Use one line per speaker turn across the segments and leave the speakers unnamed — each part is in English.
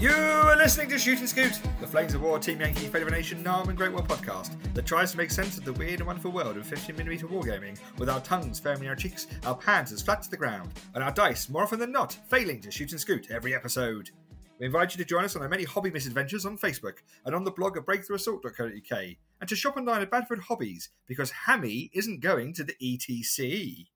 You are listening to Shoot and Scoot, the Flames of War Team Yankee Fate of a Nation Nam and Great War podcast that tries to make sense of the weird and wonderful world of 15mm wargaming with our tongues firmly in our cheeks, our pants as flat to the ground, and our dice, more often than not, failing to shoot and scoot every episode. We invite you to join us on our many hobby misadventures on Facebook and on the blog at breakthroughassault.co.uk and to shop and dine at Badford Hobbies because Hammy isn't going to the ETC.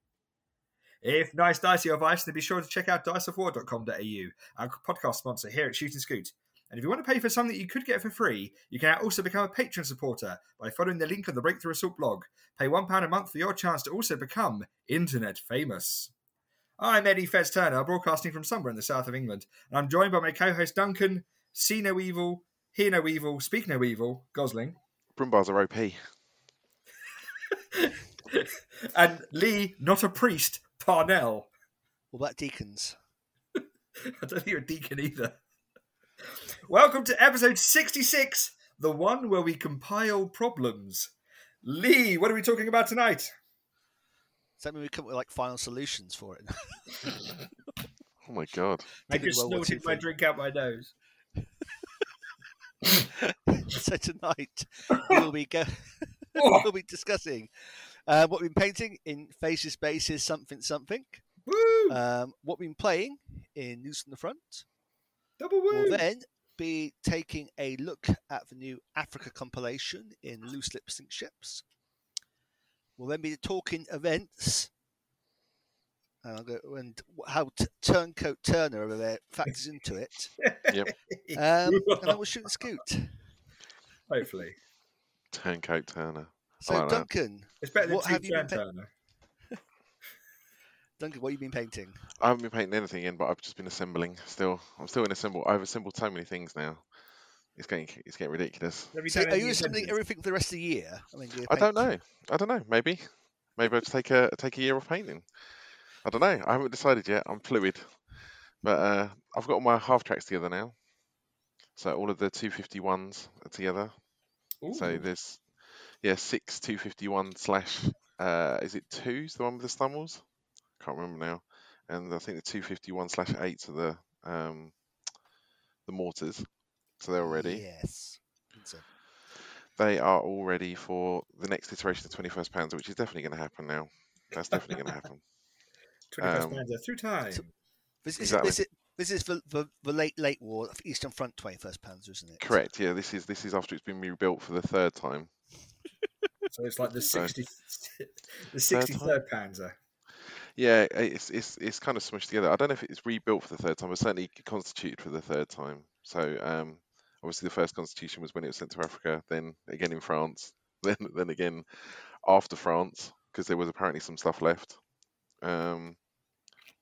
If nice dice your vice, then be sure to check out diceofwar.com.au, our podcast sponsor here at Shoot and Scoot. And if you want to pay for something that you could get for free, you can also become a patron supporter by following the link on the Breakthrough Assault blog. Pay £1 a month for your chance to also become internet famous. I'm Eddie Fez Turner, broadcasting from somewhere in the south of England, and I'm joined by my co-host Duncan, see no evil, hear no evil, speak no evil, Gosling,
Brumbars are OP.
and Lee, not a priest, Parnell.
What about deacons?
I don't think you're a deacon either. Welcome to episode 66, the one where we compile problems. Lee, what are we talking about tonight?
Does that mean we come up with like final solutions for it?
Oh my god.
I just
World
snorted my
thing.
drink out my nose.
so tonight we'll be go- we'll be discussing uh, what we've been painting in Faces Bases something something.
woo!
Um, what we've been playing in News from the Front.
Double woo!
We'll then be taking a look at the new Africa compilation in Loose Lip Sink Ships. We'll then be talking events. And, I'll go, and how t- Turncoat Turner over there factors into it. Um, and then we'll shoot and scoot.
Hopefully.
Turncoat Turner.
So. Duncan,
It's better than
What have you been
Jan
pa- Duncan, what have you been painting?
I haven't been painting anything in, but I've just been assembling. Still, I'm still in assemble. I've assembled so many things now. It's getting it's getting ridiculous.
You
So are you assembling
adventures?
everything for the rest of the year? I mean, do
I don't know. I don't know. Maybe, maybe I'll just take a take a year of painting. I don't know. I haven't decided yet. I'm fluid, but uh, I've got all my half tracks together now. So all of the 251s are together. So
Ooh.
there's yeah six 251 slash uh, is it twos the one with the stummels? Can't remember now. And I think the 251 slash eight are the um, the mortars. So they're all ready.
Yes. So,
They are all ready for the next iteration of 21st Panzer, which is definitely going to happen now. That's definitely going to happen.
21st
um,
Panzer through time.
so- this, is,
Exactly.
this, is, this is the, the, the late late war of Eastern Front 21st Panzer, isn't it?
Correct. Yeah, this is this is after it's been rebuilt for the third time.
So it's like the
So-
60, the
Third
63rd Panzer.
Yeah, it's it's it's kind of smushed together. I don't know if it's rebuilt for the third time, but certainly constituted for the third time. So um, obviously the first constitution was when it was sent to Africa, then again in France, then then again after France because there was apparently some stuff left. Um,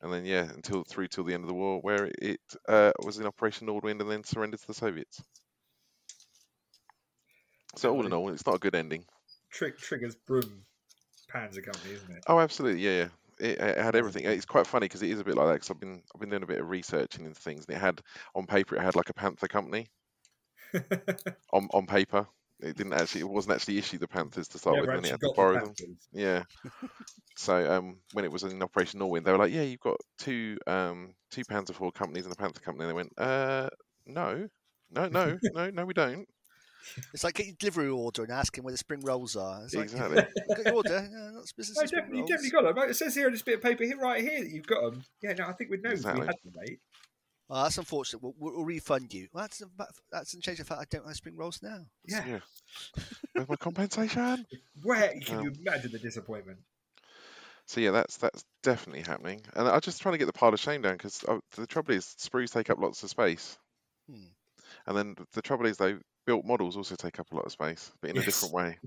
and then yeah, until through till the end of the war, where it, it uh, was in Operation Nordwind and then surrendered to the Soviets. So all in all, it's not a good ending.
Trick triggers Broom Panzer Company, isn't it?
Oh, absolutely, yeah, yeah. It, it had everything. It's quite funny because it is a bit like that. Because I've been I've been doing a bit of researching into things, and it had on paper it had like a Panther company on on paper. It didn't actually. It wasn't actually issued the Panthers to start
Never
with, and it had to
got the
borrow them. Yeah. so um, when it was in Operation Nordwind, they were like, "Yeah, you've got two um two Panzer IV companies and a Panther company." And they went, "Uh, no, no, no, no, no, we don't."
It's like getting delivery order and asking where the spring rolls are. It's like,
Exactly.
got your order? Yeah, that's business.
No, definitely, you
rolls.
definitely got them. It says here on this bit of paper here, right here, that you've got them. Yeah, no, I think we'd know if
Exactly.
we had them, mate.
Oh, that's unfortunate. We'll, we'll we'll refund you. Well, that's that doesn't change the fact I don't have spring rolls now.
Yeah.
Yeah. Where's my compensation?
Where can
Um,
you imagine the disappointment?
So yeah, that's that's definitely happening. And I'm just trying to get the pile of shame down because the trouble is sprues take up lots of space,
Hmm.
And then the trouble is they built models also take up a lot of space, but in a different way.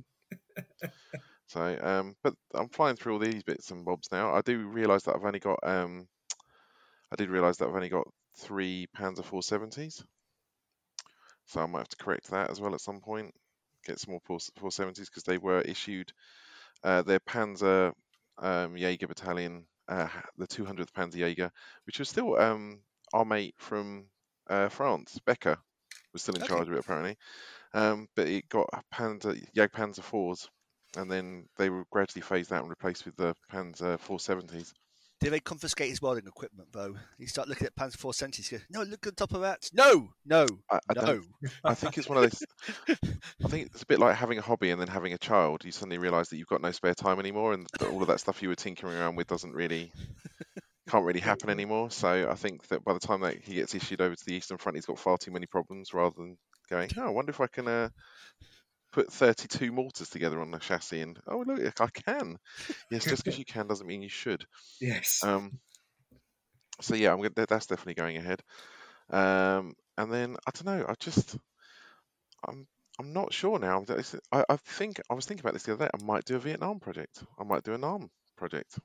so, um, but I'm flying through all these bits and bobs now. I do realise that I've only got um, I did realise that I've only got three Panzer 470s, so I might have to correct that as well at some point. Get some more 470s because they were issued. Uh, their Panzer um, Jaeger battalion, uh, the 200th Panzer Jaeger, which was still um, our mate from uh, France, Becker, was still in
Okay.
charge of it apparently. Um, but it got Panzer Jagdpanzer 4s, and then they were gradually phased out and replaced with the Panzer 470s.
Did they confiscate his welding equipment though? You start looking at Panzer Four. Go, no, look at the top of that. No, no,
I, I
no.
I think it's one of those. I think it's a bit like having a hobby and then having a child. You suddenly realise that you've got no spare time anymore, and all of that stuff you were tinkering around with doesn't really, can't really happen anymore. So I think that by the time that he gets issued over to the Eastern Front, he's got far too many problems. Rather than going, oh, I wonder if I can uh, put 32 mortars together on the chassis, and oh look, I can. Yes, just because you can doesn't mean you should.
Yes.
Um, so yeah, I'm gonna, that's definitely going ahead. Um, and then I don't know. I just I'm I'm not sure now. I, I think I was thinking about this the other day. I might do a Vietnam project. I might do an ARM project.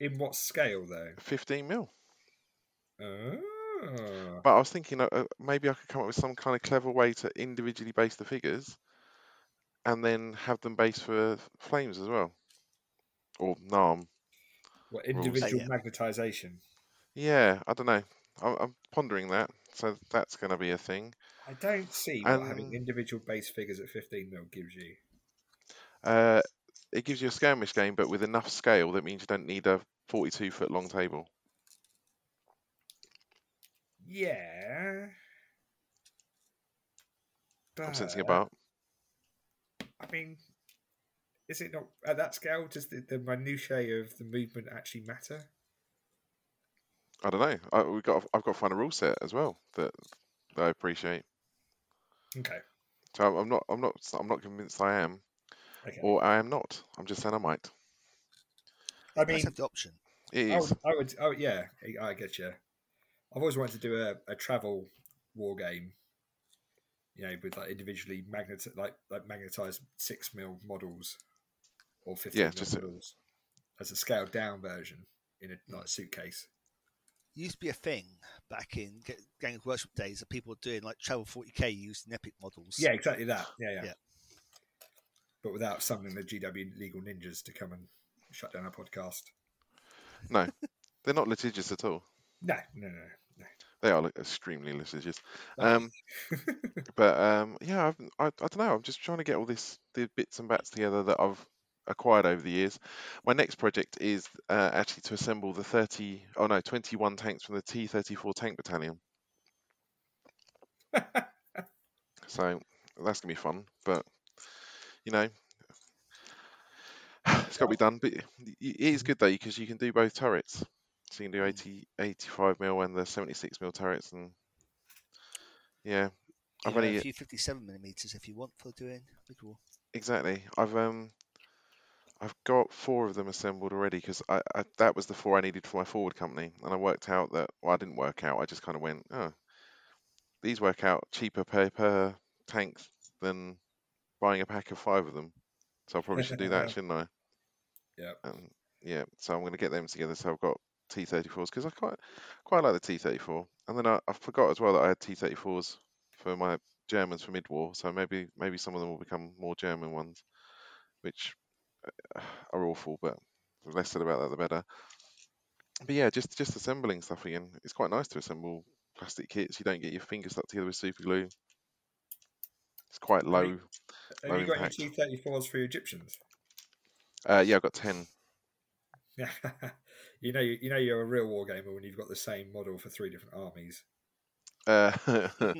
In what scale though?
15 mil.
Oh.
But I was thinking uh, uh, maybe I could come up with some kind of clever way to individually base the figures, and then have them based for flames as well, or Nam.
What individual
Yeah.
magnetization?
Yeah, I don't know. I'm, I'm pondering that. So that's going to be a thing.
I don't see what having individual base figures at 15 mil gives you.
Uh, it gives you a skirmish game, but with enough scale that means you don't need a 42 foot long table.
Yeah.
I'm
sensing
about.
I mean, is it not at that scale? Does the, the minutiae of the movement actually matter?
I don't know. I, we got. I've got to find a rule set as well that, that I appreciate.
Okay.
So I'm- I'm not. I'm not. I'm not convinced I am,
Okay.
or I am not. I'm just saying I might.
I mean,
have the option.
It
I
is.
would, I would. Oh yeah, I- I get you. I've always wanted to do a, a travel war game. You know, with like individually magnet like like magnetized six mil models or fifteen
Yeah,
mil
just a-
models as a scaled down version in a like mm. suitcase.
used to be a thing back in Ga- Gang of Workshop days that people were doing like Travel 40k using Epic models.
Yeah, exactly that. Yeah, yeah.
Yeah.
But without summoning the GW legal ninjas to come and shut down our podcast.
No, they're not litigious at all.
No, no, no, no.
They are extremely litigious. Um, but um, yeah, I've, I, I don't know. I'm just trying to get all this the bits and bats together that I've acquired over the years. My next project is uh, actually to assemble the 30, oh no, 21 tanks from the T34 Tank Battalion. So that's gonna be fun. But you know, it's got to be done. But it is good though because you can do both turrets. So you can do 80, 85 mil and the 76 mil turrets, and yeah, I've only
a few 57 millimeters if you want for doing big war.
Exactly. I've um, I've got four of them assembled already because I, I that was the four I needed for my forward company, and I worked out that well, I didn't work out. I just kind of went, oh, these work out cheaper per per tank than buying a pack of five of them. So I probably should do that, shouldn't I?
Yep.
Um, yeah. So I'm going to get them together. So I've got T34s because I quite quite like the T34, and then I, I forgot as well that I had T34s for my Germans for mid-war. So maybe maybe some of them will become more German ones, which uh, are awful, but the less said about that, the better. But yeah, just just assembling stuff again. It's quite nice to assemble plastic kits. You don't get your fingers stuck together with super glue. It's quite low.
You- Have
low
you got
impact.
any T34s for your Egyptians?
Uh, yeah, I've got ten.
Yeah, you know, you know, you're a real war gamer when you've got the same model for three different armies.
Uh,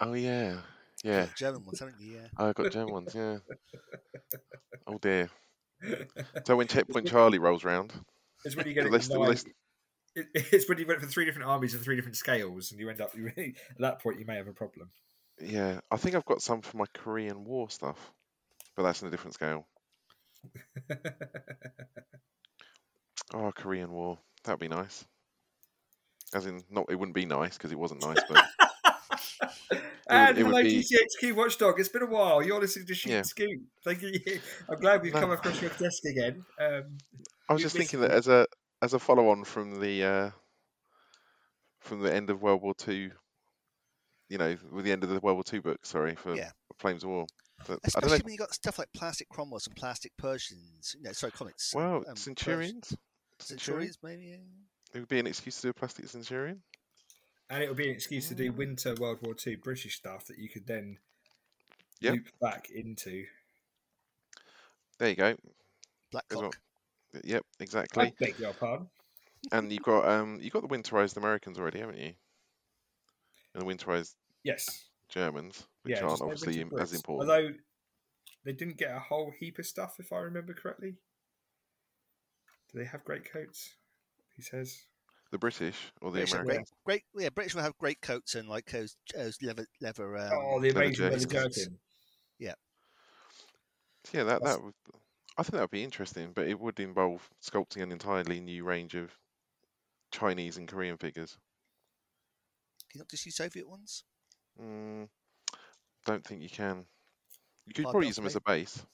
oh yeah, yeah.
German ones, haven't you? Yeah.
I got German ones. Yeah. Oh dear. So when Checkpoint Charlie rolls round,
It's when you
the
get
list, the list,
it, it's when you went for three different armies and three different scales, and you end up you really, at that point you may have a problem.
Yeah, I think I've got some for my Korean War stuff, but that's in a different scale. Oh, Korean War, that'd be nice. As in, not it wouldn't be nice because it wasn't nice, but
and
it would
hello,
be-
TCHQ Watchdog. It's been a while. You're listening to Shoot
Yeah.
Scoot. Thank you. I'm glad we've
No.
come across your desk again. Um,
I was just thinking that as a as a follow on from the uh, from the end of World War Two, you know, with the end of the World War Two book, sorry, for
Yeah.
Flames of War. That, I don't
Especially
know.
when you got stuff like plastic Cromwells and plastic Pershings. You know, sorry, comics.
Well,
um,
Centurions. Centurion.
Centurions, maybe. yeah.
It would be an excuse to do a plastic Centurion.
and it would be an excuse to
Mm.
do winter World War II British stuff that you could then
Yep.
loop back into.
There you go.
Black
As well.
Cock.
Yep,
I
exactly.
beg your pardon.
and you've got um you've got the winterized Americans already, haven't you? And the winterized
Yes.
Germans, which
Yeah,
aren't obviously as important.
Although they didn't get a whole heap of stuff, if I remember correctly. Do they have great coats? He says.
The British or the
British
Americans?
great, great, yeah, British will have great coats and like those, those leather, leather. Um,
oh, the
leather
amazing leather
jackets.
jerkin.
Yeah, that
That's-
that would. I think that would be interesting, but it would involve sculpting an entirely new range of Chinese and Korean figures.
Can you not just use Soviet ones?
Mm, don't think you can. You could
Five
probably use them as a base.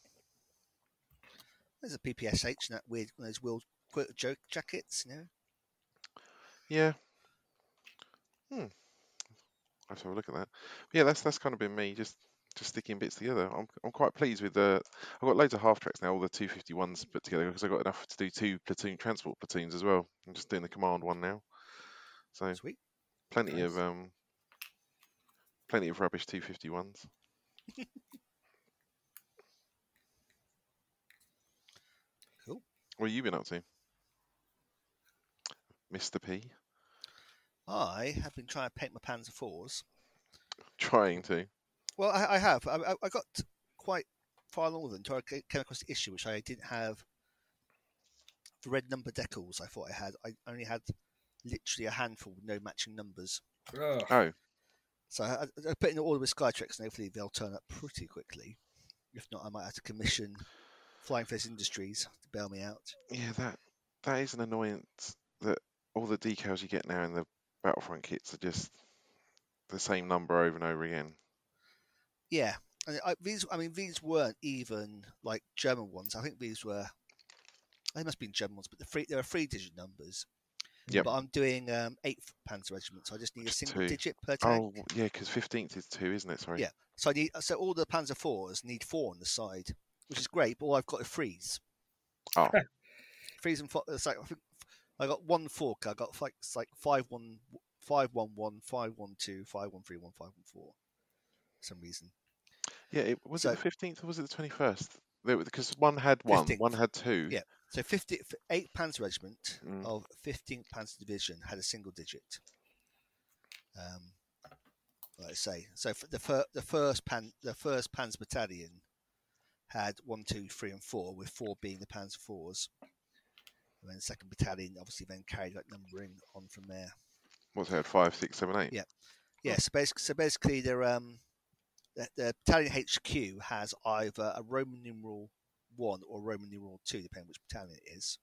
There's a PPSH and that weird, one of those World Quote joke jackets, you know.
Yeah. Hmm. I have to have a look at that. Yeah, that's that's kind of been me, just just sticking bits together. I'm I'm quite pleased with the. I've got loads of half tracks now, all the 251s put together because I've got enough to do two platoon transport platoons as well. I'm just doing the command one now, so
Sweet.
plenty of um, plenty of rubbish 251s.
Cool.
What have you been up to, Mr. P?
I have been trying to paint my Panzer fours.
Trying to.
Well, I, I have. I, I- I got quite far along with them until I came across the issue, which I didn't have. The red number decals I thought I had. I only had literally a handful with no matching numbers.
Ugh.
Oh,
So I, I put in all with Skytrex, and hopefully they'll turn up pretty quickly. If not, I might have to commission Flying Face Industries to bail me out.
Yeah, that that is an annoyance that all the decals you get now in the Battlefront kits are just the same number over and over again.
Yeah, and I, these. I mean, these weren't even like German ones. I think these were. They must have been German ones, but the three there are three digit numbers.
Yep.
But I'm doing um, eighth Panzer Regiment, so I just need a single
two.
digit per tank.
Oh, yeah, because 15th is 2, isn't it? Sorry.
Yeah. So I need. So all the Panzer fours need four on the side, which is great. But all I've got is freeze.
Oh.
Threes and four. It's like I think I got one fork. I got like it's like five one five one one five one two five one three one five one four. For some reason.
Yeah, it, was
So-
it the 15th or was it the 21st? Because one had one,
15th.
one had two.
Yeah. So 50, 8th Panzer Regiment
Mm.
of 15th Panzer Division had a single digit. Um, like I say, so for the fir- the first pan the first Panzer Battalion had one, two, three, and four, with four being the Panzer fours. And then the second battalion obviously then carried that numbering on from there.
What's that? 5, 6, 7, 8?
Yeah. Yeah, so basically, so basically they're, um, the, the battalion HQ has either a Roman numeral one or Roman numeral two, depending which battalion it is.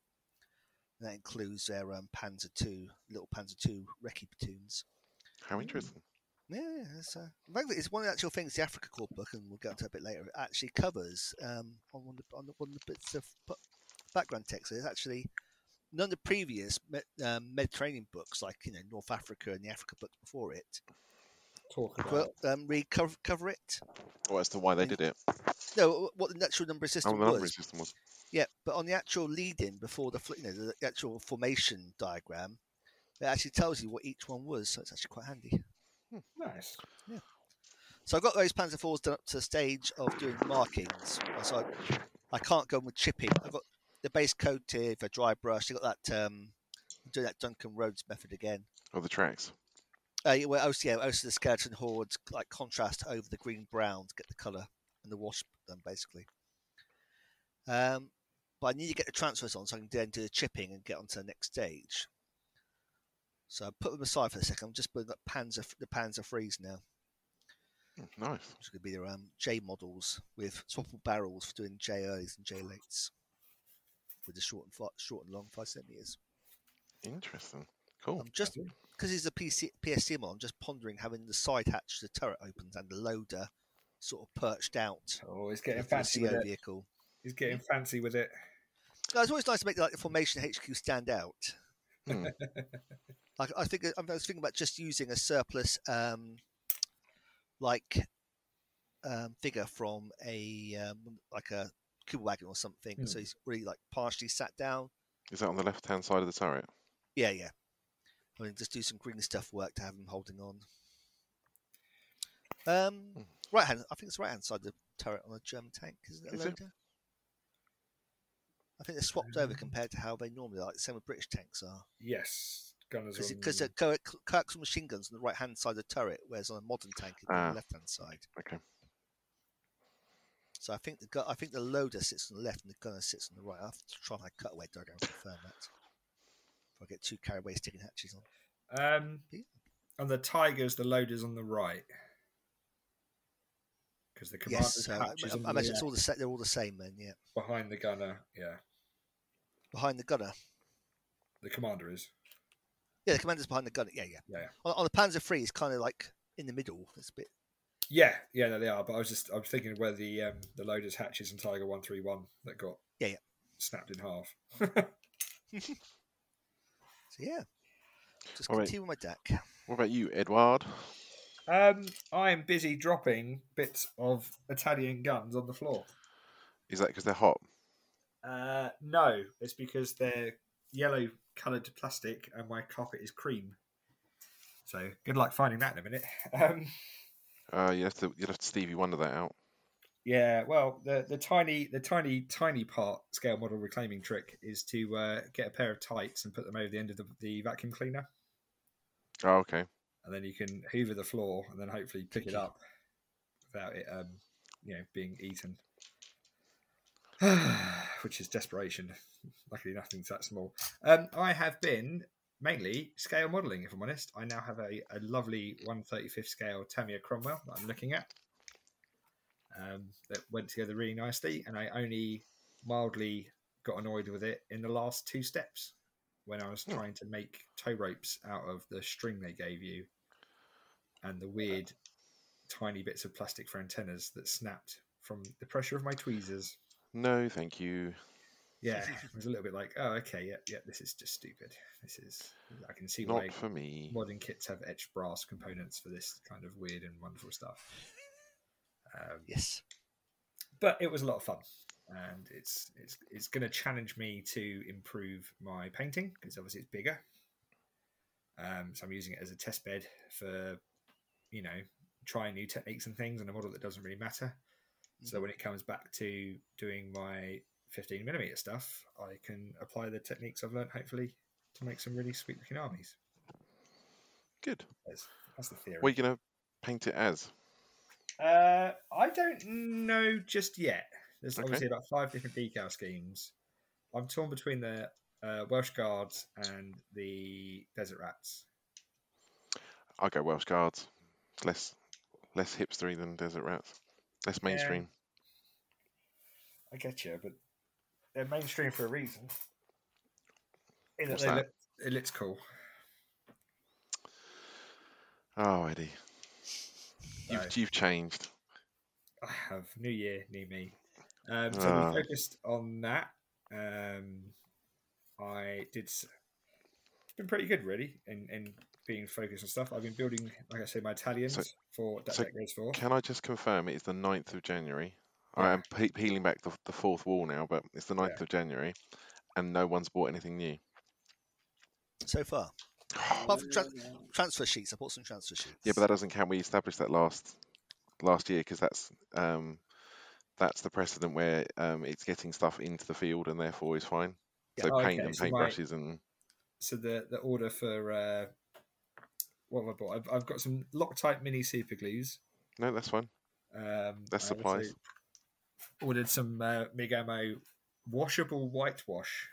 And that includes their um, Panzer two, little Panzer two recce platoons.
How interesting.
Yeah, it's, uh, it's one of the actual things the Africa Corps book, and we'll get it a bit later. It actually covers um, on one of the, on the, one of the bits of background text. There's actually none of the previous um, Mediterranean books, like you know North Africa and the Africa books before it,
Talk about.
well, um, really cover, cover it.
Well, as to why they
And-
did it.
No, what the natural number
Oh,
system
the numbering
was.
system was.
Yeah, but on the actual lead-in before the fl- you know the actual formation diagram, it actually tells you what each one was. So it's actually quite handy.
nice. Yeah.
So I've got those Panzer fours done up to the stage of doing markings. So I, I can't go with chipping. I've got the base coat here for dry brush. I've got that um, doing that Duncan Rhodes method again.
Oh, the tracks.
Uh, also, yeah, also the skeleton hordes like contrast over the green brown to get the colour and the wash done basically. Um, but I need to get the transfers on so I can then do the chipping and get onto the next stage. So I put them aside for a second. I'm just putting up Panzer the pans Panzer Freeze now,
Mm, Nice.
which to be their um, J models with swappable barrels for doing J earlys and J lates with the short and short and long five centimeters.
Interesting. Cool.
I'm just because he's a PC, PSC model, I'm just pondering having the side hatch, the turret opens, and the loader sort of perched out
Oh, he's getting fancy with
CO
it.
vehicle.
He's getting fancy with it.
No, it's always nice to make like the formation HQ stand out.
Hmm.
Like I think I was thinking about just using a surplus, um, like um, figure from a um, like a Kubelwagen or something.
Hmm.
So he's really like partially sat down.
Is that on the left hand side of the turret?
Yeah, yeah. I mean, just do some green stuff work to have him holding on. Um,
Hmm.
right hand. I think it's right hand side of the turret on a German tank, isn't it? Loader? I think they're swapped over
Um,
compared to how they normally are. Like the same with British tanks are.
Yes, gunners.
Because the Kirk- Kirk's machine guns on the right hand side of the turret, whereas on a modern tank it's on
Ah.
the left hand side.
Okay.
So I think the I think the loader sits on the left and the gunner sits on the right. I have to try my cutaway diagram to confirm that. I get too carried away sticking hatches on.
Um,
Yeah.
on the Tigers, the loader's on the right. Because the commander's
yes, so I,
hatch
I, I imagine it's all the sa- they're all the same then. Yeah,
behind the gunner. Yeah,
behind the gunner.
the commander is.
Yeah, the commander's behind the gunner. Yeah, yeah.
Yeah, yeah.
On, on the Panzer III, it's kind of like in the middle. It's a bit.
Yeah, yeah, no, they are. But I was just, I was thinking where the um, the loaders hatches and Tiger One Three One that got
Yeah, yeah.
snapped in half.
So yeah, just
All right.
continue with my deck.
What about you, Edward?
um, I am busy dropping bits of Italian guns on the floor.
Is that because they're hot?
Uh, no, it's because they're yellow coloured plastic and my carpet is cream. So good luck finding that in a minute. Um,
Uh, you have to you have to Stevie Wonder that out.
Yeah, well, the the tiny the tiny tiny part scale model reclaiming trick is to uh, get a pair of tights and put them over the end of the, the vacuum cleaner,
Oh, okay.
and then you can hoover the floor and then hopefully pick it up without it, um, you know, being eaten. Which is desperation. Luckily, nothing's that small. Um, I have been mainly scale modelling, if I'm honest. I now have a, a lovely 135th scale Tamiya Cromwell that I'm looking at. Um, that went together really nicely, and I only mildly got annoyed with it in the last two steps when I was
Hmm.
trying to make tow ropes out of the string they gave you and the weird tiny bits of plastic for antennas that snapped from the pressure of my tweezers.
No, thank you.
Yeah, it was a little bit like, oh, okay, yeah, yeah, this is just stupid. This is, I can see
Not
why
for me.
modern kits have etched brass components for this kind of weird and wonderful stuff. Um,
Yes.
but it was a lot of fun, and it's it's it's going to challenge me to improve my painting because obviously it's bigger. Um, so I'm using it as a test bed for, you know, trying new techniques and things on a model that doesn't really matter. So when it comes back to doing my 15 millimeter stuff, I can apply the techniques I've learned hopefully to make some really sweet looking armies.
Good.
That's, that's the theory.
What are you gonna paint it as?
Uh, I don't know just yet. There's
Okay.
obviously about five different decal schemes. I'm torn between the uh, Welsh Guards and the Desert Rats.
I'll go Welsh Guards. It's less less hipstery than Desert Rats. Less mainstream.
I get you, but they're mainstream for a reason.
What's that?
Look, it looks cool.
Oh, Eddie, you've
So,
you've changed.
I have new year, new me. Um, so
Ah.
we focused on that. Um, I did. It's been pretty good, really, in, in being focused on stuff. I've been building, like I say, my Italians
So-
for that
so
deck goes for.
Can I just confirm it is the 9th of January? I am pe- peeling back the, the fourth wall now, but it's the 9th of January, and no one's bought anything new.
So far, apart from tra- transfer sheets, I bought some transfer sheets.
Yeah, but that doesn't count. We established that last last year because that's um, that's the precedent where um, it's getting stuff into the field and therefore is fine.
Yeah.
So
Oh,
paint
okay,
and
so my-
and
So the the order for uh, what have I bought? I've, I've got some Loctite mini super glues.
no, that's fine.
Um,
That's supplies.
Ordered some uh, Mig Ammo washable whitewash.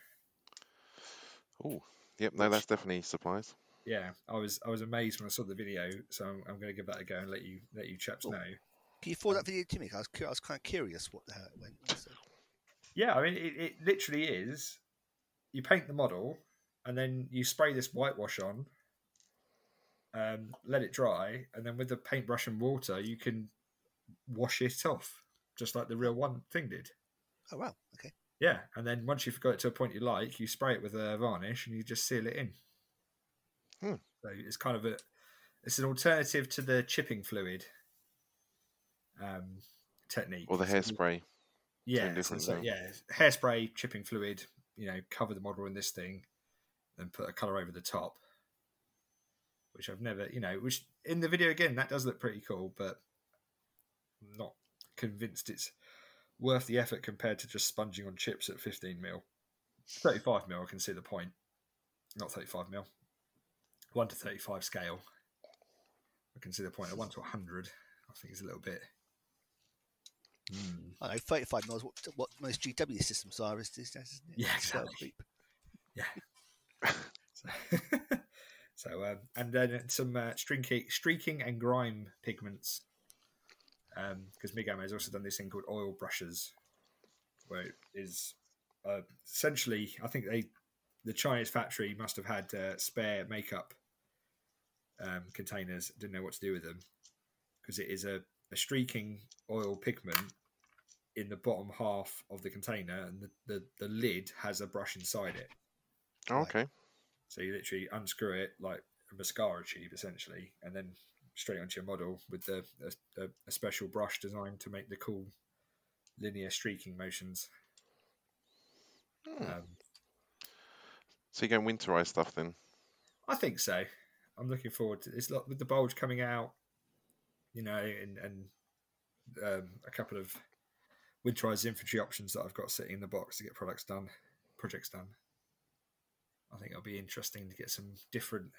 Oh, yep. No, that's definitely supplies.
Yeah, I was I was amazed when I saw the video, so I'm, I'm going to give that a go and let you let you chaps know.
Can you forward that video to me? 'Cause I was, I was kind of curious what how it went. So,
Yeah, I mean it, it literally is. You paint the model, and then you spray this whitewash on. Um, let it dry, and then with the paintbrush and water, you can wash it off, just like the real one thing did.
oh wow, okay.
Yeah, and then once you've got it to a point you like, you spray it with a varnish and you just seal it in.
Hmm.
So it's kind of a, it's an alternative to the chipping fluid um, technique.
Or the hairspray.
Yeah, so
different
it's like,
now.
yeah, hairspray, chipping fluid. You know, cover the model in this thing, and put a color over the top. Which I've never, you know, which in the video again that does look pretty cool, but I'm not convinced it's worth the effort compared to just sponging on chips at 15 mil. 35 mil, I can see the point. Not 35 mil. 1 to 35 scale. I can see the point. A 1 to 100, I think is a little bit. Mm.
I know 35 mils. What, what most GW systems are is days, isn't it?
Yeah, exactly. Yeah. so, so um, and then some uh, streaking, streaking and grime pigments. Because Mig Ammo has also done this thing called oil brushes, where it is uh, essentially, I think they, the Chinese factory must have had uh, spare makeup um, containers, didn't know what to do with them, because it is a, a streaking oil pigment in the bottom half of the container, and the, the, the lid has a brush inside it.
Oh, okay.
So you literally unscrew it like a mascara tube, essentially, and then straight onto your model with the a, a, special brush designed to make the cool linear streaking motions.
Hmm.
Um,
So you're going winterized stuff then?
I think so. I'm looking forward to this. Lot with the bulge coming out, you know, and and um, a couple of winterized infantry options that I've got sitting in the box to get products done, projects done. I think it'll be interesting to get some different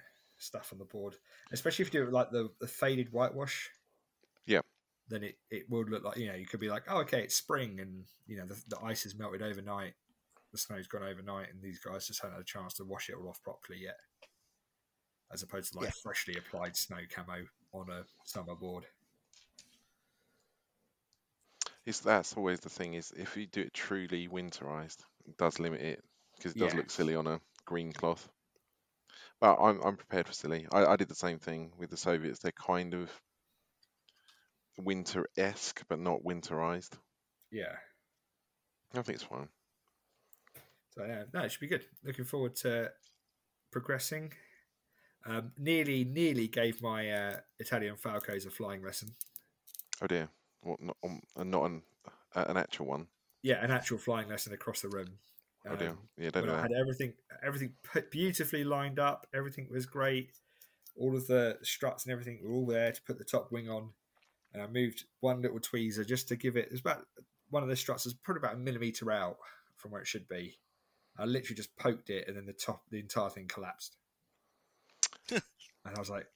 stuff on the board, especially if you do it like the, the faded whitewash.
Yeah.
Then it, it would look like you know you could be like oh okay it's spring and you know the, the ice has melted overnight, the snow's gone overnight and these guys just haven't had a chance to wash it all off properly yet, as opposed to like
Yeah.
freshly applied snow camo on a summer board.
It's, that's always the thing is if you do it truly winterized, it does limit it because it does
Yeah.
look silly on a green cloth. But I'm I'm prepared for silly. I, I did the same thing with the Soviets. They're kind of winter esque, but not winterized.
Yeah.
I think it's fine.
So yeah, no, it should be good. Looking forward to progressing. Um, nearly, nearly gave my uh, Italian Falcos a flying lesson.
Oh dear, what not um, not an uh, an actual one.
Yeah, an actual flying lesson across the room.
Oh dear,
Um,
yeah, don't do
I had everything, everything put beautifully lined up. Everything was great. All of the struts and everything were all there to put the top wing on. And I moved one little tweezer just to give it. It was about one of the struts is probably about a millimeter out from where it should be. I literally just poked it, and then the top, the entire thing collapsed. and I was like.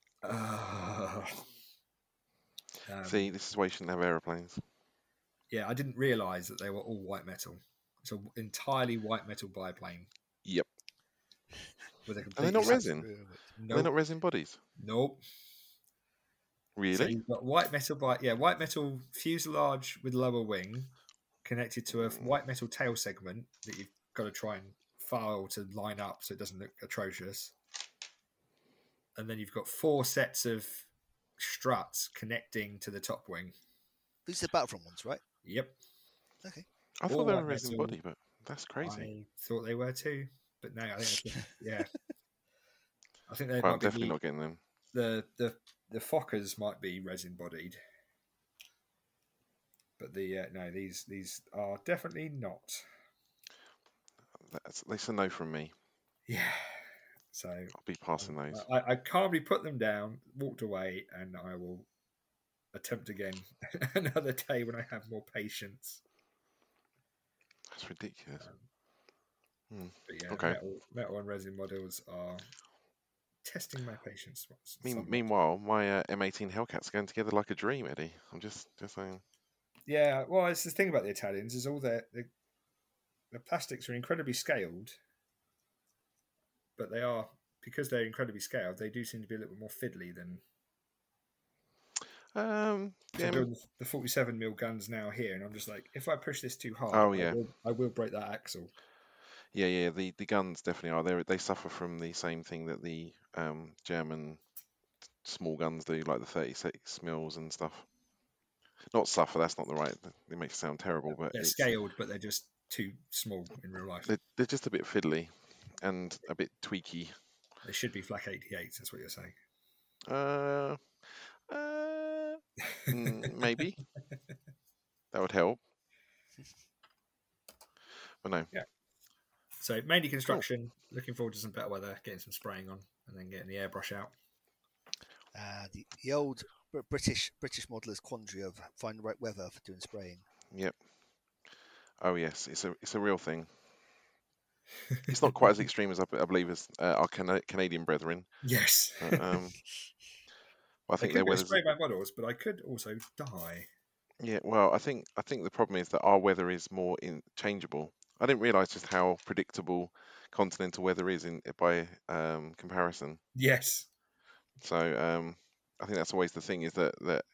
Um,
See, this is why you shouldn't have aeroplanes.
yeah, I didn't realise that they were all white metal. It's an entirely white metal biplane
Yep.
with a
Are they
complete.
not resin?
Screw it.
Are they not resin bodies?
nope. So
Really?
you've got white metal bi- yeah, white metal fuselage with lower wing connected to a mm. white metal tail segment that you've got to try and file to line up so it doesn't look atrocious. And then you've got four sets of struts connecting to the top wing.
These are the Battlefront ones, right?
Yep.
Okay.
I thought they were
white
resin body, but that's crazy.
I thought they were too, but no, I think it's just- yeah. I think they
Well, I'm
might be
definitely not getting them.
the the the Fokkers might be resin bodied, but the uh, no these these are definitely not.
That's, that's a no from me.
Yeah. So
I'll be passing those.
I, I calmly put them down, walked away, and I will attempt again another day when I have more patience.
That's ridiculous.
But yeah,
Okay.
metal, metal and resin models are testing my patience.
Mean, meanwhile, my uh, M18 Hellcats going together like a dream, Eddie. I'm just just saying.
Yeah, well, it's the thing about the Italians is all their the, the plastics are incredibly scaled, but they are because they're incredibly scaled. They do seem to be a little bit more fiddly than.
Um,
So
yeah,
doing the 47 mil guns now here, and I'm just like, if I push this too hard,
Oh,
I
yeah.
will, I will break that axle.
yeah, yeah. The the guns definitely are. They they suffer from the same thing that the um, German small guns do, like the 36 mils and stuff. Not suffer. That's not the right. It makes it sound terrible, but
They're
it's-
scaled, but they're just too small in real life.
they're, they're just a bit fiddly and a bit tweaky.
They should be flak 88s. That's what you're saying.
Uh, uh, mm, maybe that would help. But no,
So mainly construction. Looking forward to some better weather, getting some spraying on, and then getting the airbrush out.
Uh, the, the old British British modeller's quandary of finding the right weather for doing spraying.
Yep. Oh yes, it's a it's a real thing. It's not quite as extreme as I, I believe as uh, our Cana- Canadian brethren.
yes.
But, um, I
I
think their
go
weather's
spray back models, but I could also die.
yeah. Well, I think I think the problem is that our weather is more in changeable. I didn't realise just how predictable continental weather is in by um, comparison.
Yes.
So um, I think that's always the thing is that that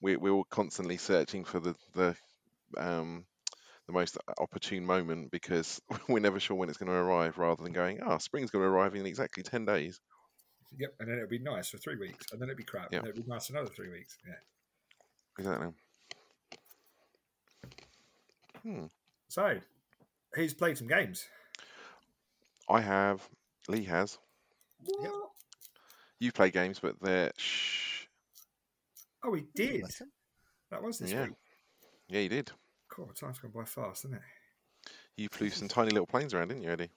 we we're all constantly searching for the the um, the most opportune moment because we're never sure when it's going to arrive, rather than going, "Ah, spring's going to arrive in exactly ten days."
Yep. And then it'll be nice for three weeks, and then it'll be crap,
Yeah.
and then it'll be nice another three weeks. Yeah.
Exactly. Hmm.
So, who's played some games?
I have. Lee has.
Yep.
What?
You play games, but they're shh.
Oh, he did. That was this
Yeah.
week.
Yeah, he did.
Cool. Time's gone by fast, isn't it?
You flew some tiny little planes around, didn't you, Eddie?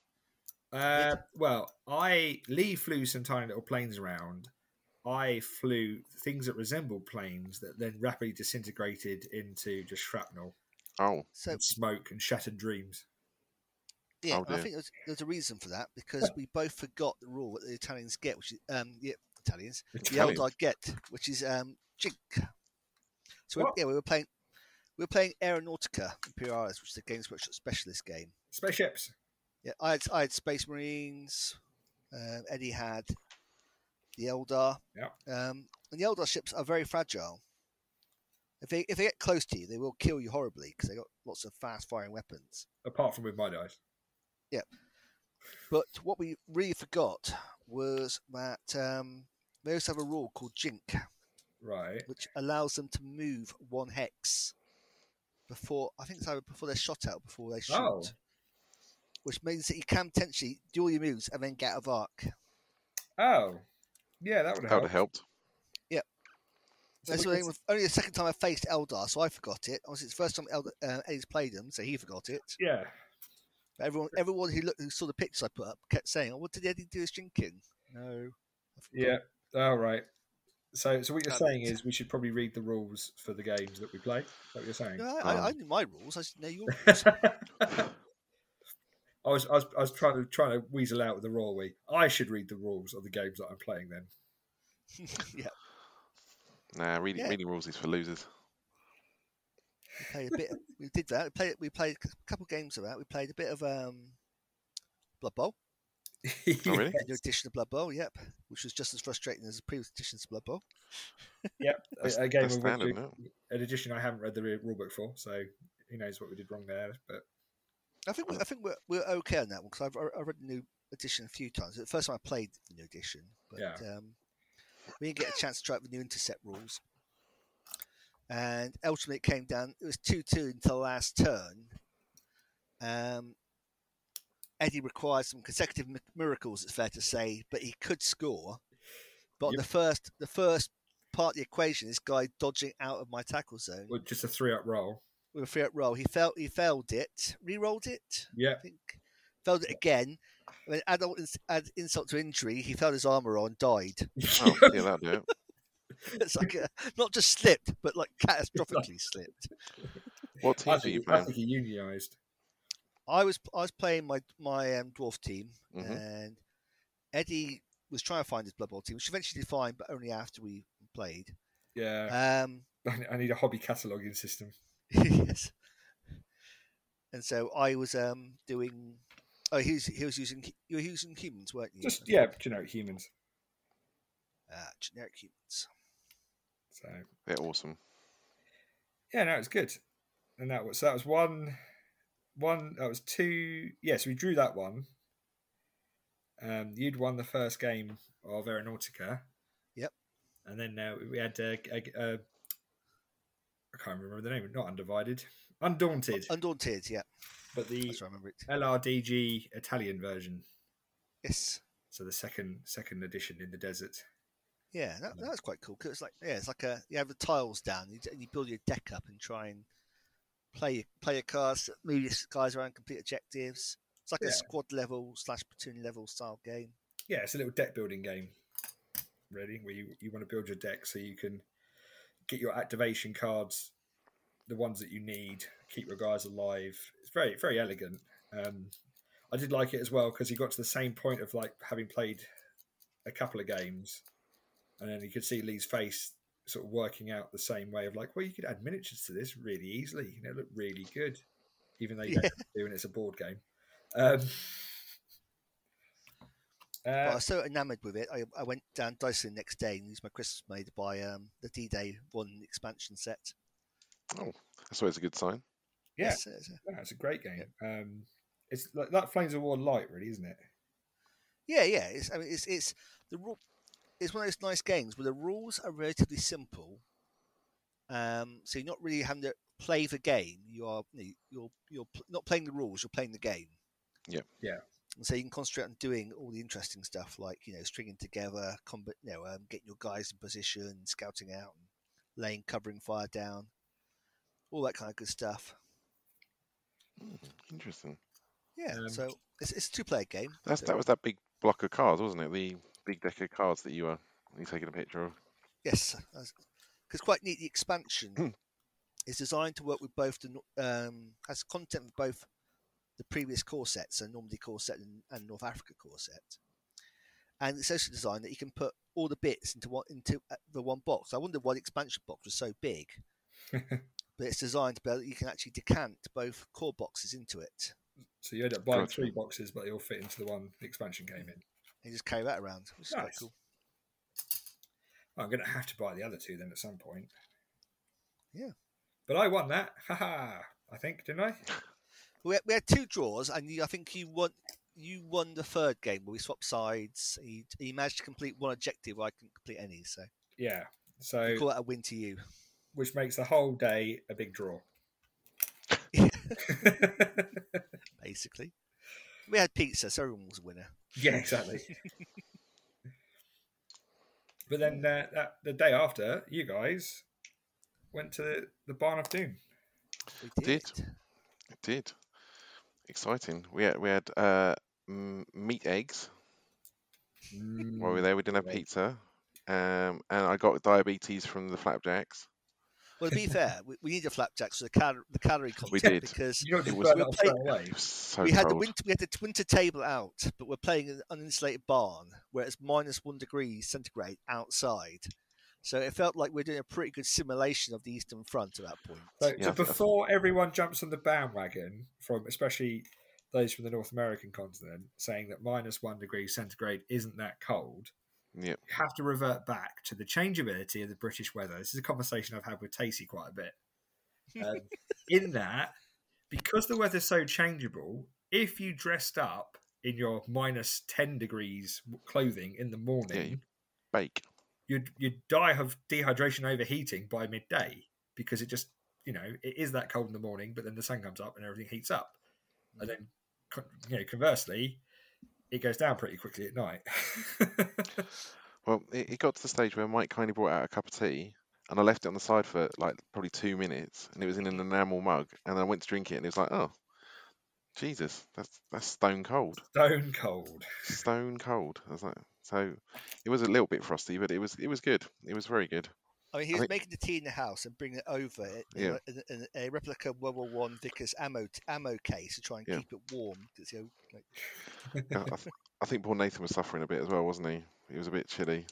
Uh, well, I Lee flew some tiny little planes around. I flew things that resembled planes that then rapidly disintegrated into just shrapnel,
Oh,
So
and smoke, and shattered dreams.
yeah,
Oh,
I think there's, there's a reason for that because we both forgot the rule that the Italians get, which is um, yeah, Italians, the
Italians.
Eldar get, which is um, jink. So we,
What?
yeah, we were playing, we were playing Aeronautica Imperialis, which is a Games Workshop specialist game.
Spaceships.
Yeah, I had I had Space Marines. Um, Eddie had the Eldar.
Yeah.
Um, and the Eldar ships are very fragile. If they if they get close to you, they will kill you horribly because they got lots of fast firing weapons.
Apart from with my dice. Yeah.
But what we really forgot was that um, they also have a rule called Jink,
Right.
which allows them to move one hex before I think it's either before they're shot out before they shoot.
Oh.
Which means that you can potentially do all your moves and then get out of arc.
Oh. Yeah, that would
that
help.
would have helped.
So
That's
we
what I
can-
mean, with- only the second time I faced Eldar, so I forgot it. Obviously, it's the first time Eldar, uh, Eddie's played them, so he forgot it.
Yeah.
But everyone, everyone who looked, who saw the pictures I put up, kept saying, "Oh, what did Eddie do his drinking?" No. I forgot.
Yeah. All right. So, so what you're
Damn
saying is we should probably read the rules for the games that we play. Is that what you're saying?
No, I, I, I
Um.
knew my rules. I just know your rules.
I was, I was, I was trying to trying to weasel out with the raw we. I should read the rules of the games that I'm playing. Then
yeah,
Nah, reading
Yeah.
reading rules is for losers.
we played a bit. We did that. We played. We played a couple of games of that. We played a bit of um, Blood Bowl,
Oh, really?
the new edition of Blood Bowl. Yep, which was just as frustrating as the previous editions of Blood Bowl.
Yep,
That's-
a, a game
that's
of which
standard,
we-
isn't
an edition I haven't read the re- rulebook for, so who knows what we did wrong there. But
I think we, I think we're, we're okay on that one because I've I read the new edition a few times. The first time I played the new edition, but
Yeah.
um, we didn't get a chance to try out the new intercept rules. And ultimately, it came down. It was two-two until the last turn. Um, Eddie required some consecutive miracles. It's fair to say, but he could score. But
Yep.
the first, the first part of the equation, this guy dodging out of my tackle zone
well, just a three up roll.
With a free up roll. He felt he failed it, re-rolled it.
Yeah,
I think failed it again. When add, all- add insult to injury, he felt his armor on, died.
Oh, yeah, that'll do it.
It's like a, not just slipped, but like catastrophically slipped.
What
I
teams are you
think, I think he unionised.
I was I was playing my my um, dwarf team,
Mhm.
and Eddie was trying to find his Blood Bowl team, which eventually did find, but only after we played.
Yeah,
Um,
I need a hobby cataloguing system.
yes. And so I was um doing. Oh, he was he was using you were using humans, weren't you?
Just yeah, generic humans.
uh, generic humans.
So
They're awesome.
yeah, no, it's good. And that was so that was one, one. That was two. Yes, we drew that one. Um, you'd won the first game of Aeronautica.
Yep.
And then uh, we had a. a, a, I can't remember the name. Not undivided, undaunted,
Undaunted, yeah,
but the
that's remember it.
LRDG Italian version.
Yes,
So the second second edition in the desert.
yeah, that, that's quite cool. 'cause it's like yeah, it's like a you have the tiles down, you, and you build your deck up and try and play play your cards, move your guys around, complete objectives. It's like
Yeah.
a squad level slash platoon level style game.
Yeah, it's a little deck building game, really, where you, you want to build your deck so you can get your activation cards, the ones that you need, keep your guys alive. It's very very elegant. Um, I did like it as well because he got to the same point of like having played a couple of games, and then you could see Lee's face sort of working out the same way of like, well, you could add miniatures to this really easily. You know, look really good, even though you don't do and it's a board game. Um,
But I
uh,
was so enamoured with it. I, I went down Dyson the next day and used my Christmas made to buy um, the D-Day one expansion set.
Oh, that's always a good sign.
yeah,
Yes, it's a-
no, it's a great game. Um, it's like that Flames of War light, really, isn't it?
yeah, yeah. It's, I mean, it's it's the rule. It's one of those nice games where the rules are relatively simple. Um, so you're not really having to play the game. You are you know, you're you're not playing the rules. You're playing the game.
Yeah.
Yeah.
And so you can concentrate on doing all the interesting stuff, like you know, stringing together, combat, you know, um, getting your guys in position, scouting out, and laying covering fire down, all that kind of good stuff.
Interesting.
Yeah.
Um,
so it's, it's a two-player game.
That's
so-
that was that big block of cards, wasn't it? The big deck of cards that you were you taking a picture of.
Yes, because quite neat. The expansion
Hmm.
is designed to work with both the um, has content of both the previous core sets, so Normandy core set and, and North Africa core set, and it's also designed that you can put all the bits into one into uh, the one box. I wonder why the expansion box was so big, but it's designed to be able, you can actually decant both core boxes into it
So you end up buying
Gotcha.
three boxes, but they all fit into the one the expansion came in.
and just carry that around, which is quite
Nice.
cool.
Well, I'm going to have to buy the other two then at some point.
Yeah.
But I won that. Haha. I think, didn't I?
We had, we had two draws, and you, I think you won. You won the third game where we swapped sides. He, you managed to complete one objective. I couldn't complete any, so
Yeah.
I
So,
call that a win to you.
which makes the whole day a big draw.
Basically, we had pizza, so everyone was a winner.
yeah, exactly. but then uh, that, the day after, you guys went to the Barn of Doom.
We
Did.
did.
It did. Exciting. We had we had uh, meat eggs while we were there. We didn't have pizza, um, and I got diabetes from the flapjacks.
Well, to be fair, we, we needed flapjacks for the, cal- the calorie content
We did.
because
It was-
we
that off
played-
straight away.
It was so
we had the
cold.
winter we had the winter table out, but we're playing in an uninsulated barn where it's minus one degree centigrade outside. So it felt like we are doing a pretty good simulation of the Eastern Front at that point.
So,
Yeah,
so before everyone jumps on the bandwagon from, especially those from the North American continent, saying that minus one degree centigrade isn't that cold,
Yep.
you have to revert back to the changeability of the British weather. This is a conversation I've had with Tacey quite a bit. Um, in that, because the weather's so changeable, if you dressed up in your minus 10 degrees clothing in the morning,
Bake.
You'd you'd die of dehydration overheating by midday because it just you know it is that cold in the morning, but then the sun comes up and everything heats up, and then you know conversely, it goes down pretty quickly at night.
Well, it, it got to the stage where Mike kindly brought out a cup of tea, and I left it on the side for like probably two minutes, and it was in an enamel mug, and I went to drink it, and it was like, oh, Jesus, that's that's stone cold,
Stone cold.
stone cold. I was like, so it was a little bit frosty, but it was it was good. It was very good.
I mean, he was
think-
making the tea in the house and bringing it over
Yeah.
a, in, a, in a replica World War One Vickers ammo ammo case to try and
Yeah.
keep it warm. you know, like,
Yeah, I, th- I think poor Nathan was suffering a bit as well, wasn't he? He was a bit chilly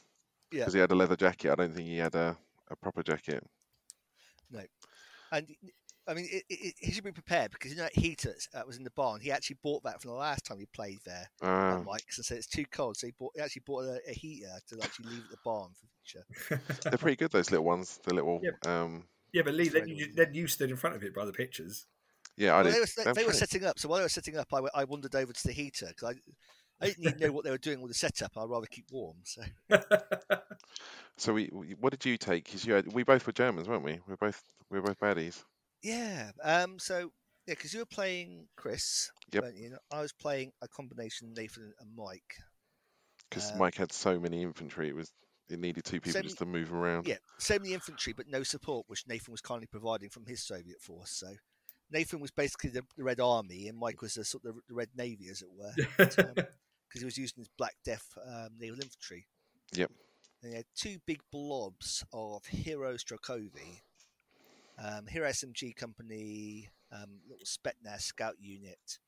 Yeah.
because he had a leather jacket. I don't think he had a, a proper jacket.
No, and I mean, it, it, he should be prepared because you know that heater that was in the barn. He actually bought that from the last time he played there.
Uh,
at Mike's and said it's too cold, so he bought. He actually bought a, a heater to actually leave at the barn for future.
they're pretty good. Those little ones. The little.
Yep.
Um,
yeah, but Lee, then you, then you stood in front of it by the pictures.
yeah, I
Well,
did.
they were, they,
They're
were setting up, so while they were setting up, I wandered over to the heater because I, I didn't even know what they were doing with the setup. I'd rather keep warm. So
So we, we, what did you take? Because we both were Germans, weren't we? We were both, we were both baddies.
Yeah, um, so yeah, because you were playing Chris,
Yep.
you? I was playing a combination Nathan and Mike.
Because
Um,
Mike had so many infantry, it was it needed two people
So
just to move around.
Yeah, so many infantry, but no support, which Nathan was kindly providing from his Soviet force. So Nathan was basically the, the Red Army, and Mike was the sort of the Red Navy, as it were, because he was using his Black Death um, naval infantry.
Yep.
And he had two big blobs of Hero Strelkovy, um, Hero SMG Company, um, little Spetsnaz scout unit,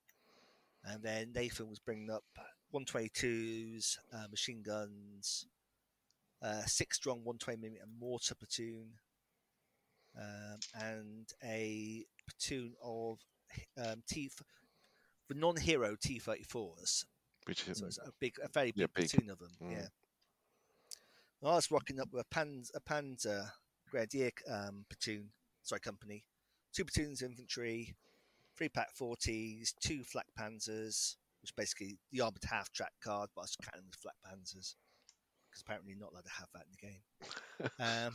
And then Nathan was bringing up 122s, uh, machine guns, uh, six strong 120mm mortar platoon, um, and a platoon of um, T, the non-hero T34s.
Which is
So it's a big, a very
Yeah,
big,
big.
platoon of them.
Mm.
Yeah. And I was rocking up with a Panzer, a Panzer Grenadier um, platoon, sorry, company, two platoons of infantry, three Pak 40s, two flak Panzers, which basically the armored half track card, but I was counting with flak Panzers because apparently you're not allowed to have that in the game. um,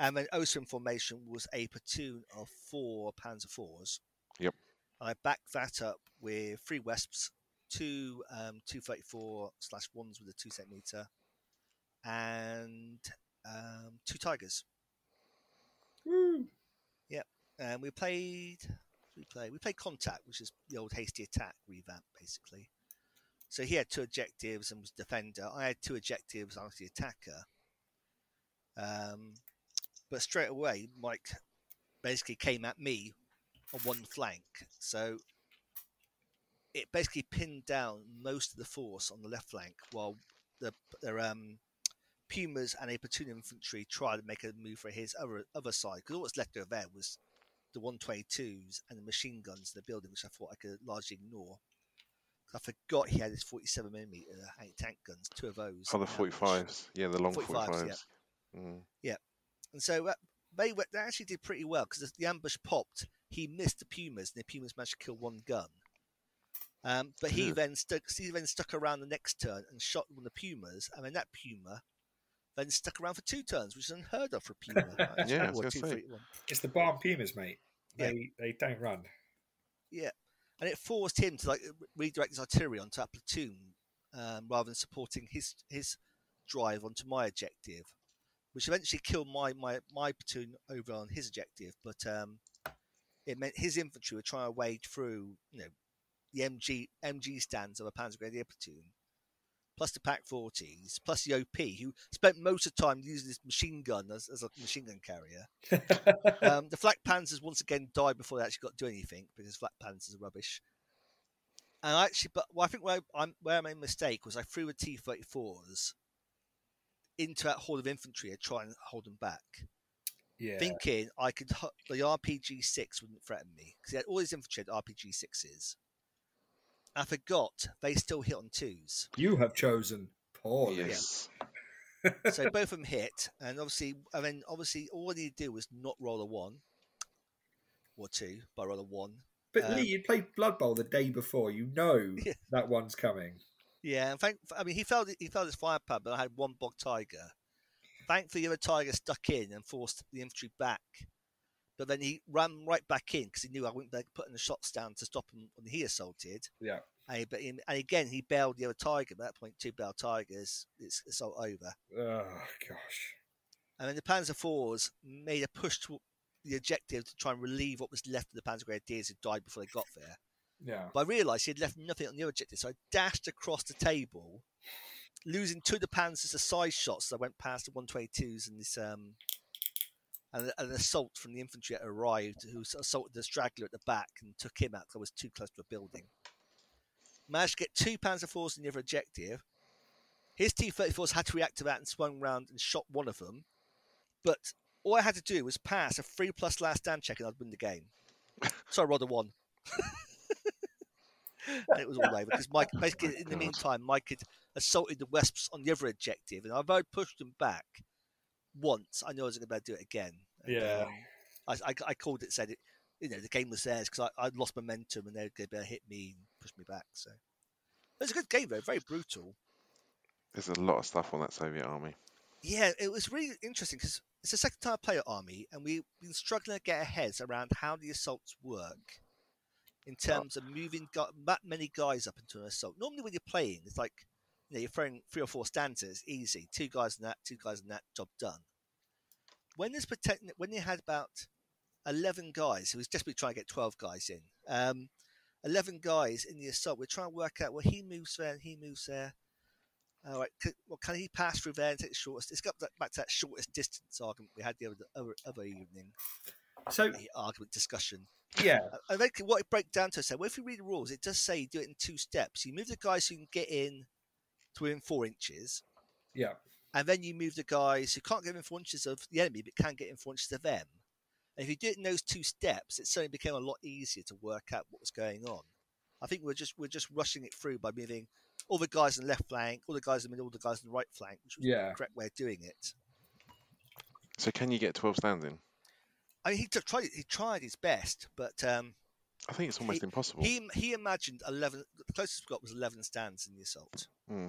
and then Osram formation was a platoon of four Panzer fours.
Yep.
I backed that up with three Wesps, two um, 234 slash ones with a two centimeter, and um, two Tigers.
Woo.
And we played. We played. We played Contact, which is the old hasty attack revamp, basically. So he had two objectives and was defender. I had two objectives. I was the attacker. Um, but straight away, Mike basically came at me on one flank. So it basically pinned down most of the force on the left flank, while the their um, Pumas and a platoon infantry tried to make a move for his other other side. Because all that's left over there was the 122s and the machine guns in the building, which I thought I could largely ignore. I forgot he had his 47 millimeter anti-tank guns, two of those.
oh, the 45s. Yeah, the long
45s,
45s.
yeah.
Mm.
And so uh, they, were, they actually did pretty well because the ambush popped. He missed the Pumas, and the Pumas managed to kill one gun. Um, but he
Good.
then stuck. He then stuck around the next turn and shot one of the Pumas, and then that Puma then stuck around for two turns, which is unheard of for a Puma. right?
Yeah, I was
Or
gonna
two,
say.
three, one.
It's the barn pumas, mate.
Yeah.
They they don't run.
Yeah, and it forced him to like redirect his artillery onto that platoon um, rather than supporting his his drive onto my objective, which eventually killed my my my platoon over on his objective. But um, it meant his infantry were trying to wade through you know the MG MG stands of a Panzer Grenadier platoon. Plus the Pak 40s, plus the OP, who spent most of the time using this machine gun as, as a machine gun carrier. Um, the Flak Panzers once again died before they actually got to do anything because Flak Panzers are rubbish. And I actually, but well, I think where, I'm, where I made a mistake was I threw the T-34s into that horde of infantry and try and hold them back,
yeah.
thinking I could the RPG-6 wouldn't threaten me because he had all these infantry had RPG-6s. I forgot they still hit on twos,
You have chosen poorly.
Yes.
so both of them hit, and obviously, and then obviously all I need to do was not roll a one or two, but roll a one,
But
Um,
Lee, you played Blood Bowl the day before. You know
Yeah.
that one's coming.
Yeah, and thank, I mean, he felt he felt his fire pad, but I had one bog tiger. Thankfully, the other tiger stuck in and forced the infantry back. But then he ran right back in because he knew I wouldn't be putting the shots down to stop him when he assaulted.
Yeah.
And, but and again, he bailed the other tiger. But at that point, two bailed tigers. It's assault over.
Oh gosh.
And then the Panzer fours made a push to the objective to try and relieve what was left of the Panzer Grenadiers who died before they got there.
Yeah.
But I realised he had left nothing on the other objective, so I dashed across the table, losing two of the panzers to side shots. I went past the 122s and this um, and an assault from the infantry that arrived, who assaulted the straggler at the back and took him out because I was too close to a building. Managed to get two Panzer fours in the other objective. His T-34s had to react to that and swung round and shot one of them. But all I had to do was pass a three plus last stand check and I'd win the game. So I rolled a one. and it was all over because Mike basically in the meantime Mike had assaulted the Wesps on the other objective and although I pushed them back once I knew I was going to be able to do it again And,
Yeah.
um, I, I, I called it said it you know the game was theirs because I, I lost momentum and they were going to be able to hit me and push me back so it was a good game though very brutal
There's a lot of stuff on that Soviet army.
yeah it was really interesting because it's the second time I play at Army and we've been struggling to get our heads around how the assaults work in terms of moving gu- that many guys up into an assault. Normally, when you're playing, it's like you know, you're throwing three or four stanzas, easy. Two guys in that, two guys in that, job done. When protect, when you had about eleven guys, who was desperately trying to get twelve guys in, um, eleven guys in the assault, we're trying to work out well he moves there and he moves there. All right, c- well, can he pass through there and take the shortest? It's got that, back to that shortest distance argument we had the other, other, other evening.
So
the argument discussion.
yeah,
Uh, I think what it breaks down to is that well, if you read the rules, it does say you do it in two steps. You move the guys who can get in to within four inches,
yeah,
and then you move the guys who can't get in four inches of the enemy but can get in four inches of them. And if you do it in those two steps, it suddenly became a lot easier to work out what was going on. I think we're just we're just rushing it through by moving all the guys in the left flank, all the guys in the middle, all the guys in the right flank, which was
Yeah.
the correct way of doing it.
So can you get 12 standing?
I mean, he t- tried he tried his best, but um,
I think it's almost
He-
impossible.
he he imagined eleven. The closest we got was eleven stands in the assault.
Hmm.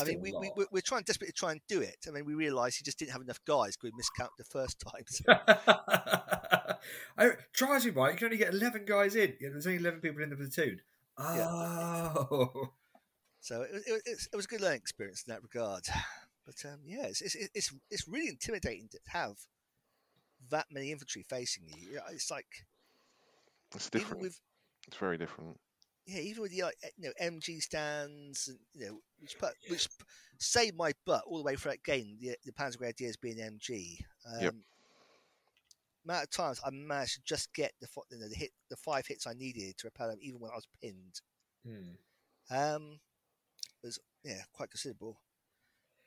I mean, we, we we're- we're trying desperately to try and do it. I mean, we realised he just didn't have enough guys because we miscounted the first time. So,
I, drives me by. You can only get eleven guys in. Yeah, there's only eleven people in the platoon. Oh,
so it, it, it's- it was a good learning experience in that regard. But um, yeah, it's, it's it's it's really intimidating to have that many infantry facing you. It's like
It's different.
with
It's very different.
yeah, even with the like, eh, you know MG stands, and, you know, which put, which p- saved my butt all the way through that game. The, the Panzer Grenadiers being MG. Um,
Yep.
Amount of times I managed to just get the, you know, the hit, the five hits I needed to repel them, even when I was pinned.
Hmm.
Um, was yeah quite considerable.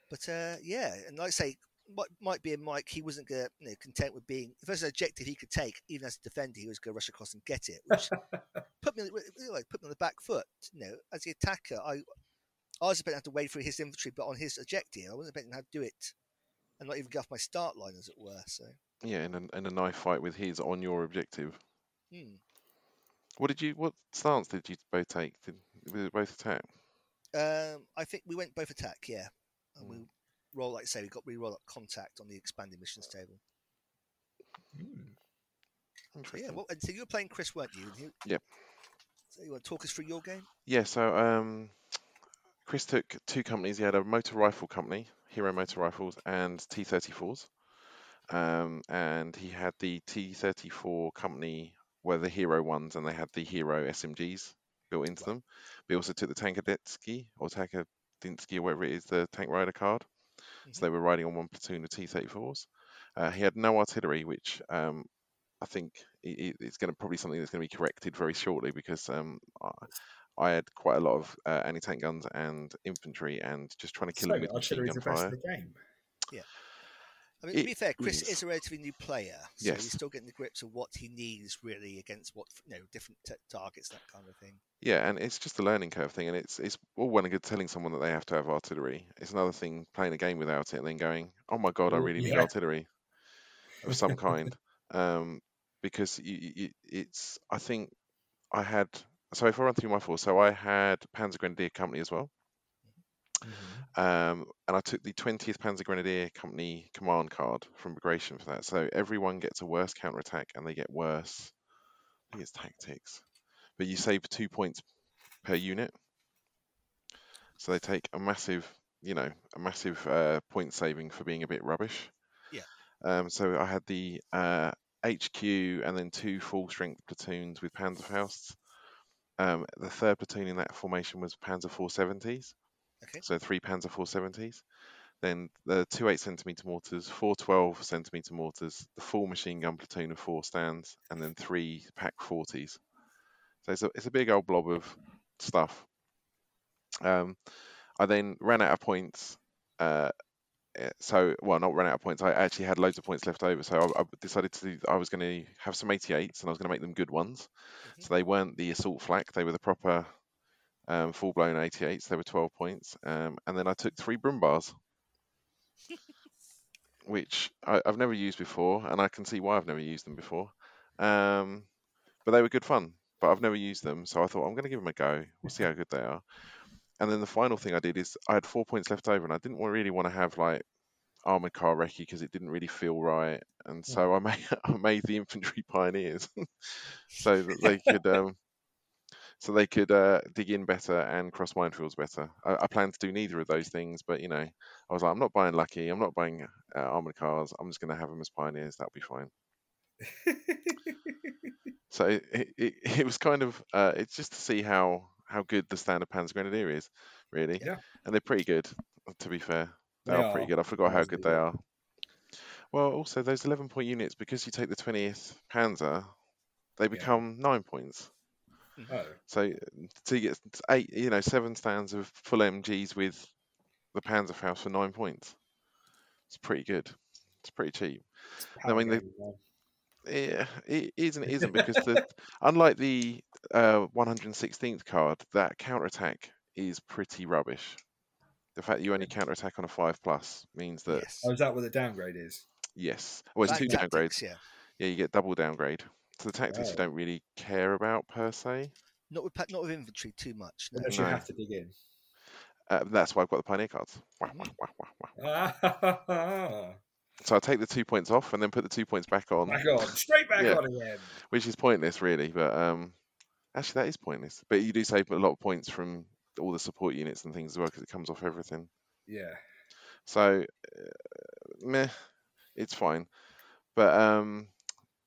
But uh, yeah, and like I say, what might be a Mike, he wasn't gonna, you know, content with being if there's an objective he could take, even as a defender, he was going to rush across and get it, which put me on the- put me on the back foot. You know, as the attacker, I I was expecting to have to wait for his infantry, but on his objective, I wasn't expecting to have to do it and not even get off my start line, as it were. So,
Yeah, in a, in a knife fight with his on your objective.
hmm.
What did you? What stance did you both take? Did, was it both attack?
um, I think we went both attack, yeah, and we roll like I say, we got we roll up contact on the expanded missions table.
Hmm.
So, yeah, well, and so you were playing Chris, weren't you? you
Yep.
So you want to talk us through your game?
Yeah, so um, Chris took two companies. He had a motor rifle company, Hero Motor Rifles, and T34s. Um, and he had the T34 company were the Hero ones, and they had the Hero SMGs built into them. But he also took the Tankadetsky or Tankadinsky or whatever it is, the tank rider card. So they were riding on one platoon of T34s. Uh, he had no artillery, which um, I think i- i- it's going to probably something that's going to be corrected very shortly because um, I, I had quite a lot of uh, anti-tank guns and infantry, and just trying to kill
So,
them with machine gun fire.
of the game.
I mean, to be fair, Chris
is.
is a relatively new player, so
Yes.
he's still getting the grips of what he needs really against what you know different t- targets, that kind of thing.
Yeah, and it's just a learning curve thing, and it's it's all well and good telling someone that they have to have artillery. It's another thing playing a game without it and then going, "Oh my god, I
Ooh,
really need artillery of some kind," um, because you, you- it's. I think I had. So if I run through my four, so I had Panzer Grenadier Company as well,
Mm-hmm.
um, and I took the 20th Panzer Grenadier Company command card from Bagration for that. So everyone gets a worse counterattack, and they get worse. I think it's tactics, but you save two points per unit. So they take a massive, you know, a massive uh, point saving for being a bit rubbish.
Yeah.
Um, so I had the uh, HQ and then two full strength platoons with Panzerfausts. Um, the third platoon in that formation was Panzer 470s.
Okay.
So three Panzer 470s. Then the two 8 centimeter mortars, four 12 centimeter mortars, the full machine gun platoon of four stands, and then three Pak 40s. So it's a, it's a big old blob of stuff. Um, I then ran out of points. Uh, eh, so, well, not ran out of points. I actually had loads of points left over. So I, I decided to. I was going to have some 88s, and I was going to make them good ones.
Mhm.
So they weren't the assault flak; they were the proper um, full-blown 88s. They were 12 points. Um, and then I took three Brumbars, which I, I've never used before, and I can see why I've never used them before. Um, but they were good fun. But I've never used them, so I thought I'm going to give them a go. We'll see how good they are. And then the final thing I did is I had four points left over, and I didn't really want to have like armored car recce because it didn't really feel right. And so I made I made the infantry pioneers so that they could um, so they could uh, dig in better and cross minefields better. I, I planned to do neither of those things, but you know, I was like, I'm not buying lucky. I'm not buying uh, armored cars. I'm just going to have them as pioneers. That'll be fine. So it, it, it, was kind of uh, it's just to see how how good the standard Panzer Grenadier is, really.
Yeah.
And they're pretty good, to be fair. They,
They
are, pretty good. I forgot how good they are. Well, also those 11 point units, because you take the 20th Panzer, they become nine points.
Oh,
So so you get eight, you know, seven stands of full MGs with the Panzerfaust for nine points. It's pretty good. It's pretty cheap. I mean, they-
power game,
Yeah, it is and it isn't because the unlike the uh, 116th card, that counterattack is pretty rubbish. The fact that you only counterattack on a five plus means that
yes.
Oh, is that what the downgrade is?
yes, well, it's
Back
two
tactics,
downgrades.
Yeah.
Yeah, you get double downgrade. So the tactics you don't really care about per se.
Not with not with infantry too much. No.
Unless you
No.
have to dig in.
Uh, that's why I've got the pioneer cards. Wah, wah, wah, wah, wah. So I take the two points off and then put the two points back on,
on, straight back
Yeah.
on again.
which is pointless, really. But um, actually, that is pointless. But you do save a lot of points from all the support units and things as well because it comes off everything.
Yeah.
So, uh, meh, it's fine. But um,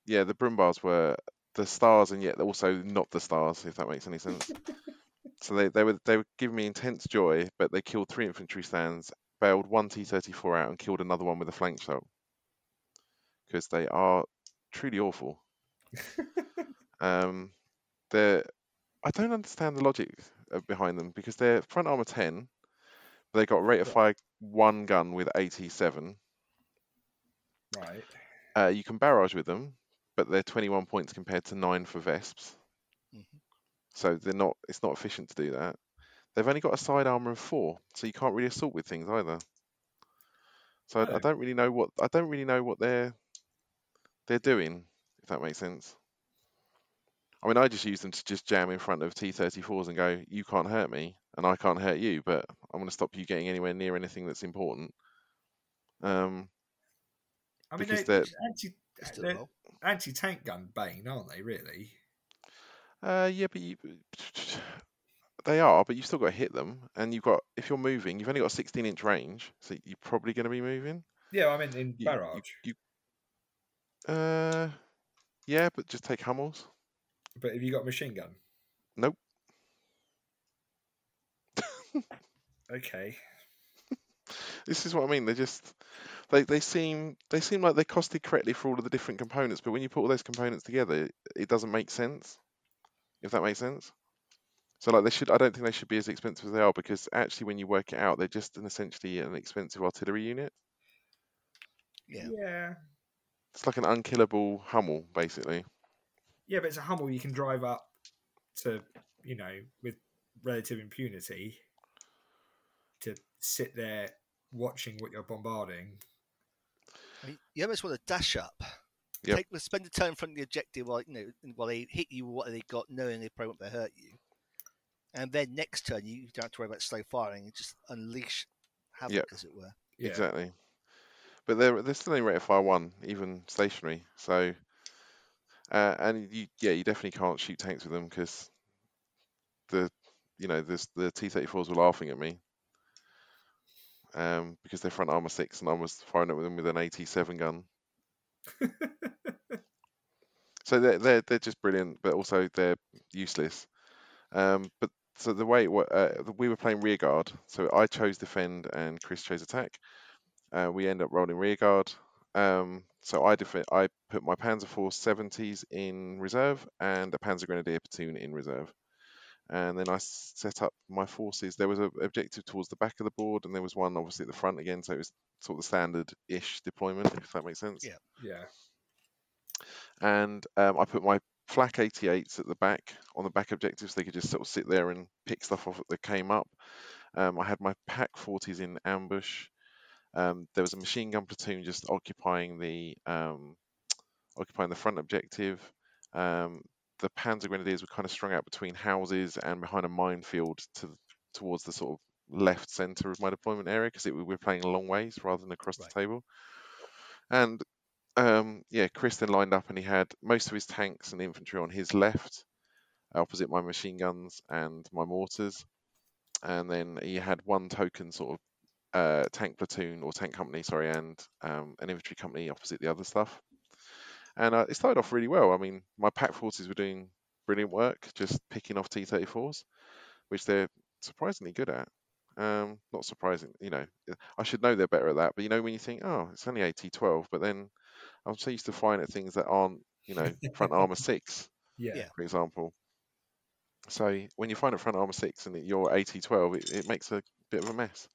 yeah, the Brumbars were the stars, and yet also not the stars, if that makes any sense. so they, they were they were giving me intense joy, but they killed three infantry stands, bailed one T34 out, and killed another one with a flank shot because they are truly awful. um, they're I don't understand the logic behind them because they're front armor 10, but they got rate of fire one gun with 87.
Right.
Uh, you can barrage with them, but they're 21 points compared to nine for Vesps.
Mhm.
So they're not. It's not efficient to do that. They've only got a side armor of four, so you can't really assault with things either. So I, I
Oh.
don't really know what I don't really know what they're they're doing. If that makes sense. I mean, I just use them to just jam in front of T34s and go, "You can't hurt me, and I can't hurt you, but I'm going to stop you getting anywhere near anything that's important." Um,
I mean,
Because
they're,
they're-
Still
they're anti tank gun bane, aren't they? Really?
Uh, yeah, but you, they are, but you've still got to hit them, and you've got if you're moving, you've only got a 16 inch range, so you're probably going to be moving.
Yeah, I mean in
You- you-
barrage,
You, uh, yeah, but just take Hummels.
but have you got a machine gun?
Nope.
Okay.
This is what I mean. They just they they seem they seem like they're costed correctly for all of the different components, but when you put all those components together, it doesn't make sense. If that makes sense. So like they should, I don't think they should be as expensive as they are because actually when you work it out, they're just an essentially an expensive artillery unit.
Yeah.
Yeah.
It's like an unkillable Hummel, basically.
Yeah, but it's a Hummel you can drive up to, you know, with relative impunity to sit there watching what you're bombarding.
I mean, you almost want to dash up.
Yep.
Take spend a turn in front of the objective while you know while they hit you with what they got, knowing they probably won't hurt you. And then next turn you don't have to worry about slow firing and just unleash havoc,
Yep.
as it were.
Yeah.
Exactly. But they're they're still only rated fire one, even stationary. So, uh, and you yeah, you definitely can't shoot tanks with them because the you know this the T-34s were laughing at me um, because they're front armor six, and I was firing at them with an AT-7 gun. So they're they're they're just brilliant, but also they're useless. Um, but so the way it, uh, we were playing rear guard, so I chose defend and Chris chose attack. Uh, we end up rolling rear guard. Um, so I def- I put my Panzer Force 70s in reserve and a Panzer Grenadier platoon in reserve. And then I set up my forces. There was an objective towards the back of the board, and there was one obviously at the front again. So it was sort of the standard-ish deployment, if that makes sense
Yeah.
Yeah.
and um, I put my flak 88s at the back on the back objectives. They could just sort of sit there and pick stuff off that came up. Um, I had my Pak 40s in ambush. Um, there was a machine gun platoon just occupying the um, occupying the front objective. Um, the Panzer Grenadiers were kind of strung out between houses and behind a minefield to towards the sort of left center of my deployment area because we were playing a long ways rather than across
Right.
the table. And um, yeah, Chris then lined up and he had most of his tanks and infantry on his left, opposite my machine guns and my mortars. And then he had one token sort of uh, tank platoon or tank company, sorry, and um, an infantry company opposite the other stuff. And uh, it started off really well. I mean, my pack forces were doing brilliant work, just picking off T34s, which they're surprisingly good at. Um, not surprising, you know. I should know they're better at that, but you know when you think, oh, it's only AT12, but then I'm so used to flying at things that aren't, you know, front armor six,
Yeah.
Yeah.
for example. So when you find a front armor six and you're AT12, it, it makes a bit of a mess.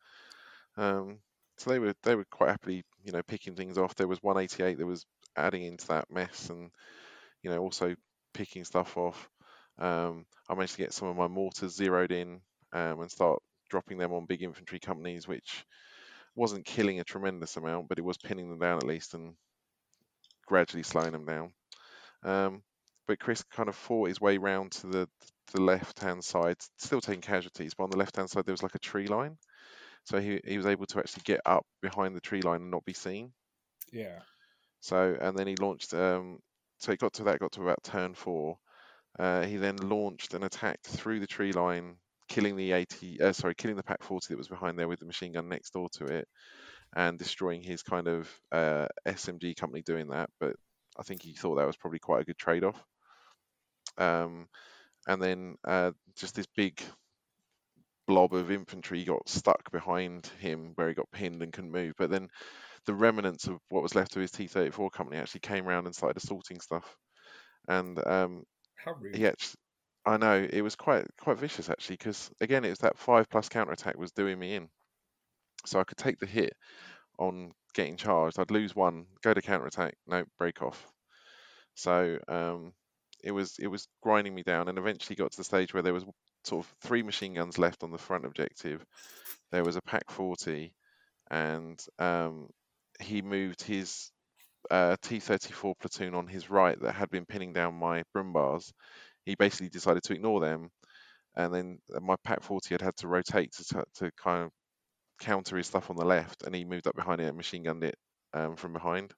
Um, so they were they were quite happily, you know, picking things off. There was 188 that was adding into that mess, and you know, also picking stuff off. Um, I managed to get some of my mortars zeroed in um, and start dropping them on big infantry companies, which wasn't killing a tremendous amount, but it was pinning them down at least and gradually slowing them down. Um, but Chris kind of fought his way round to the the left hand side, still taking casualties, but on the left hand side there was like a tree line, so he he was able to actually get up behind the tree line and not be seen.
Yeah.
So and then he launched. Um, so he got to that, got to about turn four. Uh, he then launched an attack through the tree line, killing the 80. Uh, sorry, killing the Pak 40 that was behind there with the machine gun next door to it, and destroying his kind of uh, SMG company doing that. But I think he thought that was probably quite a good trade-off. Um, and then uh, just this big blob of infantry got stuck behind him where he got pinned and couldn't move. But then the remnants of what was left of his T-34 company actually came around and started assaulting stuff. And um, he actually, I know it was quite quite vicious actually because again it was that five plus counter attack was doing me in. So I could take the hit on getting charged. I'd lose one, go to counter attack, no break off. So um, it was it was grinding me down, and eventually got to the stage where there was sort of three machine guns left on the front objective. There was a Pak 40, and um, he moved his uh, T34 platoon on his right that had been pinning down my Brumbars. He basically decided to ignore them, and then my Pak 40 had had to rotate to t- to kind of counter his stuff on the left, and he moved up behind it and machine gunned it um, from behind.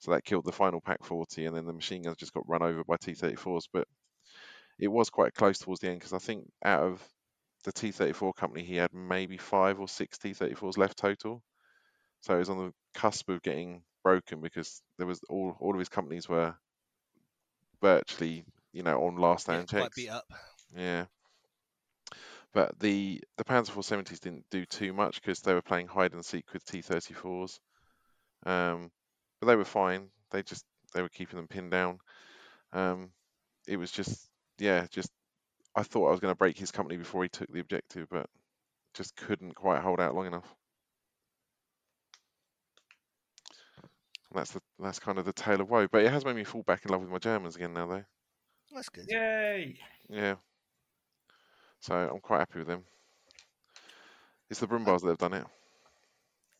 So that killed the final Pak 40, and then the machine guns just got run over by T34s. But it was quite close towards the end because I think out of the T34 company, he had maybe five or six T34s left total. So he was on the cusp of getting broken because there was all all of his companies were virtually, you know, on last
Yeah,
stand
quite
checks.
beat up.
Yeah. But the the Panzer 470s didn't do too much because they were playing hide and seek with T34s. Um, but they were fine. They just they were keeping them pinned down. Um, it was just yeah, just I thought I was going to break his company before he took the objective, but just couldn't quite hold out long enough. That's the that's kind of the tale of woe. But it has made me fall back in love with my Germans again now, though.
That's good.
Yay!
Yeah. So I'm quite happy with them. It's the Brumbars that have done it.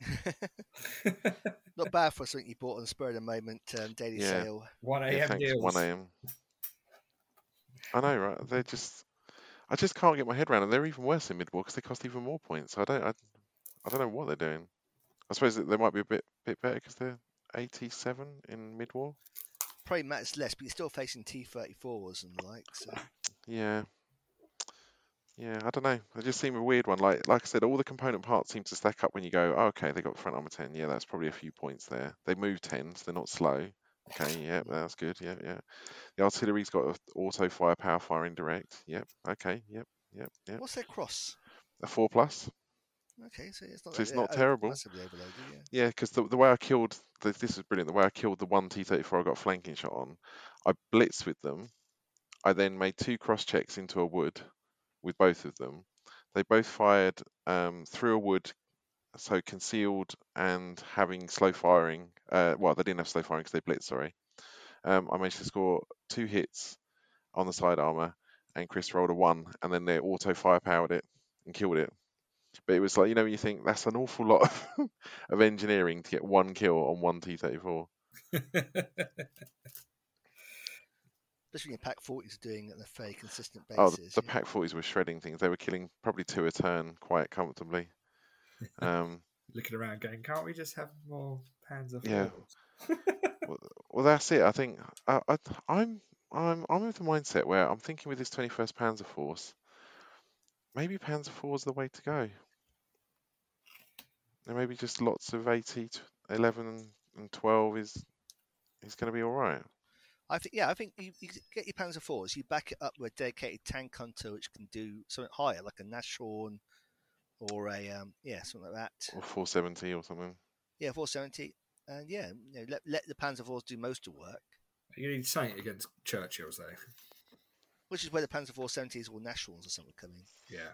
Not bad for something you bought on the spur of the moment um, daily
Yeah.
sale.
1
Yeah,
a.m.
thanks,
deals.
1 a.m. I know, right? They're just, I just can't get my head around them. They're even worse in mid-war because they cost even more points. I don't, I, I don't know what they're doing. I suppose they might be a bit, bit better because they're 87 in mid-war.
Probably matters less, but you're still facing T34s and the like. So
Yeah. Yeah, I don't know. They just seem a weird one. Like, like I said, all the component parts seem to stack up when you go, oh, okay, they got front armor 10. Yeah, that's probably a few points there. They move 10s. They're not slow. Okay, yeah, that's good. Yeah, yeah. The artillery's got auto fire, power fire, indirect. Yep. Okay. Yep. Yep. Yep.
what's their cross?
A four plus.
Okay, so it's not
So it's not
yeah,
terrible.
Massively overloaded, yeah.
Yeah, because the, the way I killed the, this is brilliant. The way I killed the one T34 I got flanking shot on, I blitzed with them. I then made two cross checks into a wood with both of them. They both fired um, through a wood, so concealed and having slow firing. Uh, well, they didn't have slow firing because they blitzed. Sorry. Um, I managed to score two hits on the side armor, and Chris rolled a one, and then they auto firepowered it and killed it. But it was like you know when you think that's an awful lot of, of engineering to get one kill on one T34.
Especially when your Pak 40s are doing it on a fairly consistent
Oh,
basis.
the, the
yeah.
Pak 40s were shredding things. They were killing probably two a turn quite comfortably. Um,
Looking around, going, can't we just have more Panzer
Yeah. well, well, that's it. I think I, I, I'm I'm I'm with the mindset where I'm thinking with this 21st Panzer Force, maybe Panzer Four is the way to go. And maybe just lots of 80, 11, and 12 is is going to be all right.
I think, yeah, I think you, you get your Panzer fours, you back it up with a dedicated tank hunter which can do something higher, like a Nashorn or a um, yeah, something like that.
or 470 or something.
Yeah, 470, and yeah, you know, let let the Panzer fours do most of the work,
You need something against Churchill's though.
Which is where the Panzer 470s or Nashorns or something come in.
Yeah.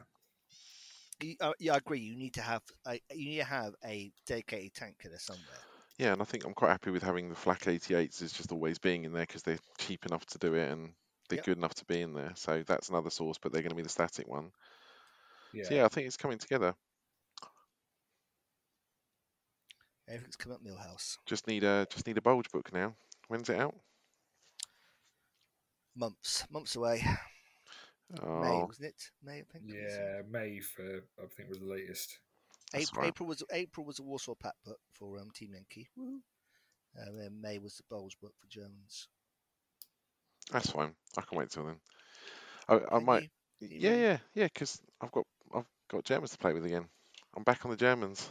You, uh, yeah, I agree. You need to have a you need to have a dedicated tank killer somewhere.
Yeah, and I think I'm quite happy with having the flak 88s as just always being in there because they're cheap enough to do it and they're
Yep.
good enough to be in there. So that's another source, but they're going to be the static one.
Yeah.
So yeah, I think it's coming together.
Everything's come up Milhouse.
Just need a just need a bulge book now. When's it out?
Months, months away. May
Oh,
wasn't it? May I think. it was.
Yeah, May for I think was the latest.
April,
right.
April was April was a Warsaw Pact book for um, Team Yankee. Woo. And then May was the Bulge book for Germans.
that's fine. I can wait till then. I, I might.
you? you
Yeah,
ready?
yeah, yeah. Because I've got I've got Germans to play with again. I'm back on the Germans,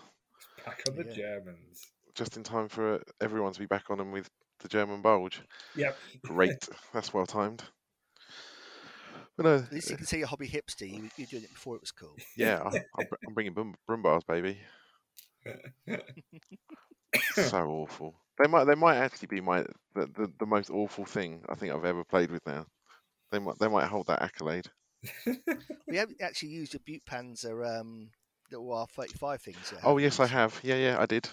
Back on the
Yeah.
Germans.
just in time for everyone to be back on them with the German bulge.
Yep.
Great, that's well timed. But no,
At least you can say you're hobby hipster. You, you're doing it before it was cool.
yeah, I, I'm, I'm bringing brum, brum bars, baby. so awful. They might they might actually be my the, the, the most awful thing I think I've ever played with now. They might they might hold that accolade.
we haven't actually used the Beute Panzer um, little R35 things yet.
Oh yes,
we?
I have. Yeah, yeah, I did.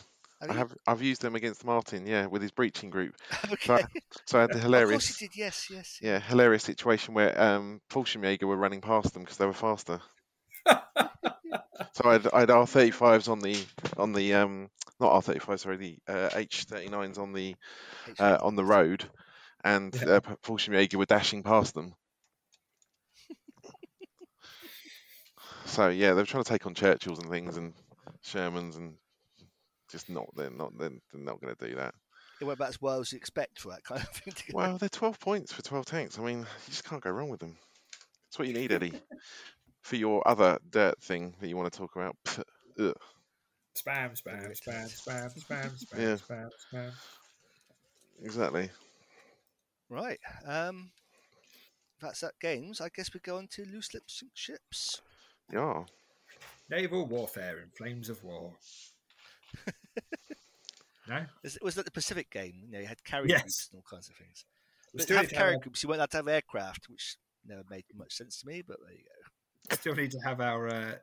Have
I have. I've used them against Martin. Yeah, with his breaching group.
okay.
So I had the hilarious.
Of course you did. Yes, yes.
Yeah, hilarious situation where um, Fallschirmjäger were running past them because they were faster. So I'd I'd R35s on the on the um not R35 sorry the uh, H39s on the uh, on the road, and
Yeah.
uh, P- were dashing past them. so yeah, they were trying to take on Churchills and things and Shermans and just not they're not they're, they're not going to do that.
It went about as well as you expect for that kind of thing to go.
Well, they're 12 points for 12 tanks. I mean, you just can't go wrong with them. That's what you need, Eddie. for your other dirt thing that you want to talk about. Ugh.
Spam, spam, spam, spam, spam, spam,
Yeah.
spam, spam.
Exactly.
Right. Um, that's that games. I guess we go on to loose lips and ships.
Yeah.
Naval warfare in flames of war. no?
It was like the Pacific game. You know, you had carrier
Yes.
groups and all kinds of things.
We
But
still
have carrier
our-
groups, you weren't allowed to have aircraft, which never made much sense to me. But there you go.
Still need to have our uh,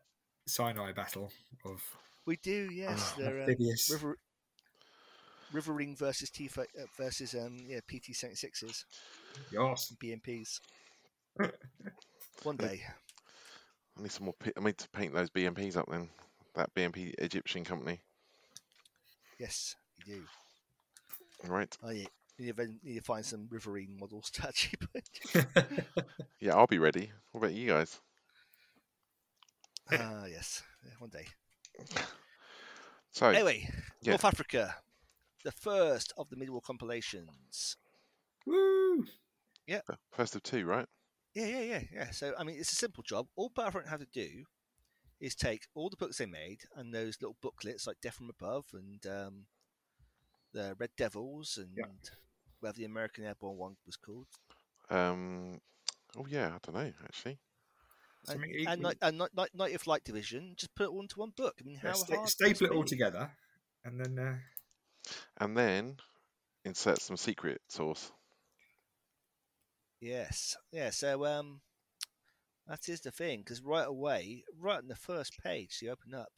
Sinai battle of
We do, yes. They're um. River Rivering versus T uh, versus um yeah PT seventy sixes
Yes.
BMPs. One day,
I need some more. I need to paint those BMPs up then. That BMP Egyptian company.
Yes, you do.
Right.
Oh yeah, you need to, need to find some Riverine models to actually put.
Yeah, I'll be ready. What about you guys?
Ah yes, yeah, one day.
So,
Anyway,
yeah.
North Africa, the first of the medieval compilations.
Woo! Yeah.
first of two, right?
Yeah, yeah, yeah, yeah. So I mean, it's a simple job. All Battlefront have to do is take all the books they made and those little booklets like Death from Above and um, the Red Devils and
Yeah.
whatever the American Airborne one was called,
Um. Oh yeah, I don't know actually.
and,
Something
and,
equally-
Night- and Night- Night- Night of Flight Division. Just put it all into one book. I mean, how
Yeah, sta-
hard?
staple it all together, and then uh,
And then insert some secret source.
Yes, yeah. So um, that is the thing because right away, right on the first page, you open up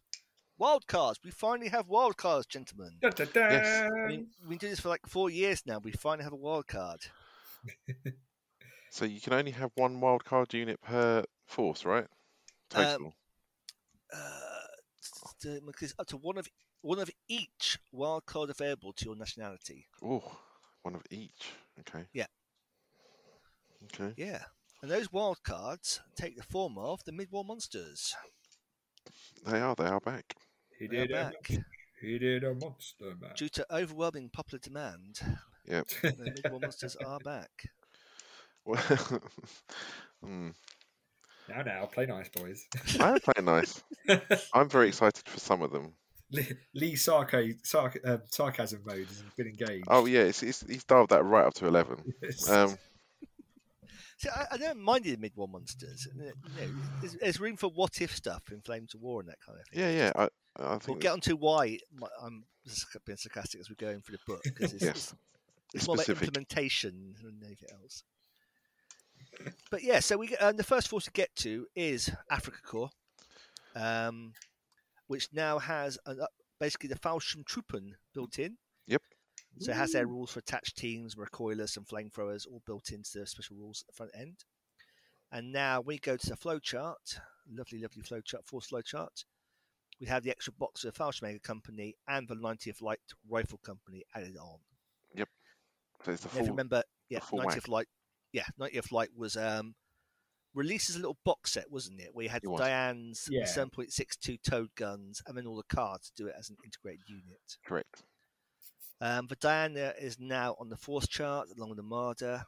wild cards. We finally have wild cards, gentlemen.
da, da, da.
Yes.
I mean, we've been doing this for like four years now. We finally have a wild card.
So you can only have one wild card unit per force, right? Total.
Um, Uh, s- s- up to one of one of each wild card available to your nationality.
oh, one of each. Okay.
Yeah.
Okay.
Yeah, and those wild cards take the form of the mid-war monsters.
They are. They are back.
he
They're
did a
back
mon- he did a monster man.
due to overwhelming popular demand.
Yep.
The mid-war monsters are back.
Well, hmm.
Now, now, play nice, boys.
I'm playing nice. I'm very excited for some of them.
Lee, Lee sarca- sarc- um, sarcasm mode has been engaged.
Oh yeah, it's, it's, he's dialed that right up to eleven.
Yes.
Um,
See, I, I don't mind the mid war monsters. You know, there's, there's room for what if stuff in Flames of War and that kind of thing.
Yeah, yeah. I, I
We'll
think
get onto why I'm being sarcastic as we go in through the book because it's,
Yes.
it's, it's more about implementation than anything else. But yeah, so we um, the first force to get to is Afrika Korps, um, which now has an, up basically the Fallschirmtruppen built in.
Yep.
So it has their rules for attached teams, recoilers, and flamethrowers all built into the special rules at the front end. And now we go to the flowchart, lovely, lovely flowchart, force flowchart. We have the extra box of the Fallschirmjäger Company and the 90th Light Rifle Company added on.
so it's the
Now, if you remember, yeah,
full
90th
whack.
Light, yeah, 90th Light was um, released as a little box set, wasn't it? Where you had
It.
Diana's
Yeah.
7.62 towed guns and then all the cards to do it as an integrated unit.
Correct.
Um, the Diana is now on the Force chart along with the Marder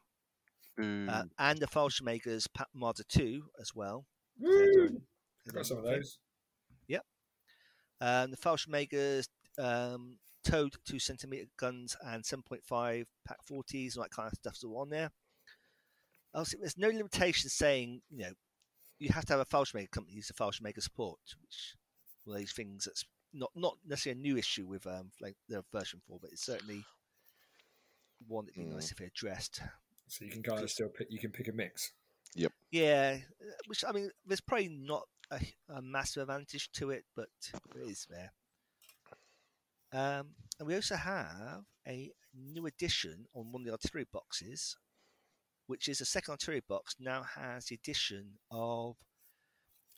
Ooh,
uh, and the Fallschirmjägers Pa- Marder 2 as well. They're doing-
Got some of
doing the thing.
those.
Um, the Fallschirmjägers um, towed two centimeter guns and 7.5 Pak 40s and that kind of stuff's all on there. Also, there's no limitation saying you know you have to have a Fallschirmjäger company use the Fallschirmjäger support, which one of these things that's not not necessarily a new issue with um like the version four, but it's certainly one that'd be nice if it addressed.
So you can kind of still pick. You can pick a mix. Yep.
Yeah, uh, which I mean, there's probably not a, a massive advantage to it, but it is there. Um, and we also have a new addition on one of the artillery boxes, which is a second artillery box now has the addition of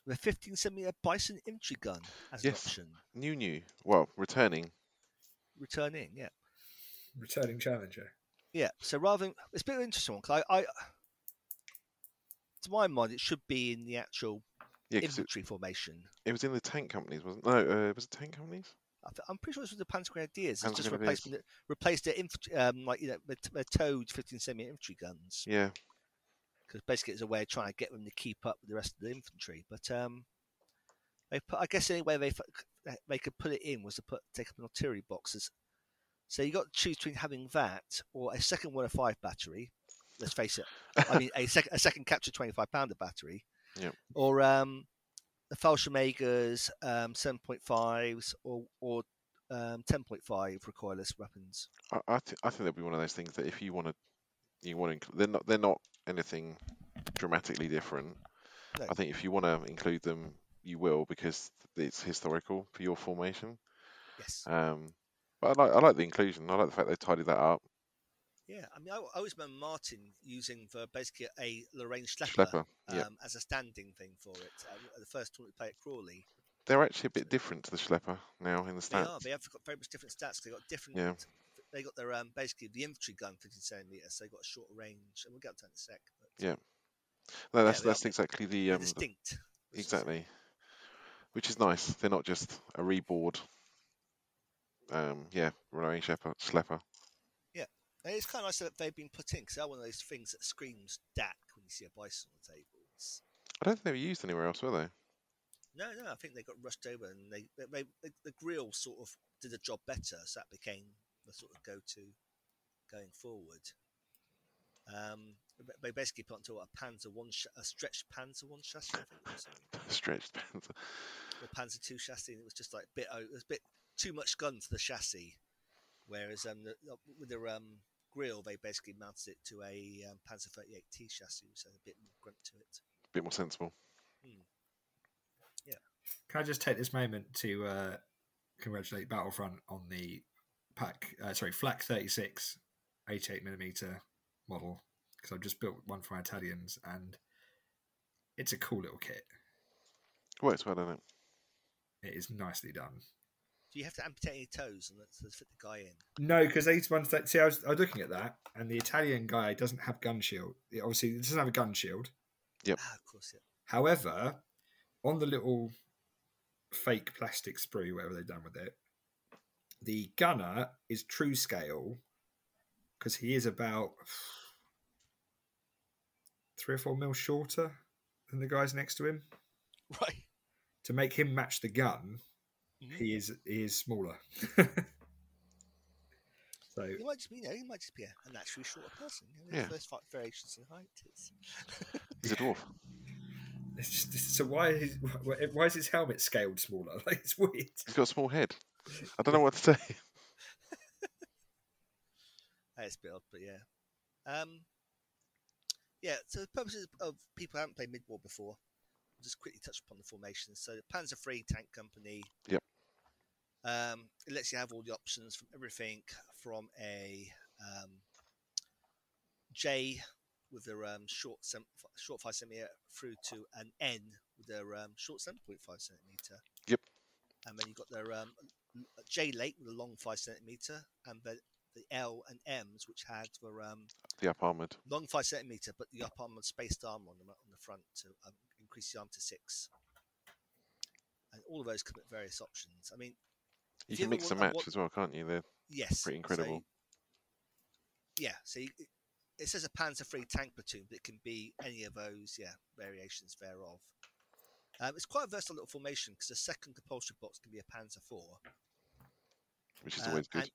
the 15 centimeter Bison infantry gun as
Yes.
an option.
new, new. Well, returning.
Returning, yeah.
Returning challenger.
Yeah, so rather than it's a bit of an interesting one because I, I, to my mind, it should be in the actual
Yeah, 'cause it,
infantry formation.
it was in the tank companies, wasn't? No, uh, was it tank companies?
I th- I'm pretty sure this was the Panzer Grenadiers. It's
Panzer
just
Grenadiers.
replacement, replaced their infantry, um, like you know, the, the towed 15 centimeter infantry guns.
Yeah,
Because basically, it's a way of trying to get them to keep up with the rest of the infantry. But um, they put, I guess, the only way they they could put it in was to put take up an artillery boxes. So you got to choose between having that or a second one of five battery. Let's face it. I mean, a, sec- a second capture 25 pounder battery.
Yep.
Or um, the Fallschirmjägers um, 7.5s or or um, 10.5 recoilless weapons.
I, I, th- I think that'd be one of those things that if you want to, you want to. They're not. They're not anything dramatically different.
No.
I think if you want to include them, you will because it's historical for your formation.
Yes.
Um, but I like. I like the inclusion. I like the fact they tidied that up.
Yeah, I mean, I, I always remember Martin using for basically a Lorraine Schlepper,
Schlepper. Yeah,
um, as a standing thing for it. Um, the first tournament we played at Crawley,
they're actually a bit different to the Schlepper now in the
they
stats.
are. They have got very much different stats. They've got different.
Yeah.
They got their um, basically the infantry gun 15 centimeters. So they got a shorter range, and we'll get to that in a sec. But
Yeah. No, that's
are
that's exactly the um,
distinct. is-
exactly, which is nice. They're not just a reboard. Um, yeah, Lorraine Schlepper. Schlepper.
And it's kind of nice that they've been put in because they're one of those things that screams DAK when you see a bison on the table. It's,
I don't think they were used anywhere else, were they?
No, no, I think they got rushed over and they, they, they the, the Grille sort of did the job better, so that became the sort of go-to going forward. Um, they basically put onto a Panzer one, sh- a stretched Panzer one chassis, I think, it was,
Stretched Panzer.
or Panzer two chassis. And it was just like a bit, o- it was a bit too much gun for the chassis. Whereas um, the, with the um, Grille, they basically mounted it to a um, Panzer 38T chassis, which had a bit more grunt to it.
bit more sensible. Yeah.
Can I just take this moment to uh, congratulate Battlefront on the pack? Uh, sorry, Flak 36 88 millimeter model because I've just built one for my Italians and it's a cool little kit.
Works well, doesn't it?
It is nicely done.
Do you have to amputate your toes and let's, let's fit the guy in?
No, because they one that see, I was, I was looking at that, and the Italian guy doesn't have gun shield. It obviously, it doesn't have a gun shield.
Yep.
Ah, of course, yeah.
However, on the little fake plastic sprue, whatever they've done with it, the gunner is true scale because he is about three or four mil shorter than the guys next to him.
Right.
To make him match the gun,
Mhm.
he is he is smaller. So
He might just be, you know, he might just be a, a naturally shorter person. You know,
Yeah.
First fi- variations in height. It's,
He's a dwarf.
it's just, so why is why, why is his helmet scaled smaller? Like it's weird.
He's got a small head. I don't know what to say.
it's a bit odd, but yeah. Um, yeah, so the purposes of people who haven't played Mid-War before, I'll just quickly touch upon the formations. So Panzer III Tank Company.
Yep.
Um, it lets you have all the options from everything from a um, J with their um, short sem- short five centimeter through to an N with their um, short seven point five centimeter.
Yep.
And then you've got their um, J late with a long five centimeter, and the, the L and M's which had were um,
The up armored.
long five centimeter, but the up armor spaced armor on the on the front to um, increase the arm to six. And all of those come at various options. I mean,
You
you
can mix and match
want-
as well, can't you? They're
yes,
pretty
so-
incredible.
yeah, so you, it says a Panzer III tank platoon, but it can be any of those, yeah, variations thereof. Um, it's quite a versatile little formation because the second compulsory box can be a Panzer IV.
Which is
Um,
always good.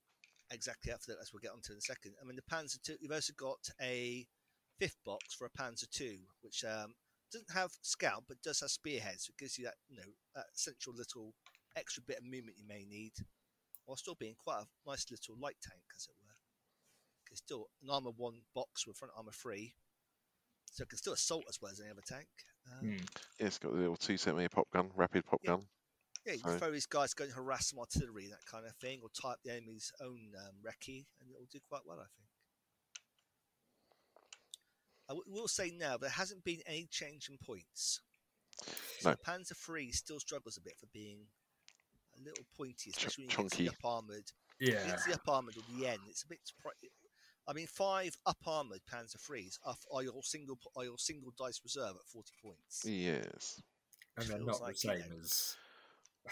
exactly after that, as we'll get onto in a second. I mean, the Panzer II, you've also got a fifth box for a Panzer II, which um, doesn't have scout but does have spearheads, so it gives you that, you know, that essential little extra bit of movement you may need, while still being quite a nice little light tank, as it were. It's still an armor one box with front armor three, so it can still assault as well as any other tank. Um,
Hmm.
Yeah, it's got the little two centimeter pop gun, rapid pop
Yeah.
gun.
Yeah, you
So-
throw these guys go and harass some artillery, that kind of thing, or type the enemy's own um, recce, and it'll do quite well, I think. I w- will say now there hasn't been any change in points. So
No.
Panzer III still struggles a bit for being a little pointy,
Ch-
especially when you get to
chunky.
the up armored.
Yeah.
It's the up armored or the end. It's a bit. Pri- I mean, five up armored Panzer IIIs are, are your single are your single dice reserve at forty points.
Yes.
and they're not
like,
the
you
same
know-
as.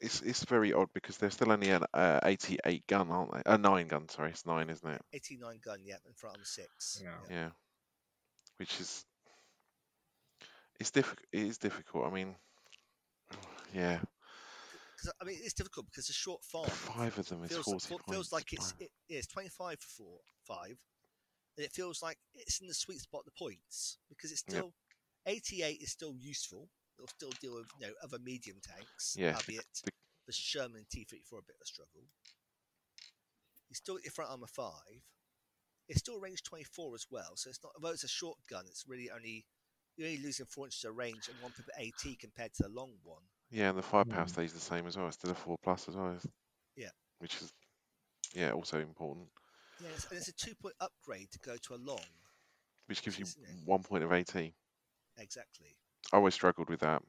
It's it's very odd because they're still only an uh, 88 gun, aren't they? A nine gun, sorry, it's nine, isn't it?
Eighty nine gun, yeah, and front armor six.
Yeah.
Yeah. Which is it's difficult. It is difficult. I mean, yeah,
'Cause, I mean, it's difficult because the short farm
five of them is
feels,
40
fe-
points.
feels like it's it, yeah, it's twenty five for four, five, and it feels like it's in the sweet spot of the points because it's
Yep.
still eighty eight is still useful. It'll still deal with you know other medium tanks,
Yeah, the-
albeit
the-
the Sherman T thirty four a bit of a struggle. You still get your front armor five. It's still range twenty four as well, so it's not although it's a short gun, it's really only you're only losing four inches of range and one pip AT compared to the long one.
Yeah, and the firepower
Mm.
stays the same as well. It's still a four plus as well.
Yeah.
Which is yeah also important.
Yes, and it's a two point upgrade to go to a long.
Which gives you one point of AT.
Exactly.
I always struggled with that.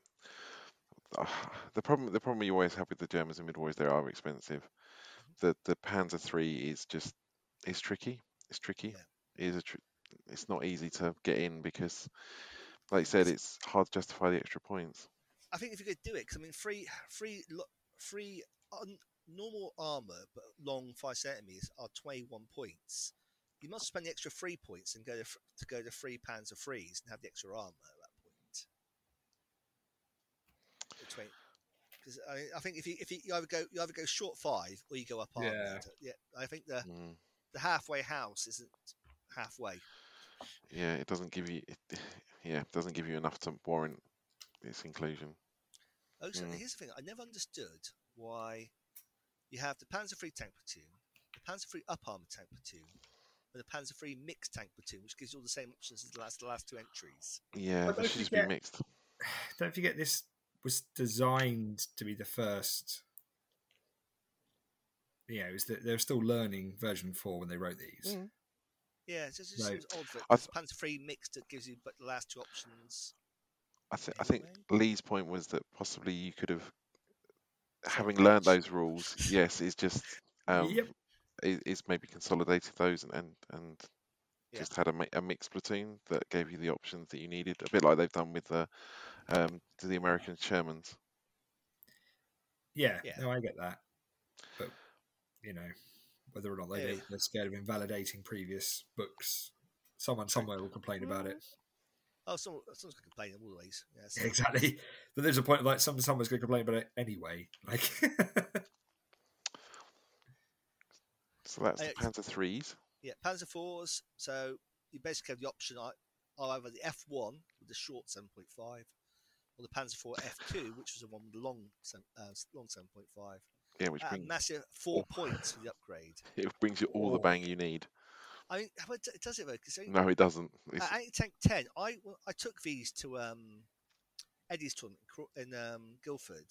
The problem, the problem you always have with the Germans and is they are expensive. Mm-hmm. The the Panzer III is just it's tricky. It's tricky.
Yeah.
It is a tr- it's not easy to get in because, like you said, it's hard to justify the extra points.
I think if you could do it, because I mean, free, free, lo- free, un, normal armor but long five centimeters are twenty-one points. You must spend the extra three points and go to f- to go to three Panzer threes and have the extra armor at that point. Because I, I think if you if you, you either go you either go short five or you go up armored.
Yeah.
Yeah, I think the
Mm.
the halfway house isn't halfway.
Yeah, it doesn't give you. It, yeah, it doesn't give you enough to warrant its inclusion.
Also,
Mm.
here's the thing: I never understood why you have the Panzer III tank platoon, the Panzer III up armor tank platoon, and the Panzer III mixed tank platoon, which gives you all the same options as the last the last two entries.
Yeah,
Well,
they
don't
should just be mixed.
Don't forget, this was designed to be the first. You know, is that they're still learning version four when they wrote these.
Mm.
Yeah, it just, it
No.
seems odd that
I
it's Panzer III mixed that gives you but the last two options.
I, th- I think Lee's point was that possibly you could have, having
Separate
learned those rules, yes, is just um,
Yep.
is, is maybe consolidated those and and, and
Yeah.
just had a, mi- a mixed platoon that gave you the options that you needed, a bit like they've done with the um, to the American Shermans.
Yeah,
Yeah.
no, I get that, but you know, whether or not they
Yeah.
they're scared of invalidating previous books, someone somewhere will complain about it.
Oh, someone, someone's going to complain always. Yes.
Exactly, but there's a point of like some someone's going to complain about it anyway. Like,
So that's
Uh,
the
it's-
Panzer threes.
Yeah, Panzer fours. So you basically have the option ei- of either the F1 with the short 7.5, or the Panzer IV F2, which was the one with the long uh, long 7.5.
Yeah, which brings
massive four points for the upgrade.
it brings you all the
Oh.
bang you need.
I mean, it does it though?
No, it doesn't. It's,
at Anti-Tank 10, I well, I took these to um, Eddie's tournament in um, Guildford.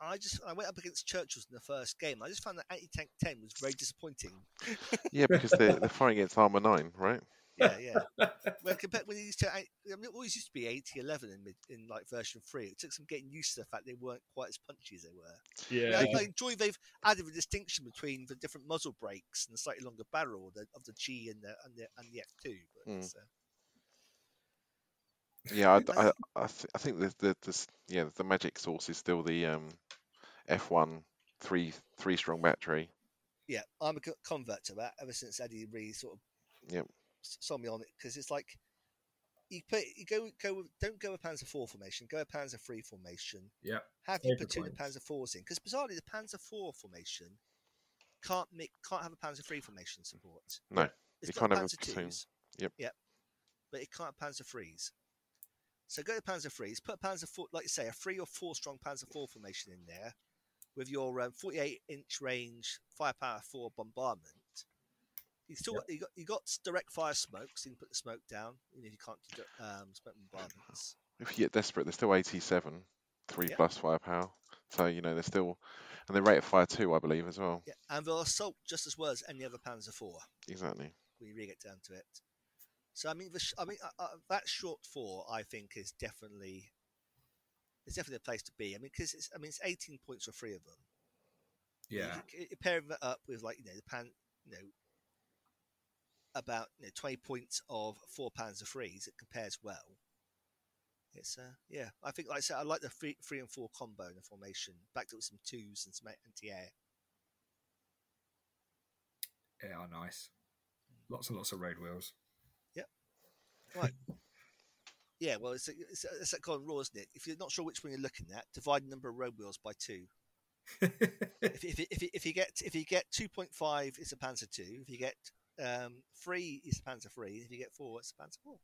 I just I went up against Churchill's in the first game. I just found that Anti-Tank 10 was very disappointing.
yeah, because they're, they're fighting against Armour nine, right?
Yeah, yeah. when compared when it used to, I mean, it always used to be 80 11 in, mid, in like version three. It took some getting used to the fact they weren't quite as punchy as they were.
Yeah.
I, I enjoy they've added a distinction between the different muzzle brakes and the slightly longer barrel of the, of the G and the and the and the F2. But
Mm.
uh,
Yeah, I, I, I, th- I think the, the, the yeah the magic source is still the um, F1 three three strong battery.
yeah, I'm a convert to that ever since Eddie really sort of
Yep.
S- sold me on it because it's like you put you go go with, don't go with Panzer four formation, go with Panzer three formation.
Yeah.
Have your
Favourite
platoon of. Panzer fours in because bizarrely the Panzer four formation can't make can't have a Panzer three formation support.
No,
it's
you
got
can't have
Panzer twos.
Yep.
Yep. But it can't have Panzer threes. So go to Panzer threes, put Panzer four, like you say, a three or four strong Panzer four formation in there with your um, 48 inch range firepower four bombardment. You still
Yep.
got, you got you got direct fire smoke, so you can put the smoke down. You know you can't do um, smoke bombardments.
If you get desperate, they're still 87, three
Yeah.
plus firepower. So you know they're still, and they rate of fire two, I believe, as well.
Yeah, and they'll assault just as well as any other Panzer four.
Exactly.
when you really get down to it. So I mean, the sh- I mean uh, uh, that short four I think is definitely it's definitely a place to be. I mean, because it's I mean it's 18 points for three of them. You-
Yeah.
you, you pair that up with like you know the pan, you know, about you know 20 points of four pounds of threes. It compares well. It's uh yeah, I think like I said, I like the three, three and four combo in the formation, backed up with some twos and some anti-air.
Yeah, are nice. Lots and lots of road wheels. Yep. Right.
yeah, well, it's, it's, it's that kind of rule, isn't it? If you're not sure which one you're looking at, divide the number of road wheels by two. if, if, if, if you get if you get two point five, it's a Panzer two. If you get um, three, it's a Panzer three. If you get four, it's a Panzer four.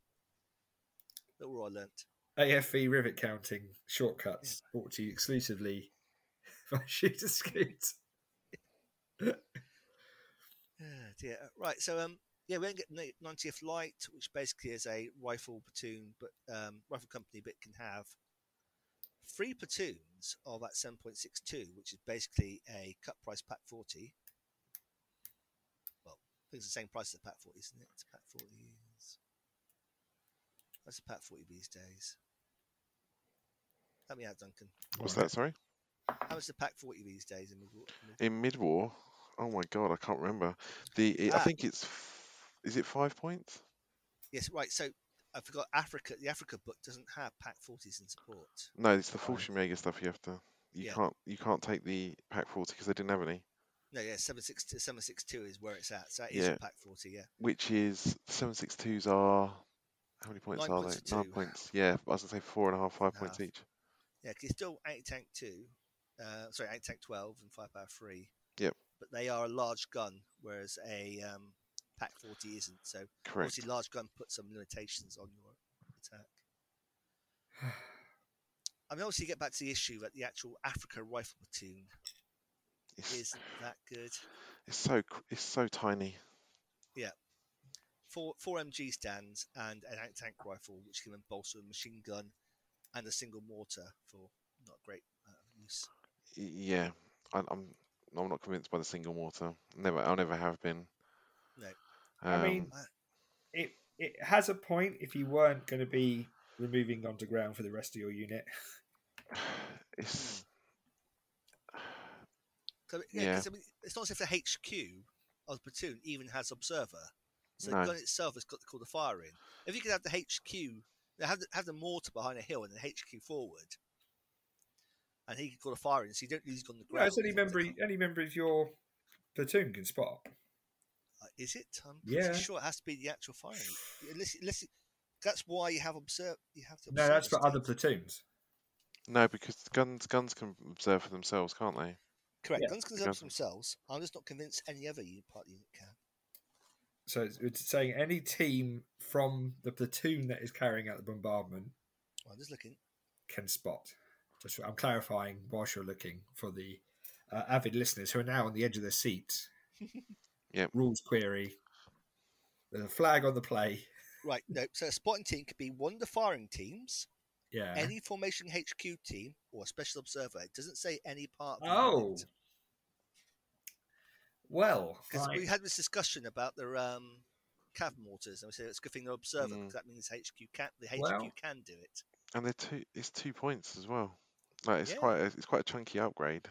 That were I learnt.
AFV rivet counting shortcuts brought to you exclusively by Shooter Scoot.
Dear. Right, so um, yeah, we don't get ni- 90th Light, which basically is a rifle platoon, but um, rifle company, but can have three platoons of that 7.62, which is basically a cut price Pak 40. I think it's the same price as a Pak 40, isn't it? It's a Pak 40 is. What's a Pak 40 these days? Help me out, Duncan.
What's that? Sorry.
How much is a Pak 40 these days? In mid- mid-
In mid war, oh my god, I can't remember. The it, I
Ah.
think it's is it five points?
Yes, right. So I forgot Africa. The Africa book doesn't have Pak 40s in support.
No, it's the
Right.
Fallschirmjäger stuff. You have to. You
Yeah.
can't. You can't take the Pak forty because they didn't have any.
No, yeah, 762, 762 is where it's at. So that is
Yeah.
Pak 40, yeah.
Which is seven six twos are. How many points
Nine
are
points
they? Nine points. Yeah, I was gonna say four and half, five
and a
points
half.
each.
Yeah, it's still anti tank 2, uh, sorry, anti tank 12 and firepower 3.
Yep.
But they are a large gun, whereas a um, Pak 40 isn't. So
Correct.
obviously, large gun puts some limitations on your attack. I mean, obviously, you get back to the issue that the actual Africa rifle platoon
It's,
isn't that good.
it's so it's so tiny.
Yeah, four four MG stands and an anti-tank rifle, which can then bolster a machine gun and a single mortar for not great uh, use.
Yeah, I, I'm. I'm not convinced by the single mortar. Never. I never have been.
No.
I mean,
Uh,
it it has a point if you weren't going to be removing underground for the rest of your unit.
Um, it's.
So, yeah,
Yeah.
'cause, I mean, it's not as if the HQ of the platoon even has observer. So
No.
the gun itself has got to call the fire in. If you could have the HQ, have the, have the mortar behind a hill and the HQ forward, and he could call the fire in, so you don't lose on the
No,
ground.
it's any member any member of your platoon can spot.
Uh, is it? I'm
Yeah.
sure it has to be the actual firing. Unless, unless it, that's why you have observe. You have to.
No, that's
observe
for other platoons.
No, because guns guns can observe for themselves, can't they?
Correct.
Yeah,
guns can
the
themselves themselves. I'm just not convinced any other unit part unit can.
So it's, it's saying any team from the platoon that is carrying out the bombardment
Well, I'm just looking.
can spot. Just I'm clarifying whilst you're looking for the uh, avid listeners who are now on the edge of their seats.
yeah.
Rules query. There's a flag on the play.
Right, no. So a spotting team could be one of the firing teams,
Yeah.
any formation HQ team, or a special observer. It doesn't say any part. Of the
oh. Well,
because
right.
we had this discussion about the um, cav mortars, and we said it's a good thing they're observer
Mm.
because that means HQ can the HQ
Well-
can do it.
And they're two. It's two points as well. Like it's
Yeah.
quite. A, it's quite a chunky upgrade.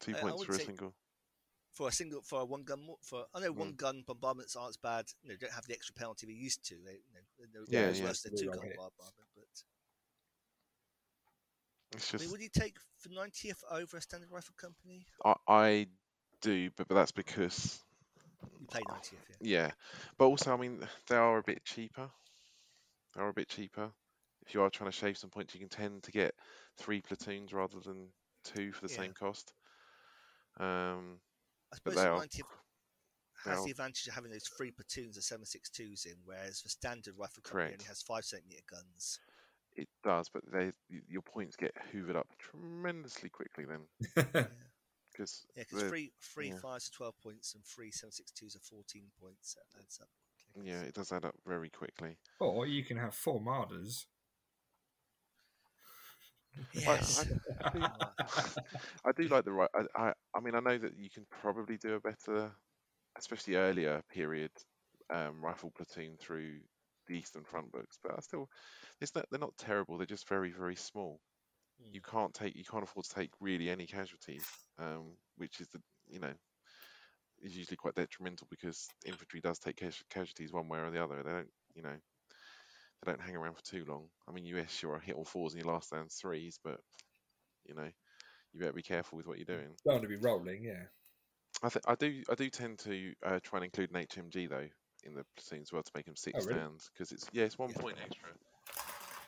Two
I-
points for a single.
For a single, for a one gun, for I know
Mm.
one gun bombardments aren't as bad. You know, don't have the extra penalty we used to. They, you know, they're
Yeah, yeah.
worse than two gun bombardment. But
It's
I mean, would you take for 90th over a standard rifle company?
I, I do, but, but that's because
You play 90th, yeah.
yeah. But also, I mean, they are a bit cheaper. They are a bit cheaper. If you are trying to shave some points, you can tend to get three platoons rather than two for the
Yeah.
same cost. Um,
I
but
suppose
they
the
are
90th
they
has
are-
the advantage of having those three platoons of 762s in, whereas the standard rifle company only has five centimeter guns.
it does, but they your points get hoovered up tremendously quickly then,
Yeah,
because
yeah, because three three
yeah.
fives are 12 points and three 762s are 14 points. That adds up. quickly.
yeah, it does add up very quickly.
or you can have four Marders.
Yes.
I do like the right. I, I, I mean, I know that you can probably do a better, especially earlier period, um, rifle platoon through the Eastern Front books, but I still, it's not. They're not terrible. They're just very, very small. You can't take. You can't afford to take really any casualties, um, which is the you know, is usually quite detrimental because infantry does take casualties one way or the other. They don't, you know, they don't hang around for too long. I mean, US, you're a hit all fours and your last down threes, but you know, you better be careful with what you're doing.
Don't want to be rolling, yeah.
I th- I do I do tend to uh, try and include an HMG though in the platoon as well to make them six
Oh, really?
stands because it's yeah it's one
Yeah.
point extra,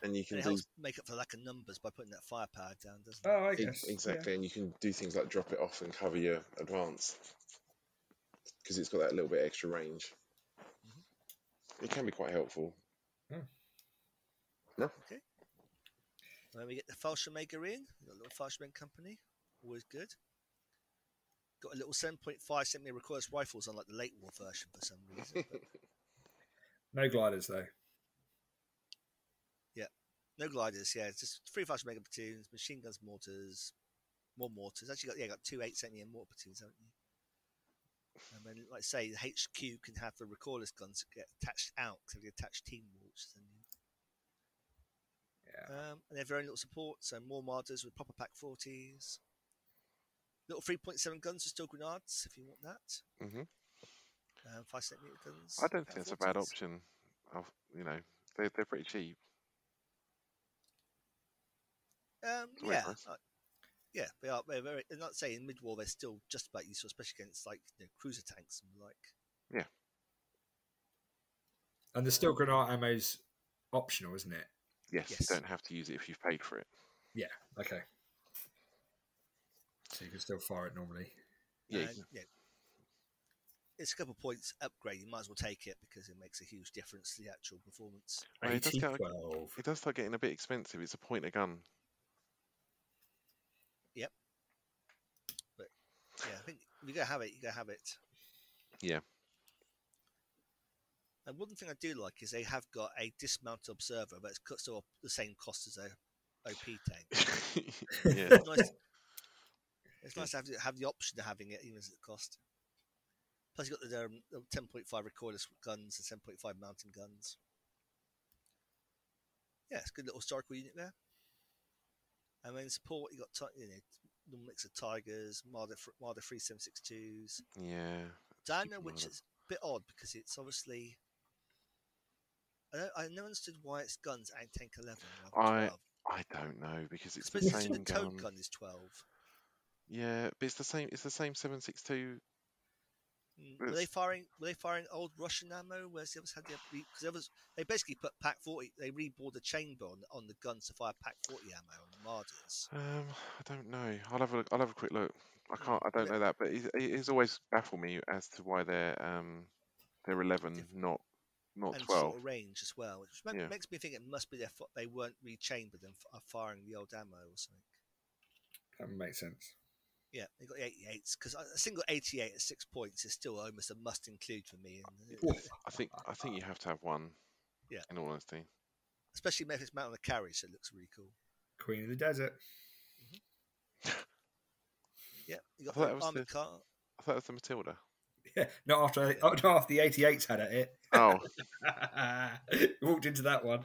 and you
And
can
it
do
helps make up for lack of numbers by putting that firepower down, doesn't it?
Oh, I guess. yeah.
exactly, and you can do things like drop it off and cover your advance because it's got that little bit extra range. Mm-hmm. It can be quite helpful. Hmm.
And then we get the Fallschirmjäger in, we've got a little Fallschirmjäger company, always good. Got a little 7.5 centimeter recoilless rifles, unlike the late war version for some reason. but
No gliders, though.
No gliders, yeah, it's just three Fallschirmjäger platoons, machine guns, mortars, more mortars. Actually, got yeah, got two 8 centimeter mortar platoons, haven't you? And then, like I say, the HQ can have the recoilless guns get attached out because they attach team walls. And,
Yeah.
um, and they have their own little support, so more Marders with proper Pak 40s. Little 3.7 guns with still grenades if you want that.
hmm
Um, 5 centimeter guns.
I don't think it's a bad
40s.
option. Of you know they they're pretty cheap.
Um, yeah,
nice.
uh, yeah, they are. They're very. I'm not saying mid war they're still just about useful, especially against like you know, cruiser tanks and the like. Yeah.
And the Stielgranate ammo's optional, isn't it?
Yes,
Yes.
you don't have to use it if you've paid for it.
Yeah. Okay. So you can still fire it normally.
Yeah, you
and, yeah. It's a couple of points upgrade. You might as well take it because it makes a huge difference to the actual performance.
Well, it does go-
8012.
it does start getting a bit expensive. It's a point a gun.
Yeah, I think you go have it, you go have it.
Yeah.
And one thing I do like is they have got a dismounted observer, but it's still the same cost as a OP tank.
yeah,
It's nice, it's nice to have, the- have the option of having it, even as it cost. Plus, you've got the, um, the 10.5 recoilless guns and 10.5 mountain guns. Yeah, it's a good little historical unit there. And then support, you got you know, the mix of Tigers, Marder, fr- Marder 3762s.
yeah. Keep
which is a bit odd because it's obviously. I, don't, I never understood why it's guns and tank 11.
I-
12.
I don't know because it's the same
the towed
gun.
gun is 12.
Yeah, but it's the same. It's the same seven six two
Mm. Were they firing? Were they firing old Russian ammo? Whereas the others had the because the others they basically put Pak Forty. They rebored the chamber on, on the guns to fire Pak Forty ammo on the Marders.
Um, I don't know. I'll have a look. I'll have a quick look. I
Hmm,
can't. I don't know that, but it, it has always baffled me as to why they're um they're eleven, not not
and
twelve.
sort of range as well, which ma-
Yeah.
makes me think it must be their they weren't rechambered and are firing the old ammo or something.
That makes sense.
Yeah, they got the 88s because a single 88 at six points is still almost a must include for me.
Uh,
I think. I think you have to have one.
Yeah.
In all honesty.
especially if it's mounted on a carriage, so it looks really cool.
Queen of the Desert. Mm-hmm.
Yeah, you got
thought that
the
was
armored
the-
car.
I thought it was the Matilda.
Yeah, not after not after the 88s had at it.
Oh,
Walked into that one.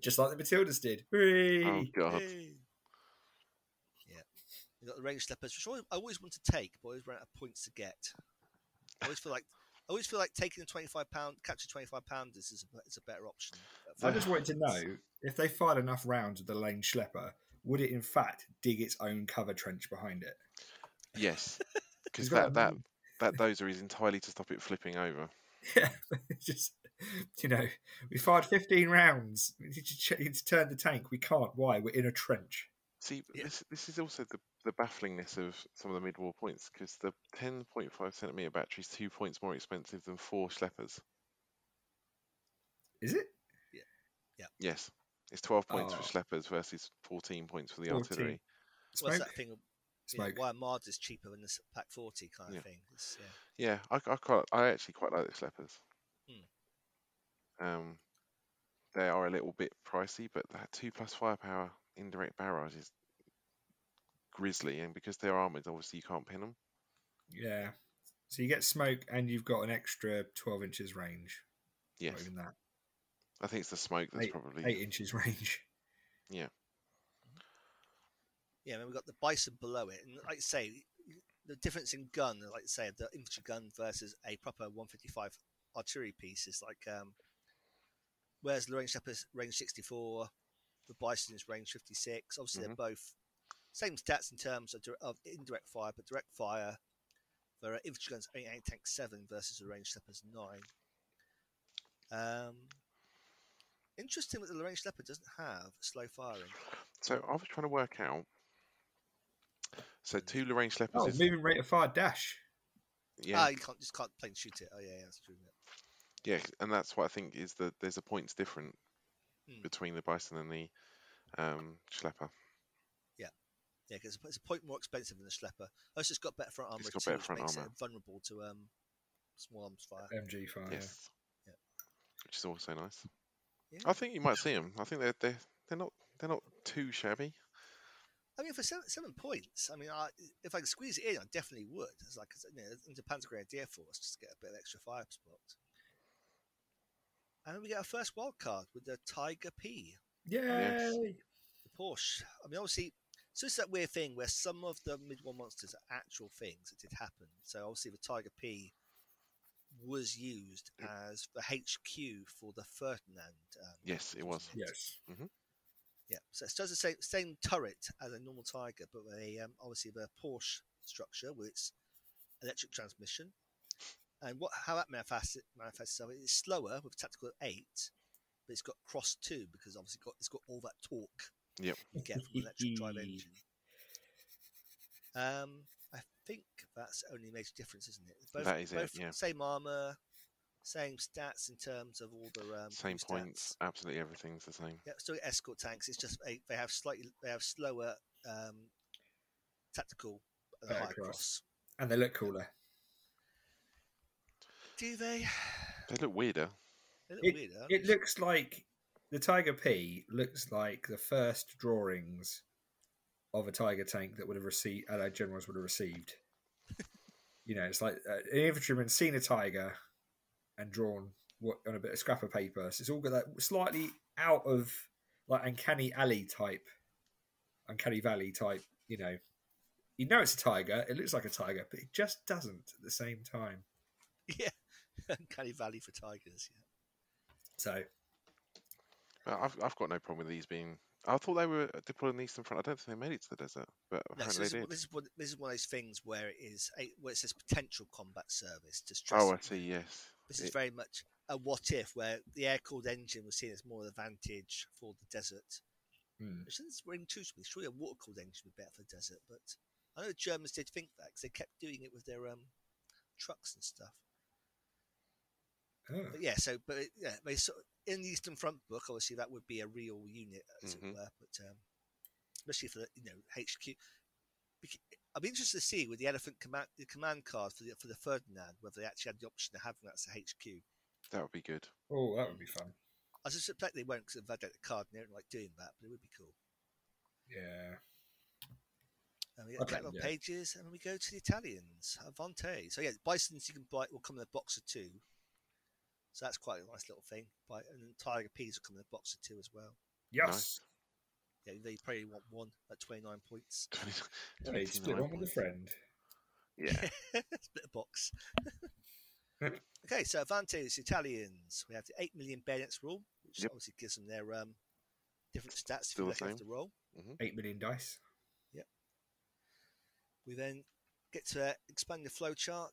Just like the Matildas did. Whee!
oh God.
Hey. Yeah, you got the Lorraine Schleppers, which I always- want to take, but I always run out of points to get. I always feel like I always feel like taking a twenty-five pound capture twenty-five pounders is a, is a better option.
I just wanted to know if they fired enough rounds with the Lorraine Schlepper, would it in fact dig its own cover trench behind it?
Yes. Because
He's
that
a
that that dozer is entirely to stop it flipping over.
Yeah, it's just you know, we fired 15 rounds. We need to, ch- need to turn the tank. We can't. Why? We're in a trench.
See,
Yeah.
this this is also the the bafflingness of some of the mid-war points because the 10.5 centimeter battery is two points more expensive than four schleppers.
Is it? Yeah. Yeah.
Yes, it's 12 points
Oh.
for schleppers versus 14 points for the
14.
artillery.
What's
Smoke.
that thing? You know, why Mars is cheaper than this Pak Forty kind of
Yeah.
thing. Yeah.
Yeah, I, I quite, I actually quite like the schleppers.
Hmm.
Um, they are a little bit pricey, but that two plus firepower indirect barrage is grisly, and because they're armored, obviously you can't pin them.
Yeah. So you get smoke and you've got an extra 12 inches range. Not
Yes,
even that.
I think it's the smoke that's
Eight-
probably
Eight inches range.
Yeah, I mean, we've got the Bison below it, and like I say, the difference in gun, like I say, the infantry gun versus a proper 155 artillery piece is like, um, whereas the range is range 64, the Bison is range 56. Obviously, they're both same stats in terms of, dir- of indirect fire, but direct fire. There are infantry guns 88 tank 7 versus the Lorraine Schleppers 9. Um, interesting that the Lorraine Schlepper doesn't have slow firing.
So I was trying to work out. So two Lorraine schleppers
Oh,
is
moving rate of fire dash.
yeah,
Ah, you can't just can't plain shoot it. Oh yeah, yeah that's true.
yeah, and that's what I think is that there's a points different
Hmm.
between the bison and the um, schlepper.
Yeah, because it's a point more expensive than the schlepper. Oh, it's just got better front armor
It's got
too,
better
which
front
makes
armor.
it vulnerable to um, small arms fire.
MG fire.
Yes,
Yeah.
which is also nice.
Yeah.
I think you might see them. I think they're they're they're not they're not too shabby.
I mean, for seven, seven points, I mean, I, if I could squeeze it in, I definitely would. It's like you know, into Panzer Grenadier Force just to get a bit of extra fire spot. And then we get our first wild card with the Tiger P.
Yay!
the Porsche. I mean, obviously, so it's that weird thing where some of the mid one monsters are actual things that did happen. So obviously, the Tiger P was used as the HQ for the Ferdinand. Um,
Yes, it was.
wasn't
Yes.
Yeah. So it's does the same same turret as a normal Tiger, but a um, obviously the Porsche structure with its electric transmission. And what how that manifests manifests itself is slower with tactical eight, but it's got cross two because obviously got it's got all that torque
Yep.
you get from an electric drive engine. Um, I think that's the only major difference, isn't it? Both,
That is it,
both
yeah.
Same armor, same stats in terms of all the um,
Same points.
stats.
Absolutely everything's the same.
Yeah, still escort tanks. It's just they, they have slightly they have slower um, tactical and
Better cross.
cross.
And they look cooler.
Do they?
They look weirder.
They look
It,
weird. huh?
it looks like the Tiger P looks like the first drawings of a Tiger tank that would have received Allied generals would have received. you know, it's like uh, an infantryman seen a tiger and drawn what on a bit of scrap of paper. So it's all got that slightly out of like uncanny alley type, uncanny valley type. You know, you know it's a tiger. It looks like a tiger, but it just doesn't at the same time.
yeah, Uncanny Valley for tigers. Yeah.
So
I've I've got no problem with these being I thought they were deployed on the eastern front. I don't think they made it to the desert, but
No, so
apparently
this,
they
is,
did.
this is one. This is one of those things where it is a, where it says potential combat service to stress.
Oh, I see. Yes.
This is very much a what if, where the air cooled engine was seen as more of an advantage for the desert.
Hmm.
Which doesn't ring true to me. Surely a water cooled engine would be better for the desert, but I know the Germans did think that because they kept doing it with their um, trucks and stuff.
Oh.
But yeah, so but it, yeah, they sort of, in the Eastern Front book, obviously that would be a real unit, as
Mhm.
it were. But um, especially for the you know HQ, I'd be interested to see with the Elephant command the command card for the for the Ferdinand whether they actually had the option of having that as a HQ.
That would be good.
Oh, that would be fun.
I suspect they won't because they've had the card and they don't like doing that, but it would be cool.
Yeah.
And we get
Okay,
catalog
yeah.
pages, and we go to the Italians. Avanti. So yeah, Bisons you can buy will come in a box of two. So that's quite a nice little thing. Buy, and then Tiger Ps will come in a box of two as well.
Yes.
Yeah, they probably want one at twenty nine points.
Hey, split
29
one with a friend.
Yeah.
Split a box. okay, so Avanti's Italians. We have the eight million bayonets rule, which
Yep.
obviously gives them their um, different stats
Still the
if you look after
same.
roll.
Eight million dice. Yep.
We then get to uh, expand the flow chart.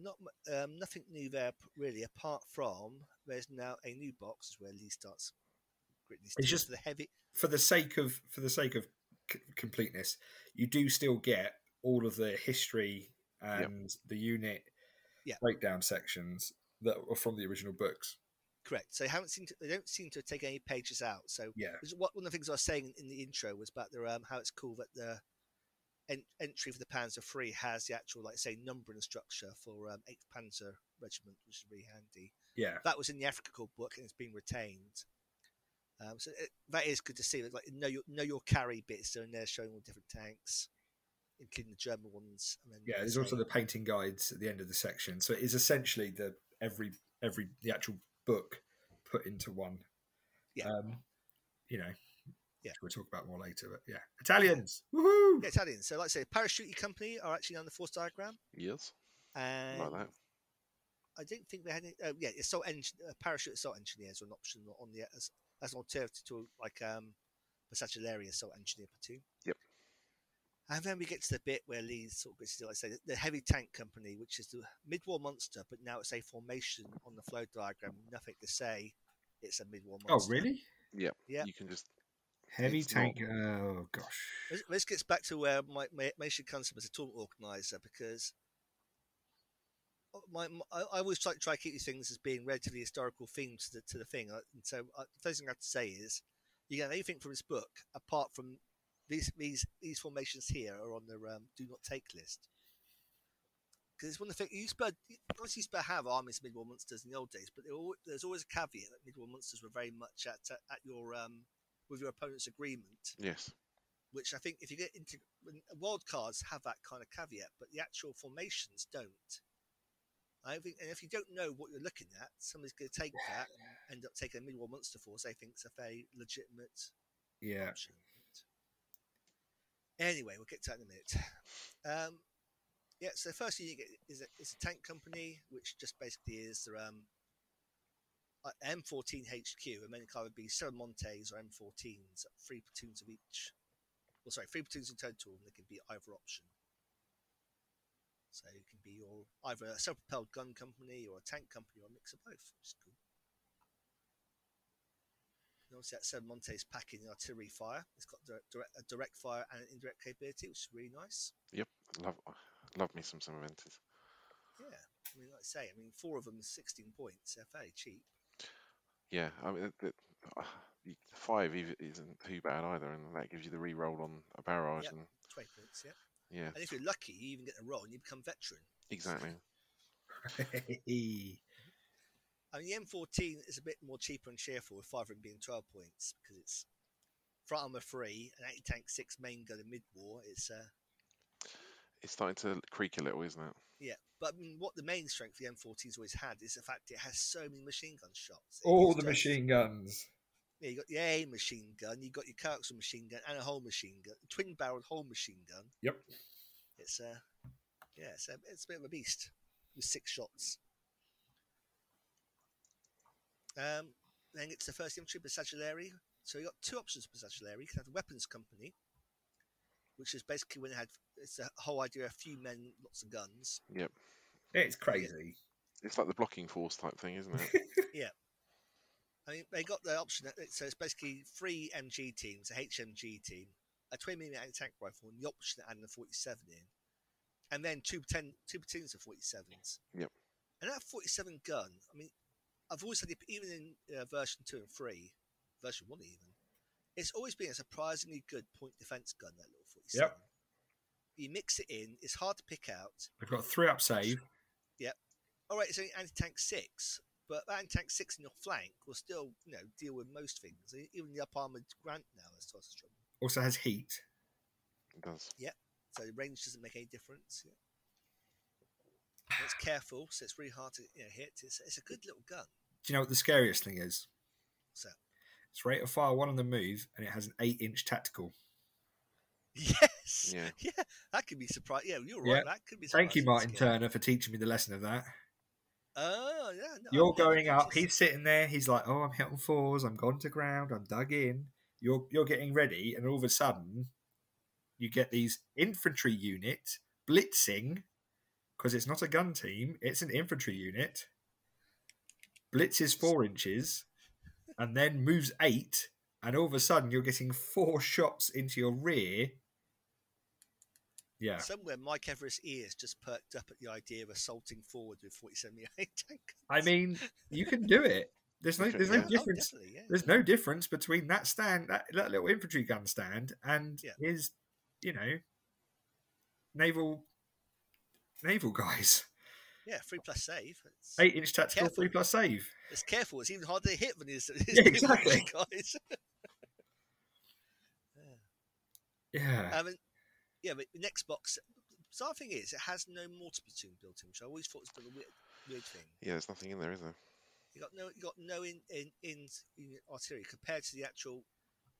Not um, nothing new there really, apart from there's now a new box where Lee starts.
It's just-
for the heavy.
For the sake of for the sake of c- completeness, you do still get all of the history and the unit
Yeah.
breakdown sections that are from the original books.
Correct. So they haven't seen. To, they don't seem to take any pages out. So
Yeah.
What one of the things I was saying in the intro was about the um, how it's cool that the en- entry for the Panzer Three has the actual, like say, numbering structure for um, Eighth Panzer Regiment, which is really handy.
Yeah.
That was in the Afrika Korps book and it's been retained. Um, so it, that is good to see. Like know your know your carry bits are in there showing all different tanks, including the German ones. And then
Yeah, there's also the painting guides at the end of the section. So it is essentially the every every the actual book put into one.
Yeah.
Um, you know.
Yeah.
which We'll talk about more later, but yeah. Italians. Woohoo!
yeah, Italian. So like I say, Parachute Company are actually on the force diagram,
Yes.
and
Like that.
I don't think they had any. Uh, yeah, assault engin- uh, parachute assault engineers are an option on the as, as an alternative to like um, Bersaglieri assault engineer platoon.
Yep.
And then we get to the bit where Lee sort of gets to, like I say, the heavy tank company, which is the mid-war monster, but now it's a formation on the flow diagram. Nothing to say. It's a mid-war
Oh, really?
Yeah.
Yeah.
You can just
Heavy
It's not-
tank. Oh gosh.
This, this gets back to where my, my Mason comes from as a tournament organizer because my, my I I always try, try to keep these things as being relatively historical themes to the, to the thing. Uh, And so uh, the first thing I have to say is you get anything from this book apart from these these these formations here are on the um, do not take list. Because it's one of the things you used to, obviously used to have armies of mid-war monsters in the old days, but there al- there's always a caveat that mid-war monsters were very much at at your um, with your opponent's agreement
yes.
which I think if you get into when- wild cards have that kind of caveat, but the actual formations don't. I think, and if you don't know what you're looking at, somebody's going to take that and end up taking a mid-war monster force. They think it's a very legitimate
Yeah.
option. Anyway, we'll get to that in a minute. Um, yeah, so first you get is a, is a tank company, which just basically is their um, Uh, M14 HQ, and then it would be Semoventes or M14s, three platoons of each. Well, sorry, three platoons in total, and they can be either option. So it can be your either a self-propelled gun company or a tank company or a mix of both, which is cool. And obviously, that Semoventes packing artillery fire. It's got direct, direct, a direct fire and an indirect capability, which is really nice.
Love love me some some Aventus.
Yeah, I mean, like I say, I mean, four of them, sixteen points. They're fairly cheap.
Yeah. I mean, the, uh, the five ev- isn't too bad either, and that gives you the re-roll on a barrage,
Yep.
and
Twenty points, yeah.
yeah,
And if you're lucky, you even get a roll and you become veteran.
exactly.
I mean, the M14 is a bit more cheaper and cheerful with five of them being 12 points because it's front armor three, an anti tank six main gun in mid war. It's uh,
It's starting to creak a little, isn't it?
Yeah, but I mean, what the main strength the M14's always had is the fact it has so many machine gun shots. It
All the
just-
machine guns.
Yeah, you got the A machine gun, you got your Coaxial machine gun, and a whole machine gun, twin barreled whole machine gun.
Yep.
It's uh, yeah, it's a, it's a bit of a beast with six shots. Um, then it's the first infantry Bersaglieri. So you got two options for Sagittarius. You can have the weapons company, which is basically when they had it's the whole idea of a few men, lots of guns.
Yep.
It's crazy.
It's like the blocking force type thing, isn't it? Yeah.
I mean, they got the option. that- So it's basically three MG teams, a HMG team, a 20 mm anti-tank rifle, and the option to add a 47 in, and then two, ten, two platoons of 47s.
Yep.
And that 47 gun, I mean, I've always said, it, even in uh, version two and three, version one even, it's always been a surprisingly good point defense gun. That little 47.
Yep.
You mix it in; it's hard to pick out.
I've got three up save. Yep.
All right, so only anti-tank six, but that anti-tank six in your flank will still, you know, deal with most things. Even the up armored Grant now has twice as trouble.
Also has heat.
It does. Yep.
So the range doesn't make any difference. Yeah. And it's careful, so it's really hard to you know, hit. It's, it's a good little gun.
Do you know what the scariest thing is?
So
It's rate of fire one on the move, and it has an eight-inch tactical.
yes,
Yeah.
yeah, that could be surprising. Yeah, you're right. Yeah. That could be.
Thank you, Martin
scary.
Turner, for teaching me the lesson of that.
Oh yeah, no,
You're
never
going up. He's sitting there. He's like, "Oh, I'm hit on fours. I'm gone to ground. I'm dug in." You're you're getting ready, and all of a sudden, you get these infantry unit blitzing because it's not a gun team; it's an infantry unit. Blitzes four inches, and then moves eight, and all of a sudden, you're getting four shots into your rear. Yeah,
Somewhere Mike Everest's ears just perked up at the idea of assaulting forward with 47 tank.
I mean, you can do it. There's no there's no
Yeah.
Oh,
difference.
definitely, yeah.
there's no difference between that stand, that, that little infantry gun stand, and
Yeah.
his, you know, naval naval guys.
Yeah, three plus save. It's,
Eight inch tactical,
Careful.
three plus save.
it's careful. It's even harder to hit than his, his
Yeah, exactly.
guys. yeah.
Yeah,
Um, and, yeah, but the next box. So the thing is, it has no mortar platoon built in, which I always thought was a bit of a weird, weird thing.
Yeah, there's nothing in there, is there?
You got no, you got no in in, in, in artillery compared to the actual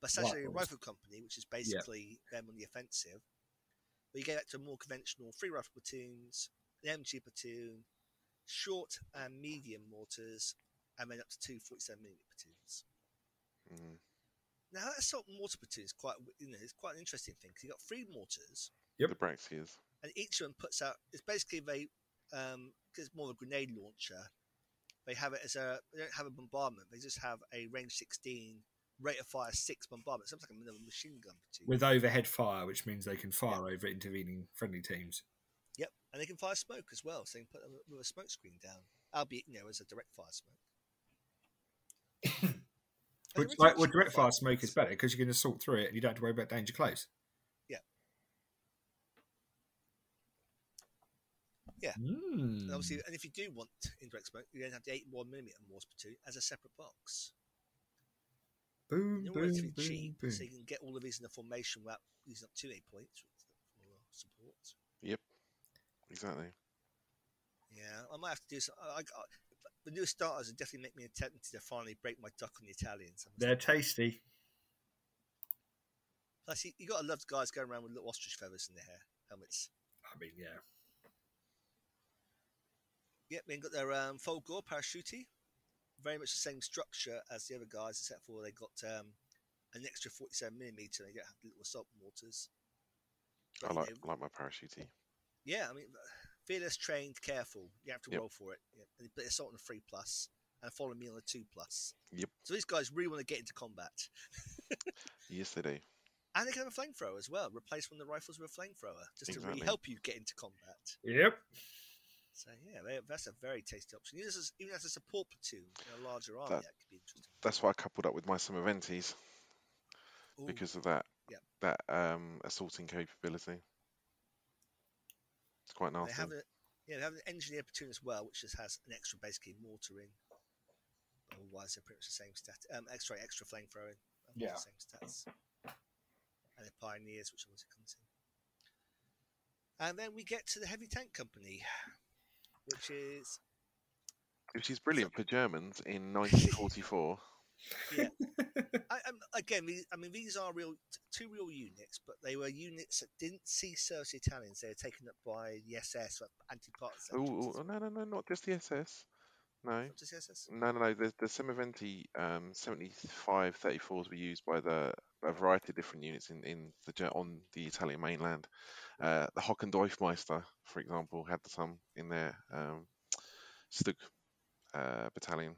Rifles.
Rifle Company, which is basically them on the offensive. But you go back to more conventional three rifle platoons, an MG platoon, short and medium mortars, and then up to two 47 mm platoons.
Mm.
Now that assault mortar platoon is quite, you know, it's quite an interesting thing because you got three mortars,
Yep.
The Brixias.
and each of them puts out. It's basically they, um, it's more of a grenade launcher. They have it as a. They don't have a bombardment. They just have a range 16 rate of fire six bombardment. Something like another machine gun platoon.
with overhead fire, which means they can fire over intervening friendly teams.
Yep, and they can fire smoke as well, so they can put them with a smoke screen down, albeit you know as a direct fire smoke. And
Which, like, well, direct fire
fire
smoke is better because you can assault through it and you don't have to worry about danger close.
Yeah. Yeah.
Mm.
And obviously, and if you do want indirect smoke, you then have the eight one millimeter mortar platoon as a separate box.
boom,
They're
boom,
relatively
boom,
cheap,
boom.
so you can get all of these in a formation without using up two eight points for support. Yep.
Exactly.
Yeah, I might have to do some. I, I, the new starters are definitely make me tempted to finally break my duck on the Italians.
They're tasty.
Plus, you, you got to love the guys going around with little ostrich feathers in their hair helmets.
I mean, yeah.
Yep, they've got their um, Folgore parachute. Very much the same structure as the other guys, except for they got um, an extra 47 millimeter. They don't have the little assault mortars. But,
I
you
like
know,
like my parachute.
yeah, I mean, fearless, trained, careful. You have to
Yep.
roll for it. Yeah. and- But assault on a three plus and follow me on a two plus.
Yep.
So these guys really want to get into combat,
Yes, they do.
and they can have a flamethrower as well. Replace one of the rifles with a flamethrower just to really help you get into combat.
Yep.
So yeah, they, that's a very tasty option. Even as, even as a support platoon in a larger army,
That-
that could be interesting.
That's why I coupled up with my
Semoventis
because of that
Yep.
that um assaulting capability. It's quite
They have a yeah, they have an engineer platoon as well, which just has an extra basically mortar in. Otherwise, they're pretty much the same stat. Um, extra extra flamethrower in. uh,
Yeah.
The same stats. And the pioneers, which always comes in. And then we get to the heavy tank company, which is
Which is brilliant for Germans in 1944.
I, again. these- I mean, these are real two real units, but they were units that didn't see service Italians. They were taken up by the SS, like anti-partisan.
oh, no, no, no, not just the SS. No,
Up to CSS?
no, no, no. The the Semoventi um, 75 34s were used by the a variety of different units in in the on the Italian mainland. Uh, the Hoch- und Deutschmeister, for example, had some in their um, Stug uh, battalion.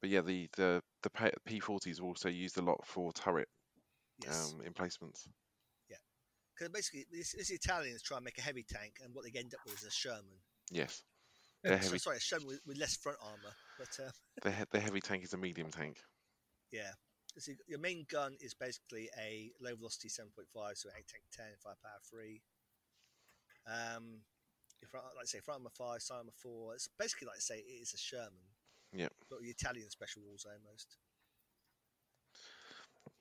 But yeah, the the the P- P40s were also used a lot for turret
Yes.
um, emplacements.
Yeah, because basically, this, this Italians try and make a heavy tank, and what they end up with is a Sherman.
Yes, they're
So-
heavy.
sorry, a Sherman with, with less front armor. But uh,
The he- the heavy tank is a medium tank.
Yeah, your- your main gun is basically a low velocity 7.5, so 8 tank 10, firepower 3. Um, if, like I say, front armor 5, side armor 4. It's basically like I say, it is a Sherman.
Yep.
But the Italian special rules almost.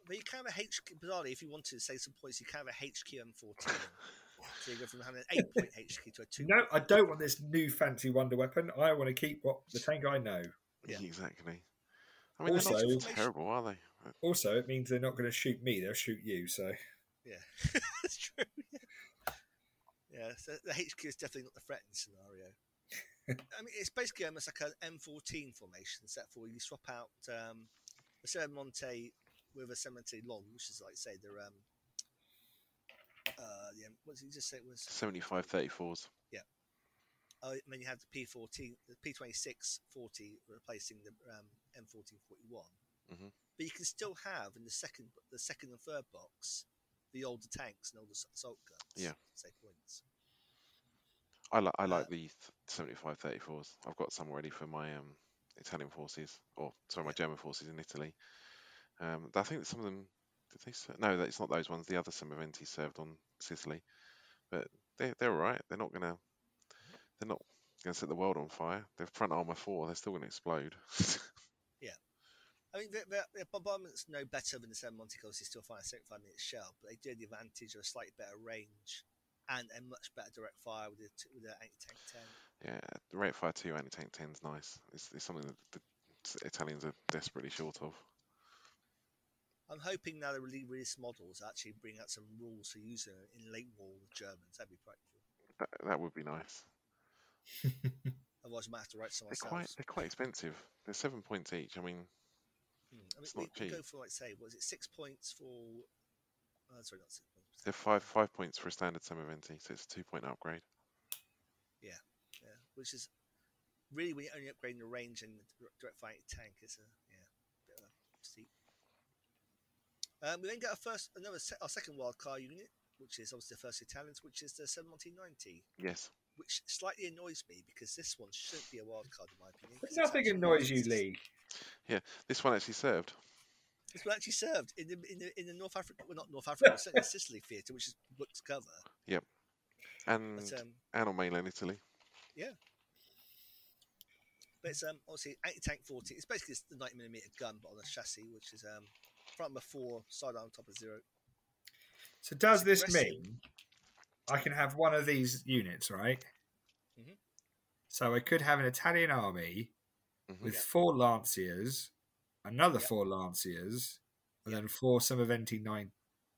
But you can have a HQ, bizarrely, if you want to say some points, you can have a HQ M14. so you go from having an 8 point HQ to a 2
No, I don't want this new fancy wonder weapon. I want to keep what the tank I know.
Yeah.
Exactly. I mean, they're
Also-
not terrible, are they?
Also, it means they're not going to shoot me; they'll shoot you. So
Yeah, that's true. Yeah. yeah, so the HQ is definitely not the threatened scenario. I mean, it's basically almost like an M14 formation, except for you swap out um, a Monte with a Semovente long, which is like say they're um, uh, yeah, what did you just say it was?
75 34s.
Oh, and then you have the P14, the P26 40 replacing the um, M14 41.
Mhm.
But you can still have in the second, the second and third box, the older tanks and older assault guns.
Yeah.
Say points.
I like I
Uh,
like the th- 75 34s. I've got some ready for my um, Italian forces, or sorry, my German forces in Italy. Um, I think some of them did they? Ser- no, it's not those ones. The other Semoventi served on Sicily, but they they're all right. They're not gonna they're not gonna set the world on fire. They're front armor four. They're still gonna explode.
Yeah, I mean, the, the, the bombardment's no better than the Semovente they still fire a 75 minute shell, but they do have the advantage of a slightly better range and a much better direct fire with the, t- with the 8 tank 10.
yeah, the rate fire two anti tank 10's nice. It's, it's something that the Italians are desperately short of.
I'm hoping now they really release models actually bring out some rules for using in late war with Germans. That'd be practical.
That, that would be nice.
Otherwise, I might have to write some
They're
myself.
quite they're quite expensive. They're seven points each. I mean,
Hmm. I mean,
it's
we,
not
we go for like say, was it six points for? Uh, sorry, not six points.
they're five five points for a standard Semoventi, so it's a two point upgrade.
Yeah, yeah. which is really when you're only upgrading the range and the direct fighting tank is a yeah, bit of a steep. Um, we then get our first another se- our second wild card unit, which is obviously the first Italians, which is the 790,
Yes,
which slightly annoys me because this one shouldn't be a wild card in my opinion. it's
nothing
actually-
annoys you, Lee.
Yeah, this one actually served.
This one actually served in the in the, in the North Africa, well not North Africa, certainly Sicily theatre, which is booked cover. Yep.
And
But um,
and on mainland Italy. Yeah.
But it's um, obviously anti-tank 40. It's basically the 90 millimeter gun, but on a chassis, which is um, front armor four, side on top of zero.
So does
It's
this
aggressive.
mean I can have one of these units, right?
Mhm.
So I could have an Italian army
Mhm.
with
Yeah.
four Lanciers, another
Yeah.
four Lanciers, and
Yeah.
then four Semoventi nine,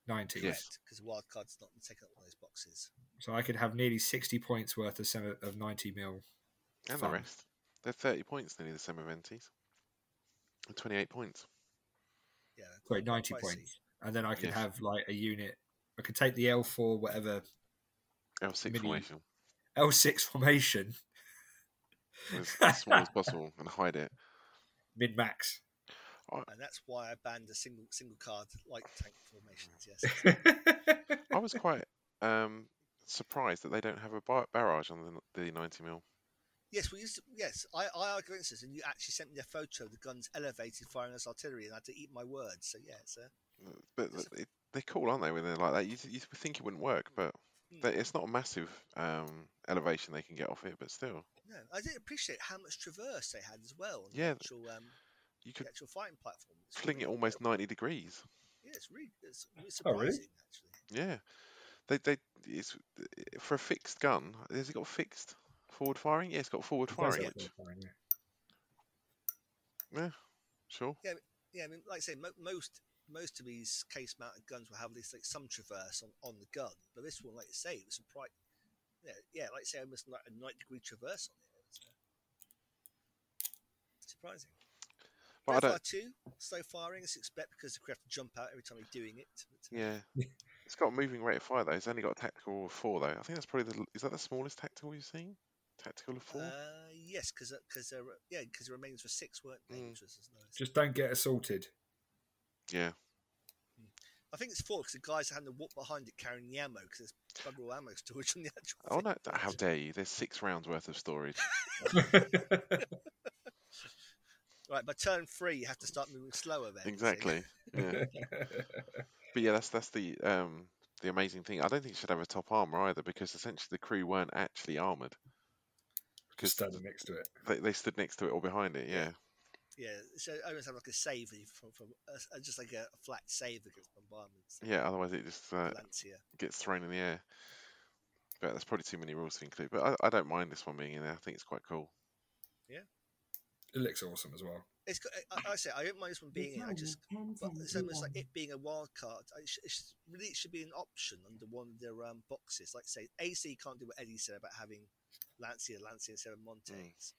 90s.
Yes.
Because wild card's not taking up one of those boxes.
So I could have nearly 60 points worth of, sem- of 90 mil.
And
Fun.
the rest. They're 30 points nearly the Semoventis. And 28 points.
Yeah,
Sorry, 90
pricey.
points. And then I could
Yes.
have like a unit. I could take the L4, whatever,
L6
Mini-
formation.
L6 formation,
As, as small as possible and hide it.
mid max.
And that's why I banned a single single card light tank formations. Yes.
I was quite um, surprised that they don't have a bar- barrage on the, the 90 mil.
yes, we used to, yes, I, I argued against this, and you actually sent me a photo of the guns elevated firing as artillery, and I had to eat my words. So yeah, it's a,
But
It's
it, they're cool, aren't they, when they're like that? You, you think it wouldn't work, but
Hmm.
they, it's not a massive um, elevation they can get off it, but still.
no. I didn't appreciate how much traverse they had as well.
Yeah,
the actual, um,
You
the
could
actual fighting platform. It's
fling it almost 90 degrees.
Yeah, it's really, it's really
Oh, really?
actually.
Yeah. They, they, it's for a fixed gun. Has it got fixed forward firing? Yeah, it's got forward
It
firing.
have
Which,
firing, yeah.
yeah, sure.
Yeah, I mean, like I say, mo- most most of these case-mounted guns will have at least like some traverse on, on the gun, but this one, like I say, it was a bright, yeah, yeah, like I say, almost like a ninety degree traverse on it. It's, uh, surprising.
But I
Breath
don't.
Fire 2, slow firing as expect because the crew have to jump out every time you're doing it. Uh,
Yeah. It's got a moving rate of fire though. It's only got a tactical of four though. I think that's probably the. Is that the smallest tactical you've seen? Tactical of four.
Uh, yes, because because yeah, because the remains were six, weren't they?
Mm.
Which was nice.
Just don't get assaulted.
yeah.
I think it's four because the guys are having to walk behind it carrying the ammo because there's bugger all ammo storage on the actual.
Oh
thing.
no! How dare you? There's six rounds worth of storage.
Right, by turn three, you have to start moving slower. Then
exactly. Yeah. But yeah, that's that's the um the amazing thing. I don't think it should have a top armor either because essentially the crew weren't actually armored because
Standing next to it.
they, they stood next to it or behind it. Yeah.
Yeah, so I almost have like a save from, from uh, just like a, a flat save against bombardments.
Yeah. Otherwise, it just uh, gets thrown in the air. But that's probably too many rules to include. But I, I don't mind this one being in there. I think it's quite cool.
It looks awesome as well.
It's I, I say I don't mind this one being in. I just but it's almost like it being a wild card. I sh- it really it should be an option under one of their um, boxes. Like say AC can't do what Eddie said about having Lancia, Lancia instead of Montes.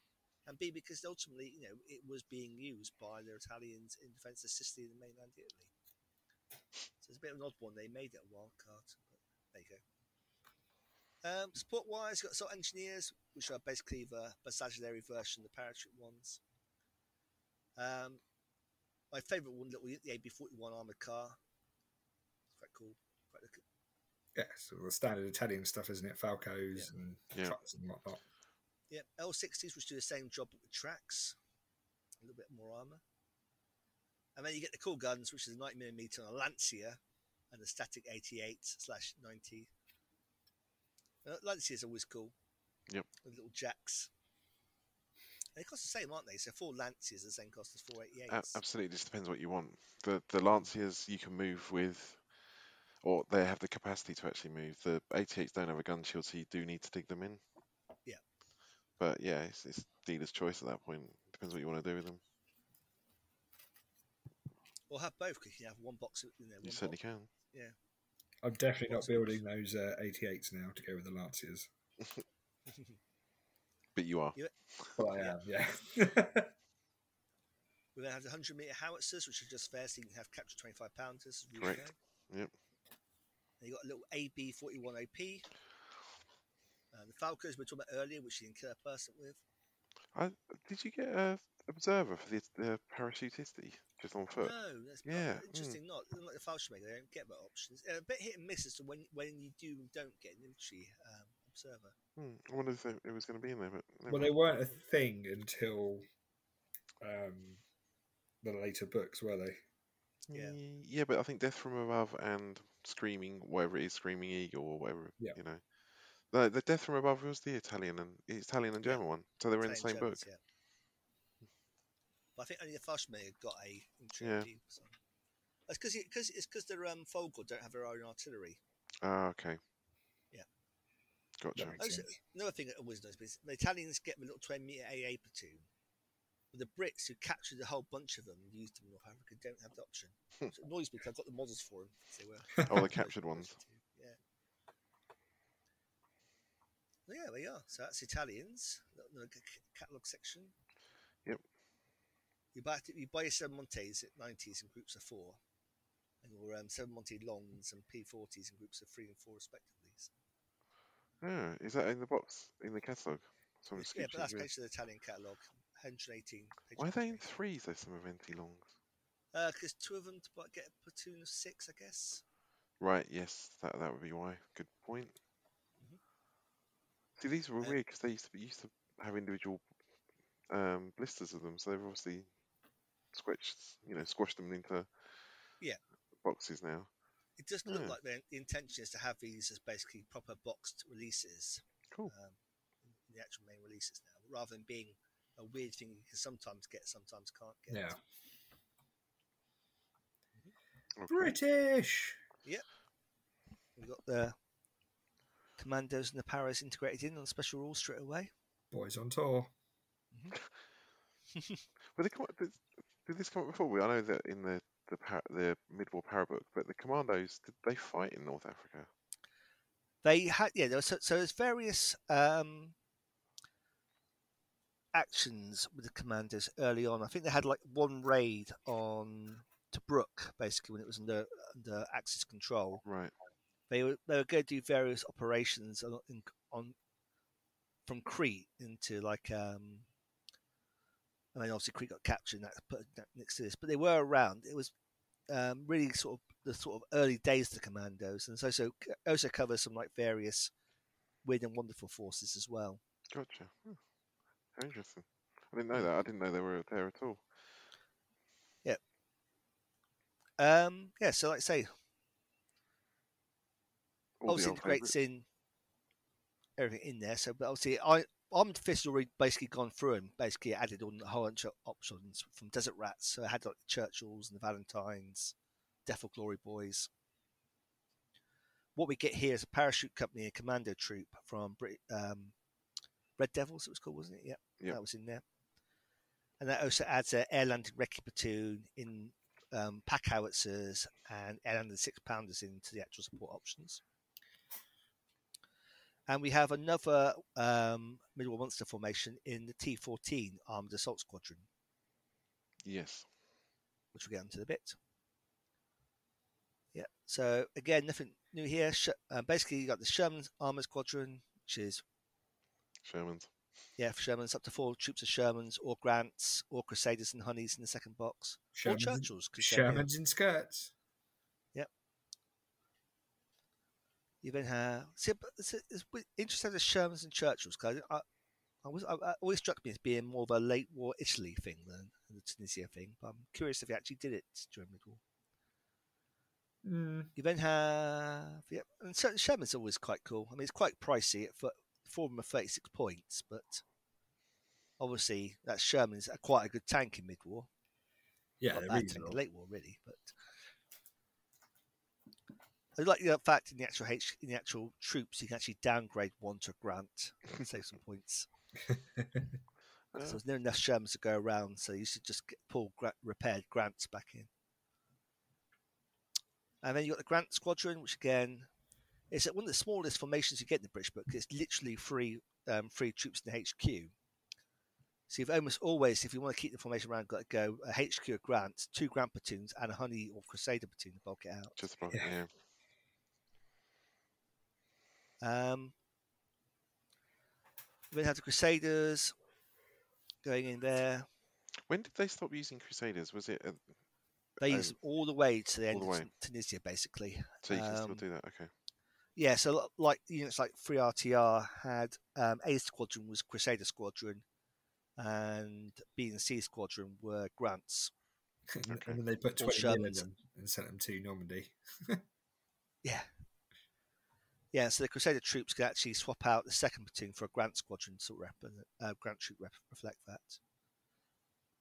And B because ultimately, you know, it was being used by the Italians in defence of Sicily and mainland Italy. So it's a bit of an odd one. They made it a wild card. But there you go. Um, support wise, got sort of engineers, which are basically the Bersaglieri version, the parachute ones. Um, my favourite one, little the AB41 armoured car. It's quite cool. Quite look
Yeah, so the standard Italian stuff, isn't it? Falcos and
Yeah.
trucks and whatnot.
Yeah, L60s, which do the same job but with tracks, a little bit more armour. And then you get the cool guns, which is a 90mm on a Lancia and a static 88 slash 90. Uh, Lancia is always cool.
Yep.
With little jacks. They cost the same, aren't they? So four Lancias the same cost as four 88s.
Absolutely, it just depends what you want. The the Lanciers you can move with, or they have the capacity to actually move. The 88s don't have a gun shield, so you do need to dig them in.
Yeah.
But yeah, it's, it's dealer's choice at that point. Depends what you want to do with them.
Or have both, because you can have one box in there.
You certainly
box.
can.
I'm definitely not building those uh, 88s now to go with the Lanciers.
But you are.
But I
Yeah.
am, yeah.
We then have the 100 metre howitzers, which are just fair, so you can have capture 25 pounders. as
Correct.
Go.
Yep.
Then you got a little AB 41 OP. Uh, the Falcos we were talking about earlier, which you can kill a person with.
I, did you get a observer for the, the parachutisty just on foot?
No, that's not-
Yeah,
interesting. Not like the Falcon they don't get that options. Uh, a bit hit and miss as to when when you do and don't get an infantry um, observer.
Hmm, I wondered if it, it was going to be in there, but never
well,
mind.
they weren't a thing until um, the later books, were they?
Yeah.
Yeah, but I think Death from Above and Screaming, whatever it is, Screaming Eagle or whatever,
Yeah.
you know. The, the Death from Above was the Italian and Italian and. German one, so they were in the same book.
Yeah. But I think only the Falcon got a
Yeah.
So. That's because because it's because their um, Fogel don't have their own artillery.
Ah, okay.
Yeah.
Gotcha.
Also, another thing that always knows is the Italians get the little 20 meter AA platoon. But the Brits, who captured a whole bunch of them and used them in North Africa, don't have the option.
Hmm.
So it annoys me because I've got the models for them. They were
Oh, the captured ones.
Yeah. Yeah, you are. So that's Italians. The, catalog section.
Yep.
You buy you buy your Semoventes at nineties in groups of four, and your um, Semovente longs and P forties in groups of three and four respectively. So,
Ah, is that in the box, in the catalogue? So
yeah, but that's basically the Italian catalog. 118. page
Why are they in threes, though, some of Venti longs?
Because Uh, two of them to get a platoon of six, I guess.
Right, yes, that that would be why. Good point. See, these were
Uh,
weird because they used to be, used to have individual um, blisters of them, so they've obviously squished, you know, squashed them into
Yeah.
boxes now.
It does look
Yeah.
like the, the intention is to have these as basically proper boxed releases
Cool.
um, the actual main releases now, rather than being a weird thing you can sometimes get, sometimes can't get.
Yeah.
Okay.
British! Yep.
We've got the commandos and the paras integrated in on special rules straight away.
Boys on tour.
But they come up, did, did this come up before? I know that in the the, par, the mid-war para book, but the commandos did they fight in North Africa?
They had yeah. There was, so, so there's various um, actions with the commandos early on. I think they had like one raid on Tobruk, basically when it was under under Axis control.
Right.
They were they were going to do various operations on, in, on from Crete into like um. I mean, obviously Crete got captured and that's put next to this, but they were around. It was um, really sort of the sort of early days of the commandos, and so so also covers some like various weird and wonderful forces as well.
Gotcha. Hmm. Interesting. I didn't know that. I didn't know they were there at all. Yeah.
Um, yeah, so like I say,
The
obviously integrates in everything in there. So, but obviously, I Armored Fist already basically gone through and basically added on a whole bunch of options from Desert Rats. So I had like the Churchills and the Valentines, Death or Glory Boys. What we get here is a parachute company and commando troop from Brit- um, Red Devils. It was called, wasn't it? Yeah,
Yep.
that was in there. And that also adds an air landing recce platoon in um, pack howitzers and air landing six pounders into the actual support options. And we have another um, middle monster formation in the T14 Armored Assault Squadron,
Yes.
which we'll get into in a bit. Yeah, so again, nothing new here. Sh- uh, basically, you got the Sherman Armored Squadron, which is
Sherman's.
yeah, for Shermans, up to four troops of Shermans or Grants or Crusaders and Honeys in the second box.
Shermans,
or Churchills. could stay.
Shermans in skirts.
You then have see, but it's, it's interesting the Shermans and Churchills because I, I was I, I always struck me as being more of a late war Italy thing than the Tunisia thing. But I'm curious if he actually did it during the war.
Mm.
You then have yeah, and so Sherman's always quite cool. I mean, it's quite pricey at for for them at 36 points, but obviously that Sherman's quite a good tank in mid war.
Yeah,
not
they're
bad
really
tank late war really, but. I like the fact in the actual H in the actual troops you can actually downgrade one to a grant and save some points. So there's not enough Shermans to go around, so you should just get, pull gra- repaired grants back in. And then you got the Grant Squadron, which again is one of the smallest formations you get in the British book. It's literally three um, three troops in the HQ. So you've almost always, if you want to keep the formation around, got to go a HQ of Grant, two Grant platoons, and a Honey or Crusader platoon to bulk it out.
just about,
Yeah.
yeah.
Um, we then have the Crusaders going in there.
When did they stop using Crusaders? Was it? Uh,
They
Oh,
use all the way to the end
all
of
the way.
Tun- Tunisia, basically.
so you can still
Um,
do that? Okay.
Yeah, so lo- like units like 3RTR had um, A Squadron was Crusader Squadron, and B and C Squadron were Grants.
and
Okay.
then they put
Or
20 mil in them and sent them to Normandy.
Yeah. Yeah, so the Crusader troops could actually swap out the second platoon for a Grant Squadron to rep, uh, Grant troop rep, reflect that.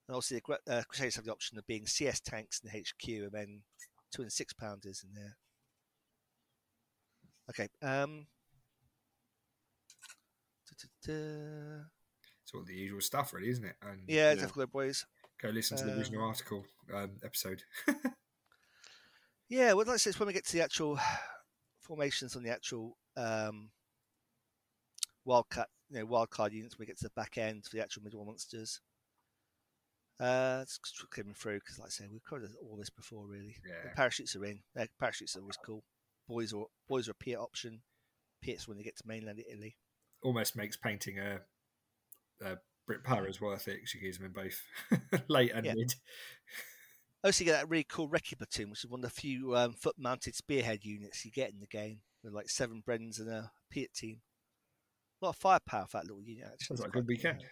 And also, the uh, Crusaders have the option of being CS tanks in the HQ and then two and six pounders in there. Okay. Um, da-da-da.
It's all the usual stuff, really, isn't it? And
Yeah,
Yeah.
difficult boys.
go listen to the original
Um,
article um, episode.
Yeah, well, like I said, it's when we get to the actual formations on the actual um, wildcat, you know, wildcard units. When we get to the back end for the actual middle monsters. Uh, it's coming through because, like I say, we've covered all this before, really.
Yeah.
The parachutes are in. Uh, parachutes are always cool. Boys are boys are a PIAT option. PIATs when they get to mainland Italy.
Almost makes painting a, a Brit Paras worth it you use them in both late and
Yeah.
mid.
Also, you get that really cool Recce platoon, which is one of the few um, foot-mounted spearhead units you get in the game, with like seven Brennans and a PIAT team. A lot of firepower for that little unit. Actually,
Sounds like a good weekend.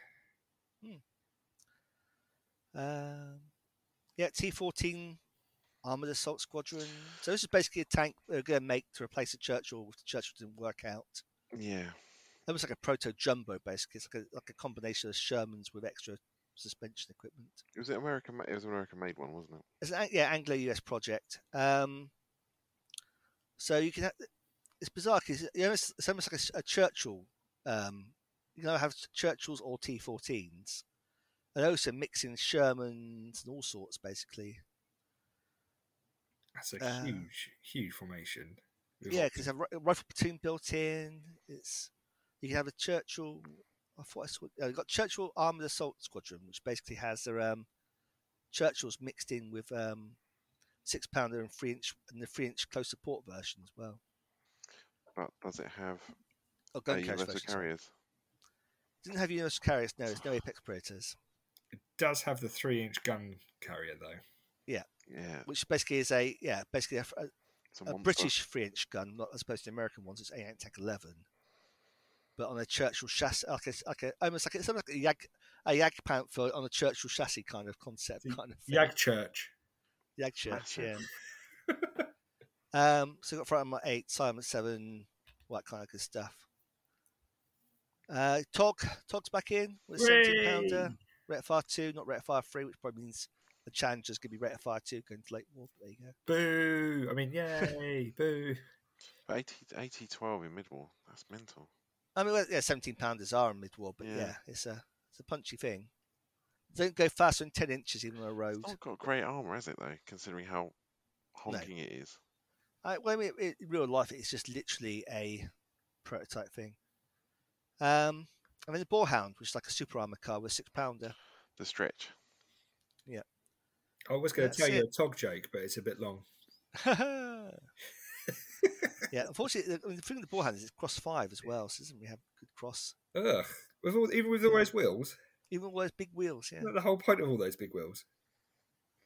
Um, yeah, T14 Armored Assault Squadron. So this is basically a tank they're going to make to replace a Churchill if the Churchill didn't work out.
Yeah.
Almost like a proto jumbo, basically. It's like a, like a combination of Shermans with extra suspension equipment.
It was it American. It was an American made one, wasn't it?
It's an yeah Anglo-US project. Um, so you can have, it's bizarre because you know, it's, it's almost like a Churchill. Um, you know, have Churchills or T14s, and also mixing Shermans and all sorts, basically.
That's a
Uh,
huge, huge formation.
Yeah, because a rifle platoon built in. It's you can have a Churchill I thought I saw. Uh, got Churchill Armored Assault Squadron, which basically has their um, Churchills mixed in with um, six pounder and three inch and the three inch close support version as well.
But does it have
Oh, gun carriers.
universal
version, sorry.
carriers?
Didn't have universal carriers. No, there's no Apex Predators,
It does have the three-inch gun carrier though.
Yeah, Yeah.
which basically is a yeah, basically a, a,
a,
a. British three inch gun, not as opposed to the American ones. It's A Tech 11, but on a Churchill chassis, like a, like a almost like a, something like a Yag a Yag Panther on a Churchill chassis kind of concept,
The
kind of thing.
Yag Church.
Yag Church, yeah.
Massive.
Um, so got Frightened My 8, Simon 7, all that kind of good stuff. Uh, Tog, Tog's back in with a 17 pounder. Rate of Fire 2, not Rate of Fire 3, which probably means the challenge is going to be Rate of Fire 2 going to Lake War. There you go.
Boo! I mean, yay! Boo!
80, 80 12 in mid war. That's mental.
I mean, well, yeah, 17 pounders are in mid war, but yeah.
Yeah.
it's a it's a punchy thing. Don't go faster than 10 inches even on a road.
It's not got great armor, has it though? Considering how honking it is.
I, well, I mean, it, in real life, it's just literally a prototype thing. Um, I mean, the Boarhound, which is like a super armor car with a six pounder.
The stretch. Yeah.
I was going to
That's
tell you a Tog joke, but it's a bit long.
yeah, unfortunately, the, I mean, the thing with the Boarhound is it's cross five as well, so it doesn't really have good cross.
Ugh. With all, even with all those wheels,
Even with those big wheels, yeah.
Isn't that the whole point of all those big wheels.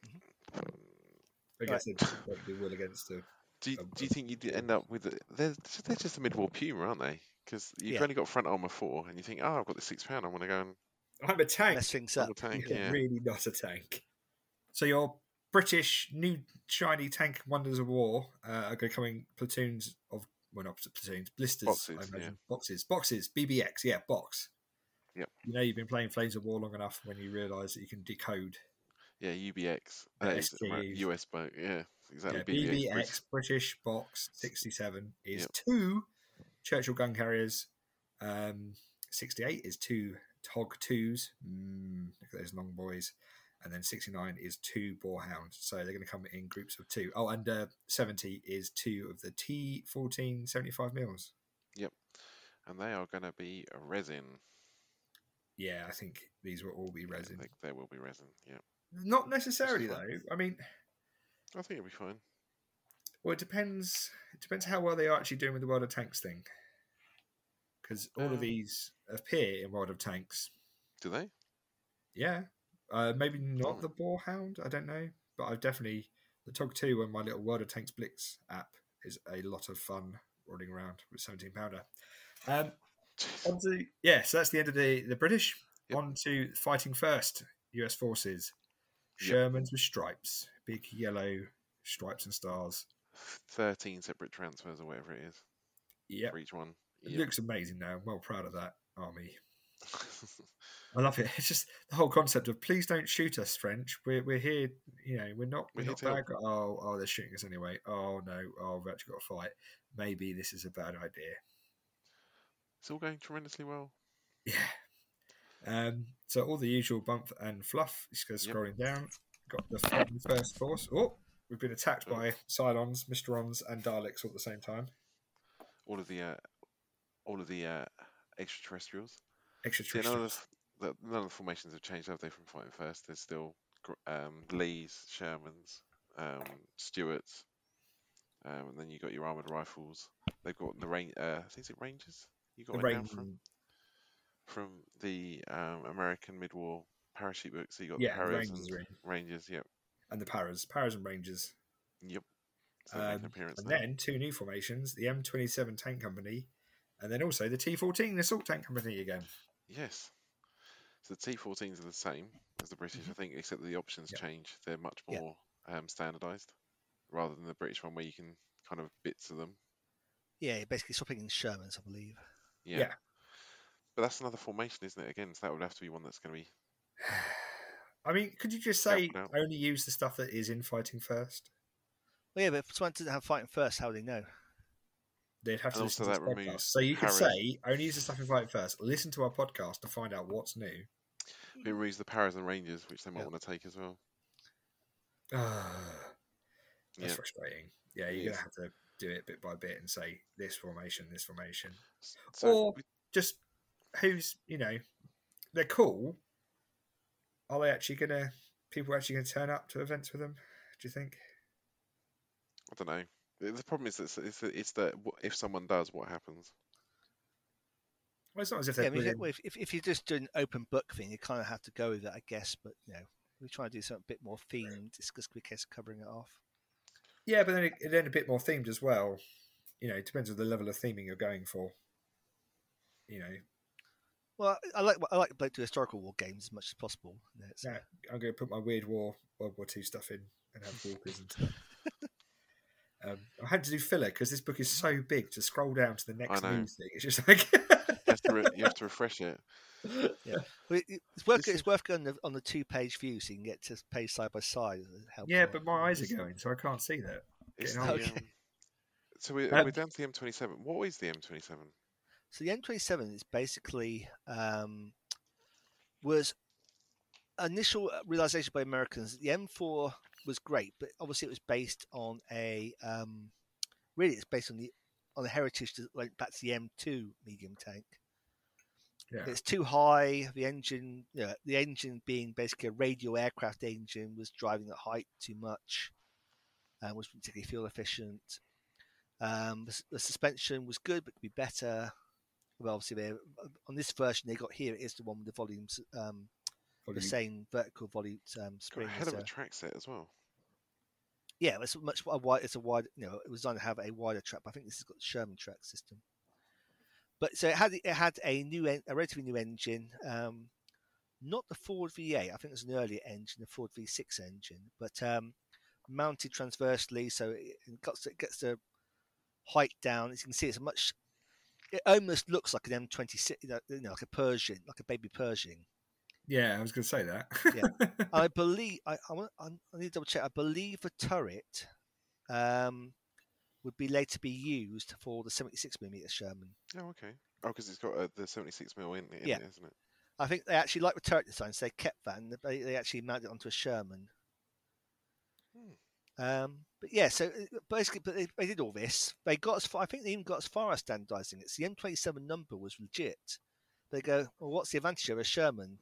Mm-hmm.
I guess they'd probably will against the.
Do you,
Um,
do you think you'd end up with? A, they're they're just a mid war Puma, aren't they? Because you've
Yeah.
only got front armor four, and you think, oh, I've got the six pound. I want to go and
I'm a tank.
Mess things
double
up.
tank.
You're
Yeah.
really not a tank. So your British new shiny tank wonders of war uh, are going to come in platoons of well not platoons blisters
Boxes,
I imagine
yeah.
boxes boxes BBX yeah box.
Yep.
You know you've been playing Flames of War long enough when you realise that you can decode
Yeah, UBX. That is US boat. Yeah, exactly.
yeah,
BBX.
BBX
British-
British box sixty seven is
Yep.
two Churchill gun carriers. Um, sixty eight is two Tog twos. Mm, look at those long boys. And then 69 is two boarhounds. So they're going to come in groups of two. Oh, and uh, 70 is two of the T14 75 mils.
Yep and they are going to be resin.
Yeah, I think these will all be
Yeah,
resin.
they, they will be resin. Yeah,
Not necessarily,
Which is fine.
though. I mean,
I think it'll be fine.
well, it depends. It depends how well they are actually doing with the World of Tanks thing. Because all
Um,
of these appear in World of Tanks.
Do they?
Yeah. Uh, maybe not
Oh.
the Boarhound. I don't know. But I've definitely. The Tog 2 and my little World of Tanks Blitz app is a lot of fun running around with 17 pounder. Um, to, yeah, so that's the end of the, the British.
Yep.
On to fighting first, US forces.
Yep.
Shermans with stripes, big yellow stripes and stars.
Thirteen separate transfers or whatever it is
Yep.
for each one.
It looks amazing now. I'm well proud of that army. I love it. It's just the whole concept of please don't shoot us, French. We're, we're here, you know, we're not, we're,
We're
not bad. Oh, oh, they're shooting us anyway. Oh, no. Oh, we've actually got to fight. Maybe this is a bad idea.
it's all going tremendously well.
Yeah. Um, so all the usual bump and fluff. Just go
Yep.
scrolling down. Got the first force. Oh, we've been attacked
Oh.
by Cylons, Mysterons, and Daleks all at the same time.
All of the uh, all of the uh, extraterrestrials.
Extraterrestrials.
the- none of the formations have changed, have they? From fighting first, there's still um, Lees, Shermans, um, Stuarts, um, and then you got your armored rifles. They've got the rain. Uh, I think it's Rangers. You got
The
one from from the um, American mid-war parachute book. So you got
yeah,
the
the
Paras
Rangers
and Rangers. Yep,
and the Paras, Paras and Rangers.
yep. So an
Um,
appearance
and
now.
then two new formations: the M27 Tank Company, and then also the T14 Assault Tank Company again.
Yes. So the T14s are the same as the British, I think, except that the options
Mm-hmm. Yep.
change. They're much
Yeah.
more um, standardised rather than the British one where you can kind of bits of them.
Yeah, you're basically swapping in Shermans, I believe.
Yeah.
Yeah.
But that's another formation, isn't it? Again, so that would have to be one that's going to be.
I mean, could you just say
no.
only use the stuff that is in fighting first?
Well, yeah, but if someone doesn't have fighting first, how do they know?
They'd have to
And
listen to
that
this podcast. So you could say only use the stuff in fighting first. Listen to our podcast to find out what's new.
It removes the Paras and Rangers, which they might
Yeah.
want to take as well.
Ah, that's
Yeah.
frustrating. Yeah, you're gonna have to do it bit by bit and say this formation, this formation,
So
Or-
we-
just who's you know they're cool. Are they actually gonna? People actually gonna turn up to events with them? Do you think?
I don't know. The the problem is that it's, it's, it's that if someone does, what happens?
Well, it's not as if
Yeah,
they're
I mean,
brilliant.
if, if, if you're just doing an open book thing, you kind of have to go with it, I guess. But you know, we try to do something a bit more themed. It's just a case of covering it off.
Yeah, but then it, then a bit more themed as well. You know, it depends on the level of theming you're going for. You know,
Well, I like I like to play to historical war games as much as possible. you know,
yeah, I'm going to put my weird war World War Two stuff in and have walkers and stuff. Um, I had to do filler because this book is so big to scroll down to the next news thing. It's just like
You have to, re- you have to refresh it.
Well, it- it's worth
This
it's worth going on the, on the two page view so you can get to page side by side. It helps
yeah, but my eyes are going, so I can't see that.
The.
Okay.
um, so we're,
Um,
we're down to the M27. What is the M27?
So the M27 is basically um, was initial realization by Americans the M4 was great, but obviously it was based on a um, really it's based on the on the heritage that went back to the M2 medium tank.
Yeah,
It's too high. The engine, you know, the engine being basically a radial aircraft engine, was driving at height too much, and was particularly fuel efficient. Um, the, the suspension was good, but could be better. Well, obviously, they on this version they got here it is the one with the volutes, um, the same vertical volute um,
It's got a hell of a
the-
track set as well.
yeah, it's much a wide. It's a wide. You know, it was designed to have a wider track. But I think this has got the Sherman track system. But so it had it had a new en- a relatively new engine. Um, not the Ford V8. I think it was an earlier engine, the Ford V6 engine, but um, mounted transversely, so it it gets it gets the height down. As you can see, it's a much. It almost looks like an M26, you know, you know, like a Pershing, like a baby Pershing.
Yeah, I was going to say that.
Yeah. I believe I, I, want, I I need to double check. I believe the turret um, would be later be used for the 76 millimeter Sherman.
Oh, okay. Oh, because it's got uh, the 76 mil in, in
Yeah.
it, isn't it?
I think they actually like the turret design, so they kept that and they, they actually mounted it onto a Sherman. Um, but yeah, so uh, basically, but they, they did all this. They got as far. I think they even got as far as standardizing it. So the M27 number was legit. They go, well, what's the advantage of a Sherman?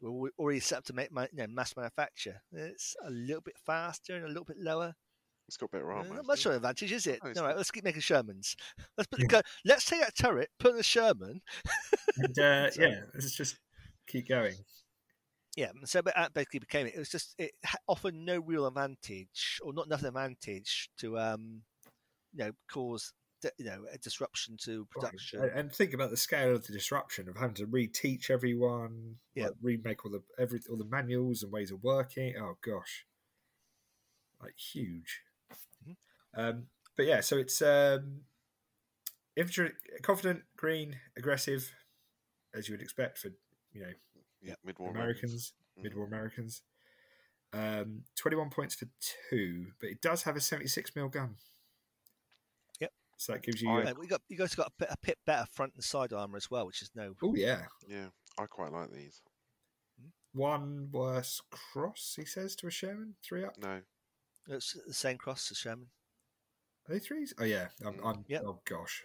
Well, we're already set up to make ma- you know, mass manufacture. It's a little bit faster and a little bit lower.
It's got better
Uh,
armor.
not much of an advantage, is it?
No,
All right,
not.
let's keep making Shermans. Let's put
Yeah.
go. Let's take that turret, put in a Sherman.
and, uh,
So-
yeah, let's just keep going.
Yeah, so but that basically became it. It was just it offered no real advantage, or not enough advantage to um, you know, cause di- you know a disruption to production.
And- And think about the scale of the disruption of having to reteach everyone,
Yeah.
like remake all the every all the manuals and ways of working. Oh gosh, like huge.
Mhm.
Um, but yeah, so it's um, infantry, confident, green, aggressive, as you would expect for you know
Yeah, mid-war
Americans,
Mhm.
mid-war Americans. Um, Twenty-one points for two, but it does have a seventy-six mil gun.
Yep.
So that gives you.
I-
a-
we got you guys got a bit, a bit better front and side armor as well, which is no.
oh yeah,
Yeah, I quite like these.
one worse cross. He says to a Sherman, three up.
No,
It's the same cross as Sherman.
Are they threes? Oh yeah. I'm.
Mm.
I'm
Yep.
Oh gosh.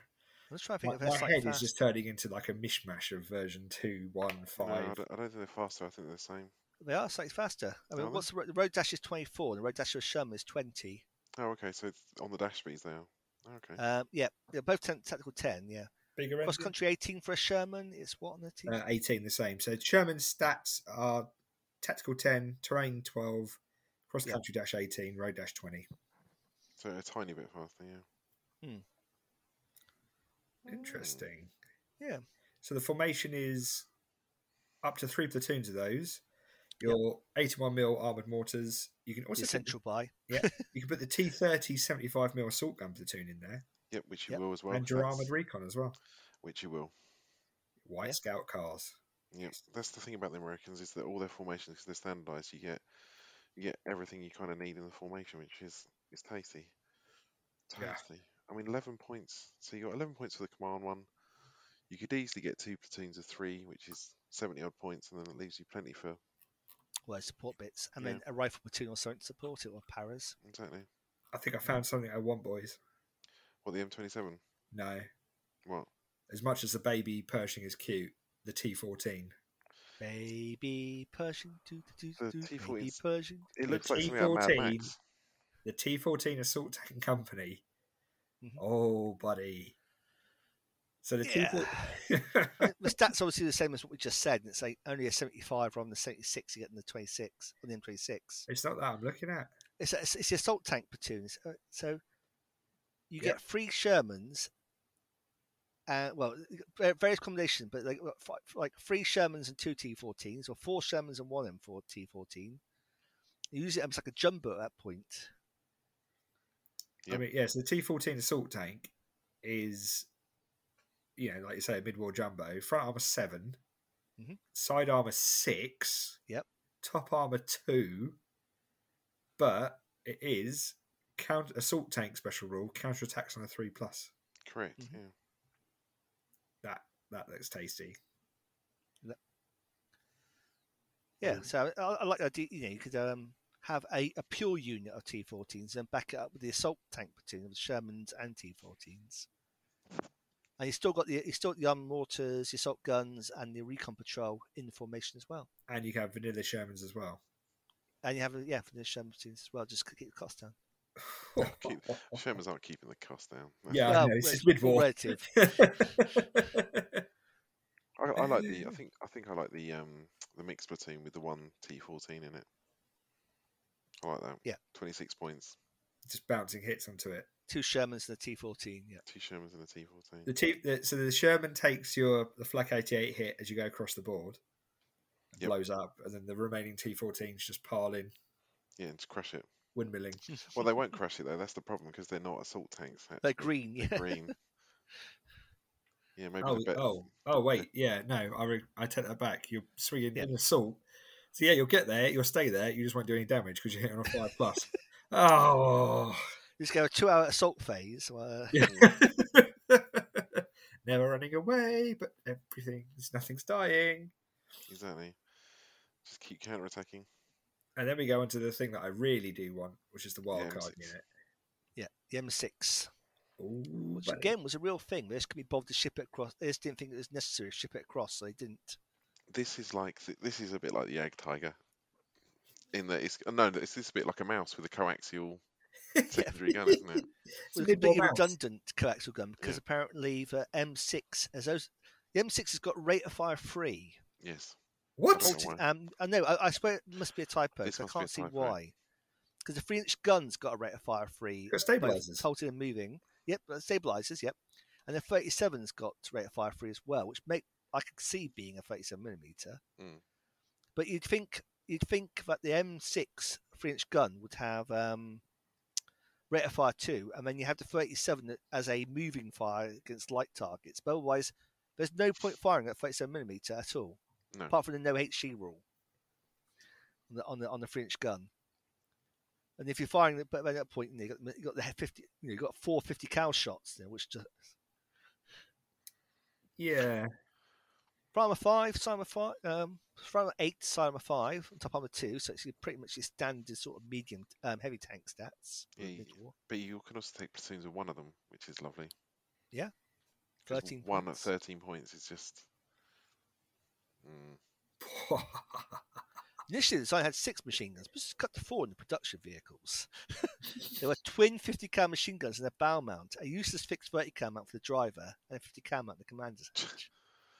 Let's try and
My,
think of
my head
fast.
is just turning into like a mishmash of version two, one, five. no.
I, don't, I don't think they're faster. I think they're the same.
They are slightly faster. I mean,
Are
what's the, the road dash is twenty four, and the road dash of Sherman is twenty.
Oh, okay. So it's on the dash speeds they are. Okay.
Um, yeah, they're both ten, tactical ten. Yeah,
Bigger
cross country eighteen for a Sherman. It's what on the team?
Uh, 18, the same. So Sherman's stats are tactical 10, terrain 12, cross country dash 18, road dash 20.
so a tiny bit faster. Yeah. Hmm.
Interesting.
Yeah.
So the formation is up to three platoons of those. Your 81 mil armored mortars. You can
the
also put
essential buy.
the, you can put the T30 75 mil assault gun platoon in there,
Yep. Which you
Yep.
will as well.
and your armored recon as well.
Which you will.
White
Yeah.
scout cars.
Yeah, that's the thing about the Americans is that all their formations, because they're standardized, you get you get everything you kind of need in the formation, which is is tasty.
Yeah.
Tasty. I mean, eleven points. So you got eleven points for the command one. You could easily get two platoons of three, which is seventy odd points, and then it leaves you plenty for
Well, support bits, and
Yeah.
then a rifle platoon or something to support it, or paras.
exactly.
I think I found something I want, boys.
What the M27?
No.
What?
as much as the baby Pershing is cute, the T14.
Baby Pershing, do, do,
The T14
baby
's-
Pershing.
It
The
looks like something out of Mad
T14
Max.
The T14 Assault Tank Company.
Mhm.
Oh, buddy. So the
Yeah.
T14.
The stats obviously the same as what we just said. and It's like only a 75 rather than the 76 you get in the 26 on the M26.
it's not that I'm looking at.
It's a, it's, it's the assault tank platoon. Uh, So you
Yep.
get three Shermans. Uh, well, you get va- various combinations, but like like three Shermans and two T14s, or four Shermans and one M4 T14. You use it as like a jumbo at that point.
I mean, yes, the T14 Assault Tank is, you know, like you say, a mid war jumbo. Front armor 7
Mhm.
side armor six,
Yep.
top armor two, but it is count assault tank special rule counter attacks on a three plus.
Correct.
Mhm.
Yeah.
That that looks tasty.
Yeah, so I, I like the idea. You know, you could um, have a, a pure unit of T14s and back it up with the assault tank platoon of the Shermans and T14s. And you still got the you still got the armor mortars, the assault guns, and the recon patrol in the formation as well.
And you can have vanilla Shermans as well.
And you have yeah for the Sherman platoons as well, just to keep the cost down.
Keep, Shermans aren't keeping the cost down. That's-
yeah, I
Well,
know, it's
it's
mid war.
I, I like the. I think. I think I like the um the mixed platoon with the one T14 in it. I like that.
Yeah.
Twenty six points.
just bouncing hits onto it.
Two Shermans and a T14. Yeah,
Two Shermans and a T14.
The T, the, so the Sherman takes your the Flak 88 hit as you go across the board, and
Yep.
blows up, and then the remaining T14s just pile in,
Yeah, and just crush it.
windmilling.
Well, they won't crush it though. That's the problem because they're not assault tanks.
they're green. Yeah,
They're green. Yeah, maybe
Oh,
the bet.
oh, oh, wait, yeah, no, I re- I take that back. You're swinging
Yeah.
in assault, so yeah, you'll get there, you'll stay there, you just won't do any damage because you're hitting on a five plus. oh,
just go a two-hour assault phase. Uh,
yeah. Never running away, but everything's nothing's dying.
Exactly. Just keep counter attacking.
And then we go into the thing that I really do want, which is the wild
Yeah,
card unit.
yeah, the M6.
Ooh,
which
buddy.
again was a real thing. They just could be bothered to ship it across. They just didn't think it was necessary to ship it across, so they didn't.
This is like th- this is a bit like the Ag Tiger. In that it's no, it's this bit like a Maus with a coaxial secondary gun, isn't it?
It's
It
a mid-war
completely
Maus.
redundant coaxial gun because
Yeah.
apparently the M6 as those the M6 has got rate of fire free.
Yes.
What?
I know
Bolted, um, I know. I, I swear it must be a typo.
This
'cause I
must be a
can't see why. Because the three-inch gun's got a rate of fire free.
Got
both
stabilizers.
Tilted and moving. Yep, stabilizers. Yep, and the 37's got rate of fire free as well, which make I could see being a 37 millimeter.
Mm.
But you'd think you'd think that the M6 three-inch gun would have um, rate of fire two, and then you have the 37 that- as a moving fire against light targets. But otherwise, there's no point firing at 37 millimeter at all,
No.
apart from the no HE rule on the on the on the three-inch gun. And if you're firing, but at that point, you know, you got, the- you got the 50, you know, you got four 50 cal shots, you know, which just
Yeah.
Primer five, Cyber five, um, eight, Cyber five, on top armor two, so it's pretty much your standard sort of medium, um, heavy tank stats.
Yeah, you- But you can also take platoons of one of them, which is lovely.
Yeah, 13
One
points.
at 13 points is just. Mm,
Initially, the design had six machine guns, but it's cut to four in the production vehicles. there were twin 50 cal machine guns in a bow mount, a useless fixed 30 cal mount for the driver, and a 50 cal mount in the commander's hatch.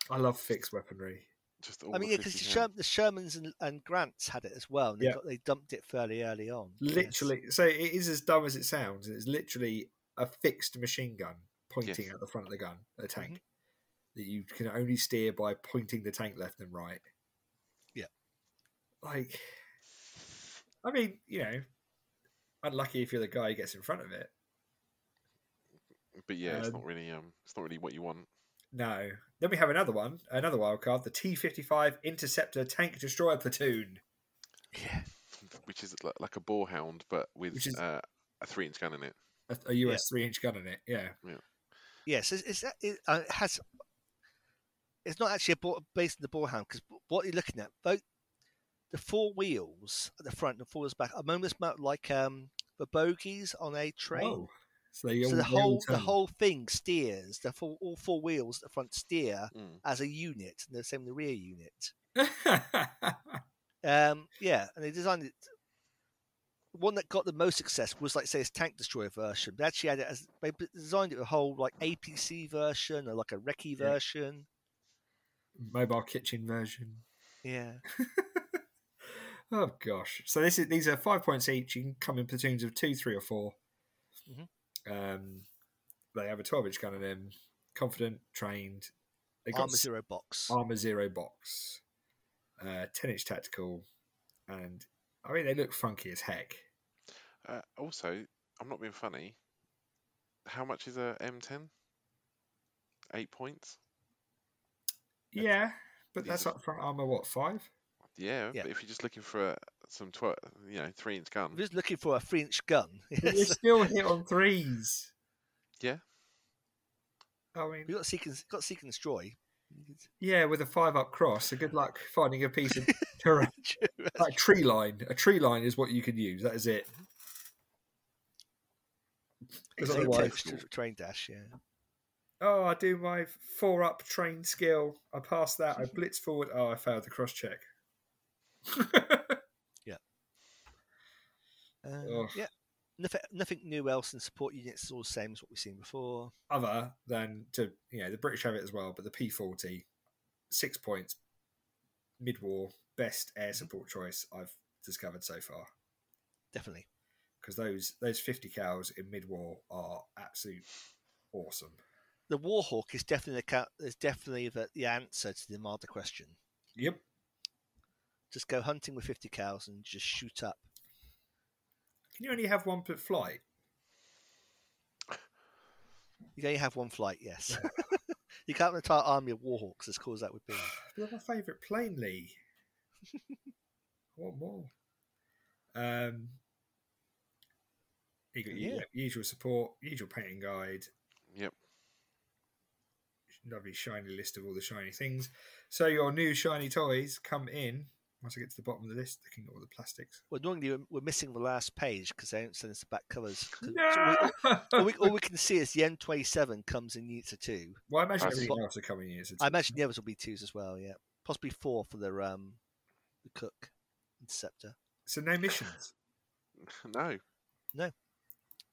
I love fixed weaponry.
just all
I mean,
the
yeah, because
50
the,
cal.
Sherm- the Shermans and, and Grants had it as well, and they,
Yeah.
got, they dumped it fairly early on. Yes.
Literally, so it is as dumb as it sounds. It's literally a fixed machine gun pointing
Yes.
at the front of the gun, a tank
Mm-hmm.
that you can only steer by pointing the tank left and right.
Yeah.
Like, I mean, you know, unlucky if you're the guy who gets in front of it.
But yeah, it's
um,
not really um, it's not really what you want.
No. Then we have another one, another wild card, the T55 Interceptor Tank Destroyer Platoon.
Yeah.
Which is like, like a boarhound, but with
is-
uh, a three-inch gun in it.
A, a US three inch gun in it, yeah. Yeah.
Yes, it's, it's it, uh, has. It's not actually a bore, based on the boarhound because what you're looking at, both the four wheels at the front and the four wheels back are almost like um, the bogies on a train.
Oh, So,
So the whole the whole thing steers. The full, all four wheels at the front steer
Mm.
as a unit, and the same the rear unit. Um, yeah, and they designed it. The one that got the most success was like say his tank destroyer version. They actually had it as they designed it a whole like APC version or like a recce
Yeah.
version.
Mobile kitchen version.
Yeah,
Oh gosh! So this is these are five points each. You can come in platoons of two, three, or 4
Mhm.
Um, they have a twelve-inch gun in them. Confident, trained. They got
Armor Zero box.
armor zero box, uh, ten-inch tactical, and I mean they look funky as heck.
Uh, also, I'm not being funny. How much is a M10? Eight points.
Yeah, but that's up front armor. What five?
Yeah,
Yeah.
but if you're just looking for a, some tw- you know, three inch gun,
I'm just looking for a three-inch gun.
But you still hit on threes.
Yeah.
I mean,
we got seek and got seek and destroy.
yeah, with a five up cross. So good luck finding a piece of terrain. like a tree line. A tree line is what you can use. That is it. Because
Eight
otherwise,
tips train dash. Yeah.
oh, I do my four up train skill. I pass that. I blitz forward. Oh, I failed the cross check.
Um,
Ugh.
yeah. Nothing, nothing new else in support units. It's all the same as what we've seen before.
Other than to you know the British have it as well, but the P forty, six points, mid war, best air mm-hmm. support choice I've discovered so far.
Definitely.
Because those those fifty cals in mid war are absolute awesome.
The Warhawk is definitely the is definitely the, the answer to the Armada question.
Yep.
Just go hunting with 50 cals and just shoot up.
Can you only have one per flight?
You only have one flight, yes. you can't have an entire army of Warhawks, as cool as that would be.
You're my favourite plane, Lee. I want more. Um, you got
Yeah.
usual support, usual painting guide,
yep.
lovely shiny list of all the shiny things. So your new shiny toys come in once I get to the bottom of the list, looking at all the plastics.
Well, normally we're- we're missing the last page because they don't send us the back covers. 'Cause-
No!
so we, all, we, all we can see is the M27 comes in units of two.
well, I imagine
That's
everything
fo-
else are coming in. So
I imagine the others will be twos as well, yeah. Possibly four for the um, the Cook Interceptor.
so no missions.
no. No.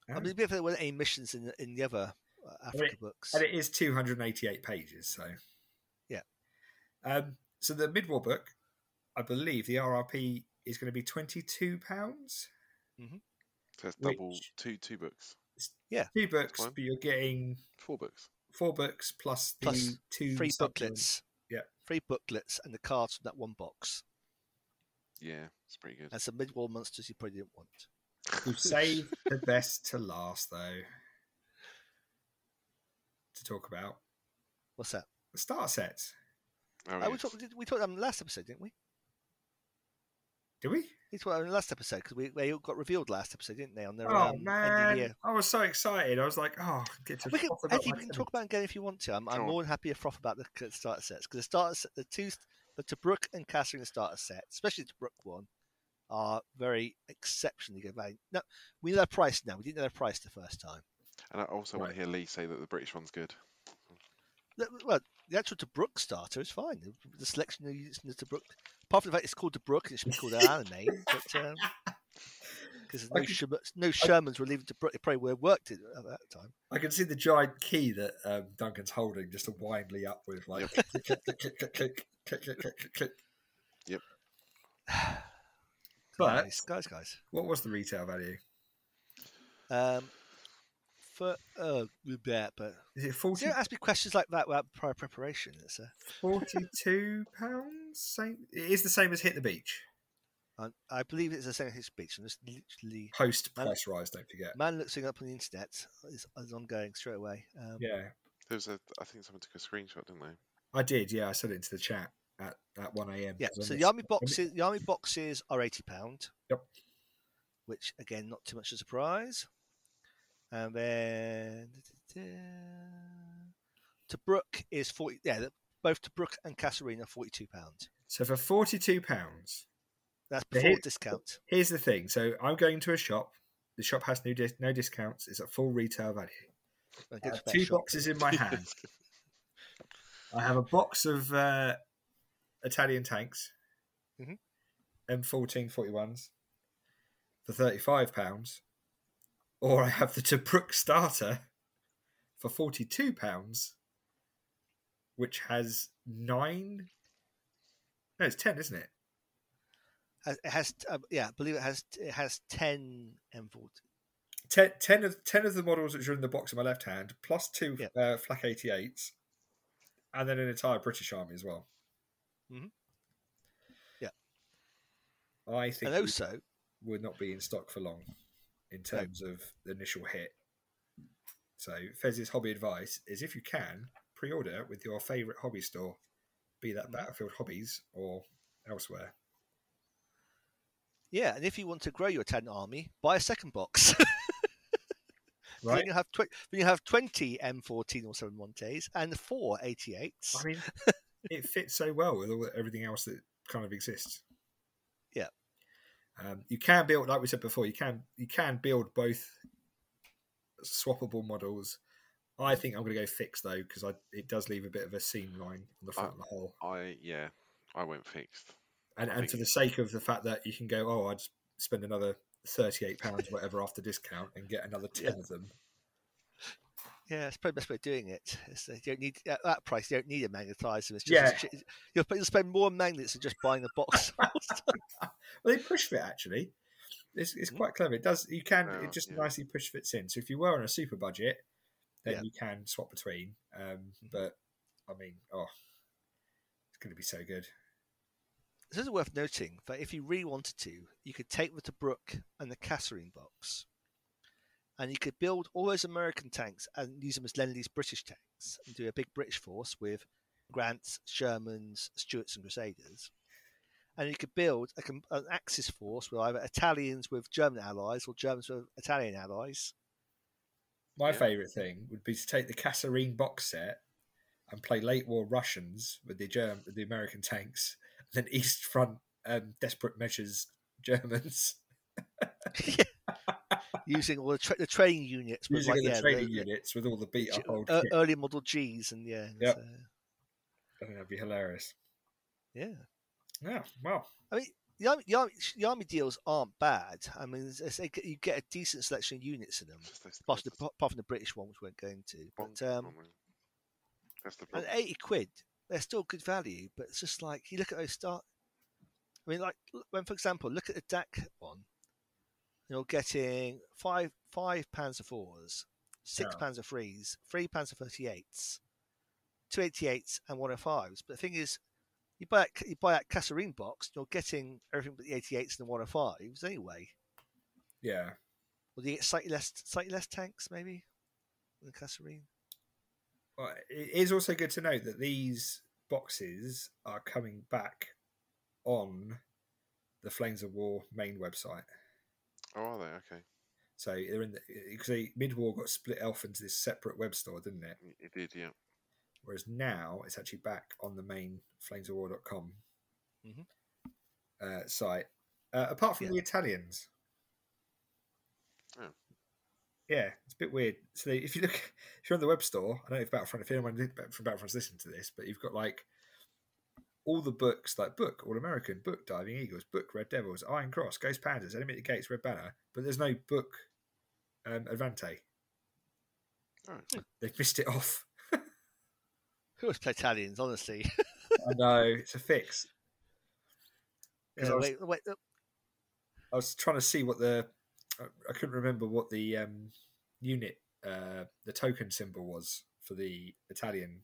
I mean, if there weren't any missions in the, in the other uh, Africa books.
And it is 288 pages, so.
Yeah.
Um, so the mid war book, I believe the RRP is going to be £22. Mm-hmm.
So it's double
Which-
two two books,
Two books, but you're getting
four books.
four books plus the
Plus
two
Free booklets.
Yeah.
Free booklets and the cards from that one box.
Yeah, it's pretty good.
And some mid-war monsters you probably didn't want.
We've the best to last, though, to talk about.
What's that?
The starter sets.
Oh,
Oh, we, talked, we talked about them last episode, didn't we?
Did we?
We talked about them in the last episode because we they all got revealed last episode, didn't they? On their
Oh,
um,
man.
year.
I was so excited. I was like, oh, get to
We can,
froth about
Eddie, we can talk about them again if you want to. I'm, I'm more than happy to froth about the starter sets because the starter set, the two, the Tobruk and Kasserine starter set, especially the Tobruk one, are very exceptionally good value. No, we know their price now. We didn't know their price the first time.
And I also want to hear Lee say that the British one's good.
The- Well, the actual Tobruk starter is fine. The, the selection of units in the Tobruk, apart from the fact it's called the and it should be called Alamein, but because
I
no,
could-
Sherm- no Shermans were leaving Tobruk, it probably would have worked it at that time.
I can see the giant key that um, Duncan's holding just to wind Lee up with, like yep. click, click, click, click, click, click, click, click, click, click. But
guys, guys, guys.
what was the retail value?
Um, for uh, that, but
Is it
you
40,
don't ask me questions like that without prior preparation. It's a,
42 pounds? Same. It is the same as Hit the Beach.
I, I believe it's the same as his speech. I'm just literally
Post
Man-
price rise, don't forget.
man looking up on the internet is, is ongoing straight away. Um,
Yeah,
There was a, I think someone took a screenshot, didn't they?
I did. Yeah, I sent it into the chat at, at 1 a.m.
Yeah. So the army boxes, the army boxes are eighty pound.
Yep.
Which again, not too much a surprise. And then Tobruk is forty. Yeah, both Tobruk and Kasserine are forty-two pound.
So for £42,
That's
Yeah,
before
here-
discount.
here's the thing. So I'm going to a shop the shop has no, dis- no discounts. It's at full retail value.
I
have two
shop.
boxes in my hand. I have a box of uh, Italian tanks,
Mhm.
M14 41s, for £35, or I have the Tobruk starter for £42, which has nine. No, it's 10, isn't it?
It has, uh, yeah, I believe it has. It has ten M40.
10, 10, of, 10 of the models which are in the box in my left hand, plus two
Yeah.
uh, Flak 88s, and then an entire British Army as well.
Mm-hmm. Yeah.
I think
And also,
would not be in stock for long in terms of the initial hit. So Fez's hobby advice is if you can, pre-order with your favourite hobby store, be that
Mhm.
Battlefield Hobbies or elsewhere.
yeah, and if you want to grow your Italian army, buy a second box.
Right?
Then you have tw- then you have twenty M14 or Semoventes and four 88s.
I mean, it fits so well with all, everything else that kind of exists.
Yeah.
Um, you can build, like we said before, you can you can build both swappable models. I think I'm going to go fixed though because it does leave a bit of a seam line on the front
Uh,
of the hull,
I yeah, I went fixed.
and
I
and
think
for the sake of the fact that you can go, oh, I'd spend another thirty-eight pounds whatever after discount and get another ten
Yeah.
of them.
Yeah, it's probably the best way of doing it. It's, uh, you don't need at that price. You don't need a magnetizer. It's just
Yeah.
it's you'll, you'll spend more magnets than just buying a box.
Well, they push fit actually. It's, it's
Mhm.
quite clever. It does. You can.
Oh,
it just
yeah.
nicely push fits in. So if you were on a super budget, then
Yeah.
you can swap between. Um,
Mhm.
But I mean, oh, it's going to be so good.
This is worth noting that if you really wanted to, you could take the Tobruk and the Kasserine box, and you could build all those American tanks and use them as Lend-Lease British tanks and do a big British force with Grants, Shermans, Stuarts, and Crusaders. And you could build a, an Axis force with either Italians with German allies or Germans with Italian allies.
My
Yeah.
favourite thing would be to take the Kasserine box set and play late war Russians with the German, with the American tanks, and then East Front um, desperate measures Germans
using all the, tra- the training units with
using
like,
the
yeah,
training
the-
units with all the beat up old.
ear-
kit.
early model Gs and yeah, and,
Yep.
uh,
I think that'd be hilarious.
yeah.
Yeah, well,
the army, the, army, the army deals aren't bad. I mean, it's, it's, you get a decent selection of units in them, apart from
just
the, apart from the British one, which we're going to. But um.
That's the
and eighty quid, they're still good value. But it's just like you look at those start. I mean, like when, for example, look at the DAK one. You're getting five five Panzer fours, six
Yeah.
Panzer threes, three Panzer thirty eights, two eighty eights, and one oh fives. But the thing is, you buy that, you buy that Kasserine box, you're getting everything but the eighty eights and the one oh fives anyway.
yeah.
Well, do you get slightly less slightly less tanks maybe than Kasserine?
Well, it is also good to note that these boxes are coming back on the Flames of War main website.
Oh, are they? Okay.
So they're in the because mid war got split off into this separate web store, didn't it?
It did, yeah.
Whereas now it's actually back on the main flamesofwar.com
Mhm.
uh, site. Uh, apart from
Yeah.
the Italians.
Oh.
Yeah, it's a bit weird. So they, if you look, if you're on the web store, I don't know if Battlefront, if anyone did- from Battlefront's listening to this, but you've got like all the books, like book All American, book Diving Eagles, book Red Devils, Iron Cross, Ghost Panzers, Enemy at the Gates, Red Banner, but there's no book um, Avanti.
Oh.
They've missed it off.
Who always play Italians, honestly?
I know it's a fix.
Yeah,
I was-
wait, wait, uh,
I was trying to see what the I, I couldn't remember what the um, unit uh, the token symbol was for the Italian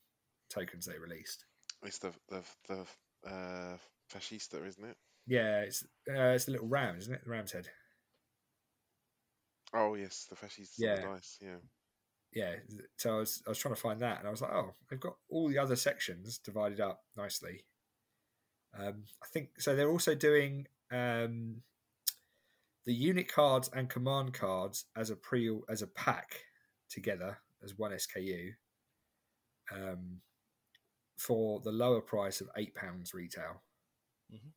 tokens they released.
It's the the the uh, fascista, isn't it?
Yeah, it's uh, it's the little ram, isn't it? The ram's head.
Oh yes, the fascista
Yeah.
dice. Yeah.
Yeah, so I was I was trying to find that, and I was like, oh, they've got all the other sections divided up nicely. Um, I think so. They're also doing um, the unit cards and command cards as a pre as a pack together as one SKU um, for the lower price of eight pounds retail.
Mhm.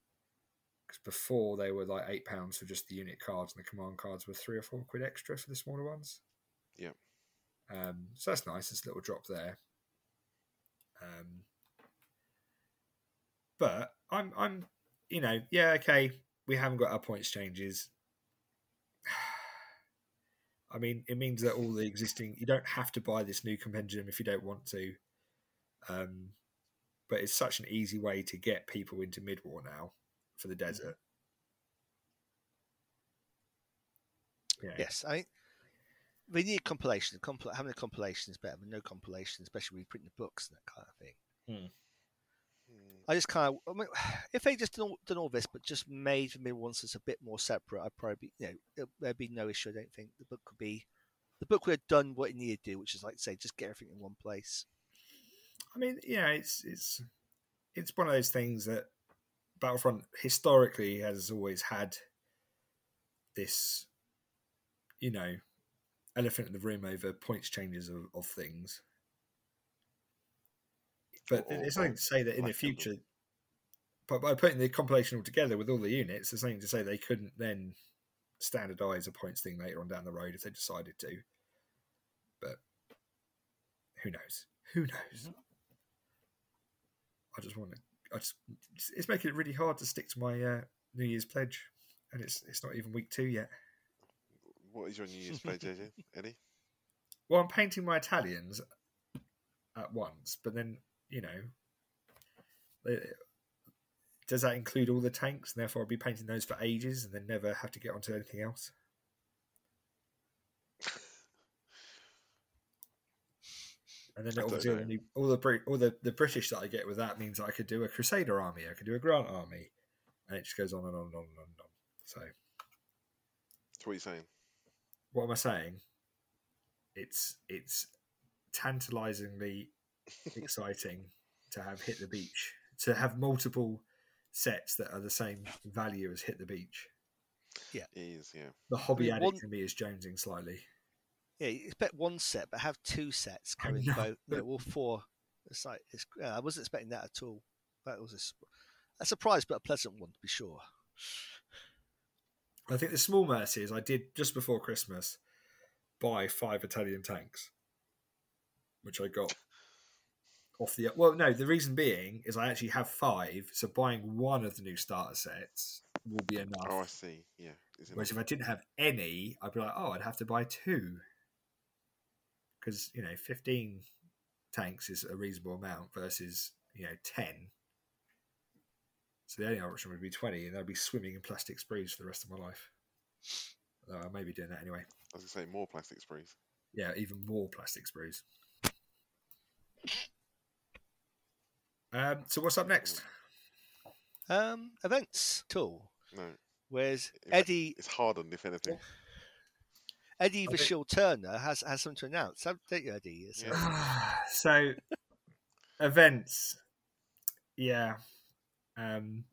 'Cause before they were like eight pounds for just the unit cards, and the command cards were three or four quid extra for the smaller ones.
Yep.
Um, so that's nice. It's a little drop there. Um, but I'm, I'm, you know, yeah, okay. We haven't got our points changes. I mean, it means that all the existing, you don't have to buy this new compendium if you don't want to. Um, but it's such an easy way to get people into mid war now for the desert. Yeah.
Yes, I mean, we need a compilation. Compil- having a compilation is better than no compilation, especially when you print the books and that kind of thing.
Hmm.
I just kind of, I mean, if they just done all, done all this, but just made the middle ones as a bit more separate, I'd probably, be, you know, there- there'd be no issue. I don't think the book could be, the book would have done what it needed to do, which is like say, just get everything in one place.
I mean, yeah, it's it's it's one of those things that Battlefront historically has always had this, you know, elephant in the room over points changes of, of things. But
Or-
something to say that in the future, but by putting the compilation all together with all the units, there's something to say they couldn't then standardize a points thing later on down the road if they decided to. But who knows? Who knows? I just want to. I just. It's making it really hard to stick to my uh, New Year's pledge, and it's it's not even week two yet.
What is your New Year's pledge, AJ? Eddie?
Well, I'm painting my Italians at once, but then you know, they- does that include all the tanks? And therefore, I'll be painting those for ages, and then never have to get onto anything else. And then obviously all the, all the all the, the British that I get with that means that I could do a Crusader army, I could do a Grant army, and it just goes on and on and on and on. And on. So
That's what you're saying.
What am I saying? It's it's tantalizingly exciting to have hit the beach, to have multiple sets that are the same value as hit the beach.
Yeah, It is, yeah.
The hobby
I mean,
addict
one-
in me is jonesing slightly.
Yeah, you expect one set, but have two sets
coming
carrying
know,
both, you
but-
all four. It's like it's, yeah, I wasn't expecting that at all. That was a surprise, but a pleasant one to be sure.
I think the small mercies I did just before Christmas buy five Italian tanks, which I got off the. Well, no, the reason being is I actually have five, so buying one of the new starter sets will be enough.
Oh, I see. Yeah.
Whereas if I didn't have any, I'd be like, oh, I'd have to buy two. Because, you know, 15 tanks is a reasonable amount versus, you know, 10. So the only option would be 20, and I'd be swimming in plastic sprues for the rest of my life. Although I may be doing that anyway.
As I was going to say more plastic sprues.
Yeah, even more plastic sprues. Um, so what's up next?
Um, events tool.
No.
Where's
In fact,
Eddie
It's hardened, if anything.
Eddie
I think-
Turner has has something to announce, haven't you, Eddie?
Yeah.
so events yeah um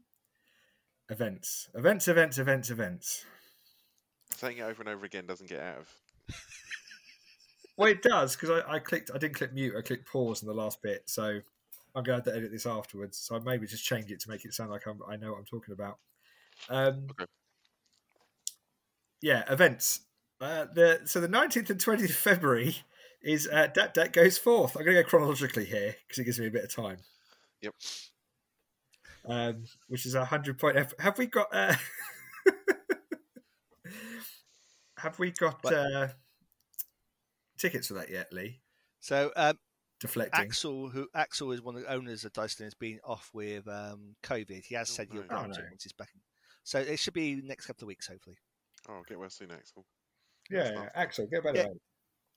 events. Events events events events.
Saying it over and over again doesn't get out of.
well it does because I, I clicked i didn't click mute i clicked pause in the last bit. So i'm going to to edit this afterwards. So i maybe just change it to make it sound like I'm, i know what i'm talking about. Um
Okay.
yeah events. Uh the so the 19th and 20th of february is uh dat dat goes forth. I'm going to go chronologically here because it gives me a bit of time.
Yep.
Um, which is a hundred point. Have, have we got? Uh, have we got
What?
uh, tickets for that yet, Lee?
so um,
Deflecting.
Axel, who Axel is one of the owners of Dyson, has been off with um, COVID. He has
Oh,
said he'll
no.
go
Oh,
into
no.
once he's back. So it should be next couple of weeks, hopefully.
Oh, get well soon, Axel.
yeah, yeah, Axel, get better.
Yeah.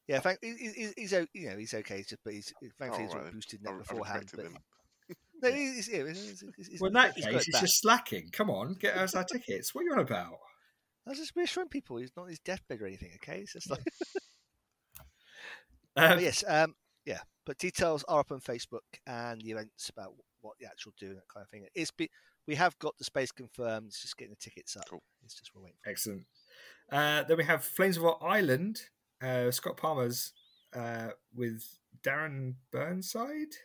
Yeah, thank, he- he- he's, he's you know he's okay. He's just but he's thankfully he's
Oh,
all
right then.
boosted
I,
net beforehand. But
it then.
No, he's, yeah, he's, he's, he's,
Well, in that case,
got
it's
back.
just slacking. Come on, get us our tickets. What are you on about?
I was just reassuring people he's not his deathbed or anything. Okay, it's just like
Um,
yes, um, yeah. But details are up on Facebook and the events about what the actual do and that kind of thing. It's be, we have got the space confirmed. It's just getting the tickets up.
Cool.
It's just we're waiting. For
Excellent. Uh, then we have Flames of Our Island. Uh, Scott Palmer's uh, with Darren Burnside.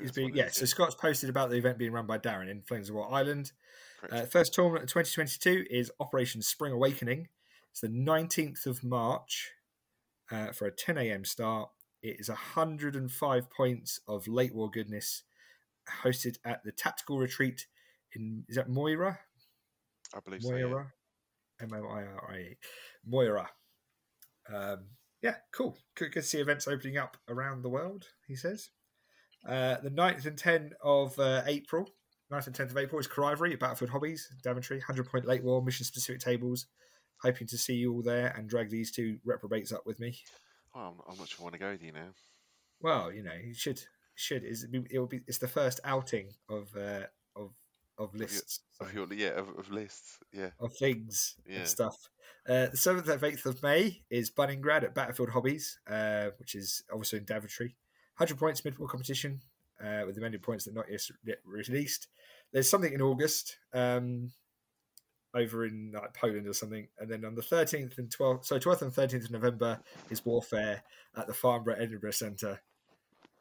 He's been, yeah, so Scott's posted about the event being run by Darren in Flames of War Island. Uh, first tournament of 2022 is Operation Spring Awakening. It's the 19th of March uh, for a 10 a.m. start. It is 105 points of late war goodness, hosted at the Tactical Retreat in is that Moira?
I believe so. Yeah.
Moira, M O I R I E, Moira. Um, yeah, cool. Good, good to see events opening up around the world. He says. Uh, the 9th and 10th of uh, April, 9th and 10th of April is Carivery at Battlefield Hobbies, Daventry, 100 point late war, mission specific tables. Hoping to see you all there and drag these two reprobates up with me.
Oh, I'm, I'm not sure I want to go with you now.
Well, you know, you should, should. Is it will be? It's the first outing of uh, of of lists.
Of your, yeah, of, of lists. Yeah.
of things
Yeah.
and stuff. Uh, the seventh and eighth of May is Bunninggrad at Battlefield Hobbies, uh, which is also in Daventry. Hundred points mid-war competition uh, with amended points that not yet released. There's something in August um, over in like Poland or something, and then on the thirteenth and twelfth, so twelfth and thirteenth of November is Warfare at the Farnborough Edinburgh Centre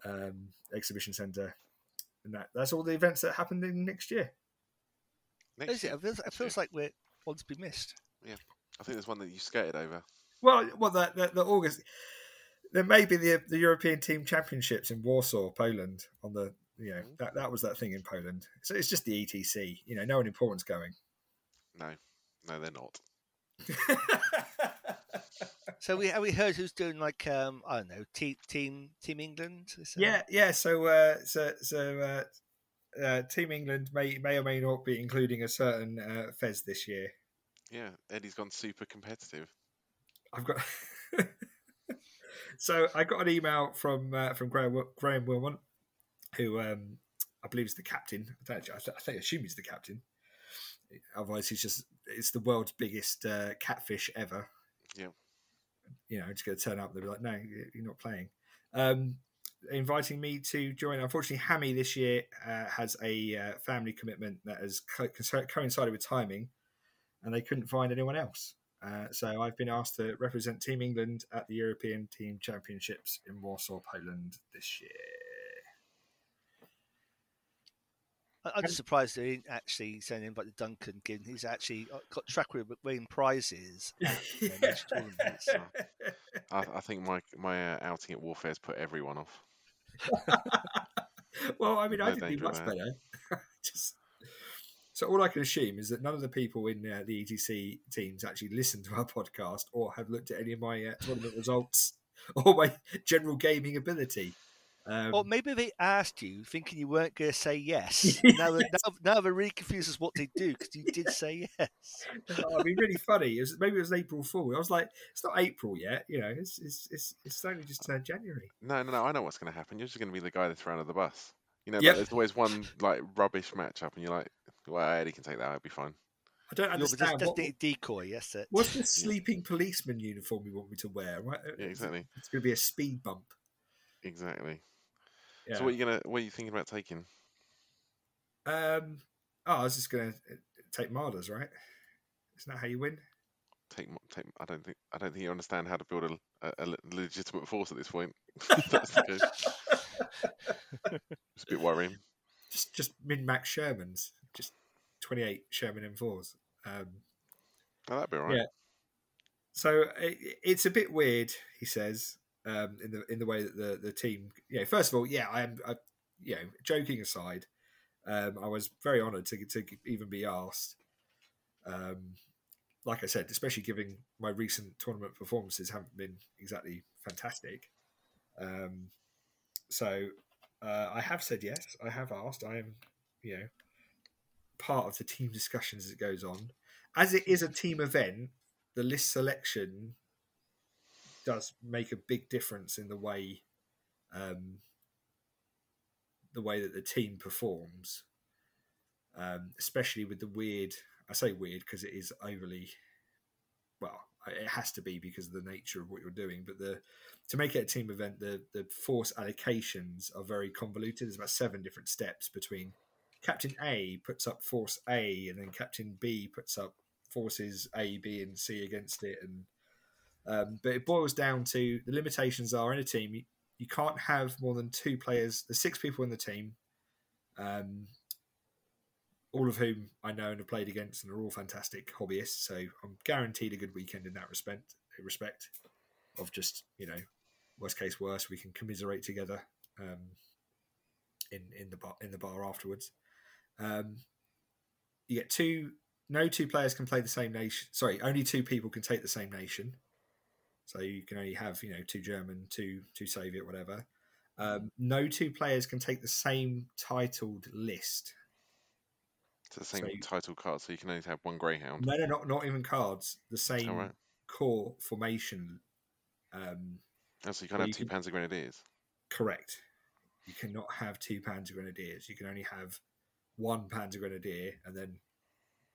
um, Exhibition Centre, and that that's all the events that happened in next year.
Next
Is it?
year,
It feels, it feels like we're one to be missed.
Yeah, I think there's one that you skated over.
Well, well, the, the, the August. There may be the the European Team Championships in Warsaw, Poland. On the you know that that was that thing in Poland. So it's just the ETC. You know, no one important's going.
No, no, they're not.
So we have we heard who's doing like um I don't know team team team England. Is that-
yeah, yeah. So uh, so so uh, uh, Team England may may or may not be including a certain uh, Fez this year.
Yeah, Eddie's gone super competitive.
I've got. so I got an email from uh, from Graham Graham Wilmot, who um, I believe is the captain. I, don't, I, I think I assume he's the captain. Otherwise, he's just it's the world's biggest uh, catfish ever.
Yeah.
You know, just going to turn up. They'll be like, "No, you're not playing." Um, inviting me to join. Unfortunately, Hammy this year uh, has a uh, family commitment that has co- coincided with timing, and they couldn't find anyone else. Uh, so I've been asked to represent Team England at the European Team Championships in Warsaw, Poland this year.
I- I'm just surprised they didn't actually send him like the Duncan given he's actually uh, got track record winning prizes at you know, major.
I, I think my my uh, outing at Warfare's put everyone off.
well, I mean, I
No
did do
danger
much
there.
better. Just so all I can assume is that none of the people in uh, the ETC teams actually listen to our podcast or have looked at any of my uh, tournament results or my general gaming ability. Um,
Or maybe they asked you thinking you weren't going to say yes.
Yes.
Now, they're- now, now they're really confused as what they do because you did say yes.
I'd be really funny. It was, maybe it was April Fool. I was like, it's not April yet. You know, it's it's it's, it's only just turned January.
No, no, no. I know what's going to happen. You're just going to be the guy that's thrown under the bus. You know, like, there's always one like rubbish matchup, and you're like, "Well, Eddie can take that. It'll be fine."
I don't
You're just,
understand.
just
What,
decoy, yes, it.
what's the sleeping policeman uniform you want me to wear? Right?
Yeah, exactly,
It's going to be a speed bump.
exactly.
Yeah.
So, what are you gonna? What are you thinking about taking?
Um, oh, I was just going to take Marder's, right? Isn't that how you win?
Take, take. I don't think. I don't think you understand how to build a, a, a legitimate force at this point. That's the case. It's a bit worrying.
Just just min max Shermans, just twenty eight Sherman M4s. Um,
Oh, that'd be alright.
Yeah. so it, it's a bit weird, he says, um, in the in the way that the the team. You know, first of all, yeah, I am. I, you know, joking aside, um, I was very honoured to to even be asked. Um, like I said, especially given my recent tournament performances haven't been exactly fantastic. Um, so uh, I have said yes. I have asked. I am, you know, part of the team discussions as it goes on. As it is a team event, the list selection does make a big difference in the way, um, the way that the team performs. Um, especially with the weird. I say weird because it is overly. Well, it has to be because of the nature of what you're doing. But the to make it a team event, the the force allocations are very convoluted. There's about seven different steps between Captain A puts up force A, and then Captain B puts up forces A, B, and C against it. And um, but it boils down to the limitations are in a team. you can't have more than two players. There's six people in the team, um, all of whom I know and have played against, and are all fantastic hobbyists. So I'm guaranteed a good weekend in that respect. Respect of just you know, worst case worst, we can commiserate together um, in in the bar in the bar afterwards. Um, you get two. No two players can play the same nation. Sorry, only two people can take the same nation. So you can only have you know two German, two two Soviet, whatever. Um, no two players can take the same titled list.
It's the same
So
title card, so you can only have one greyhound.
No, no, not not even cards. The same
Alright.
core formation. Um,
Oh, so you can't have
you
two
can-
Panzer Grenadiers.
correct. You cannot have two Panzer Grenadiers. You can only have one Panzer Grenadier and then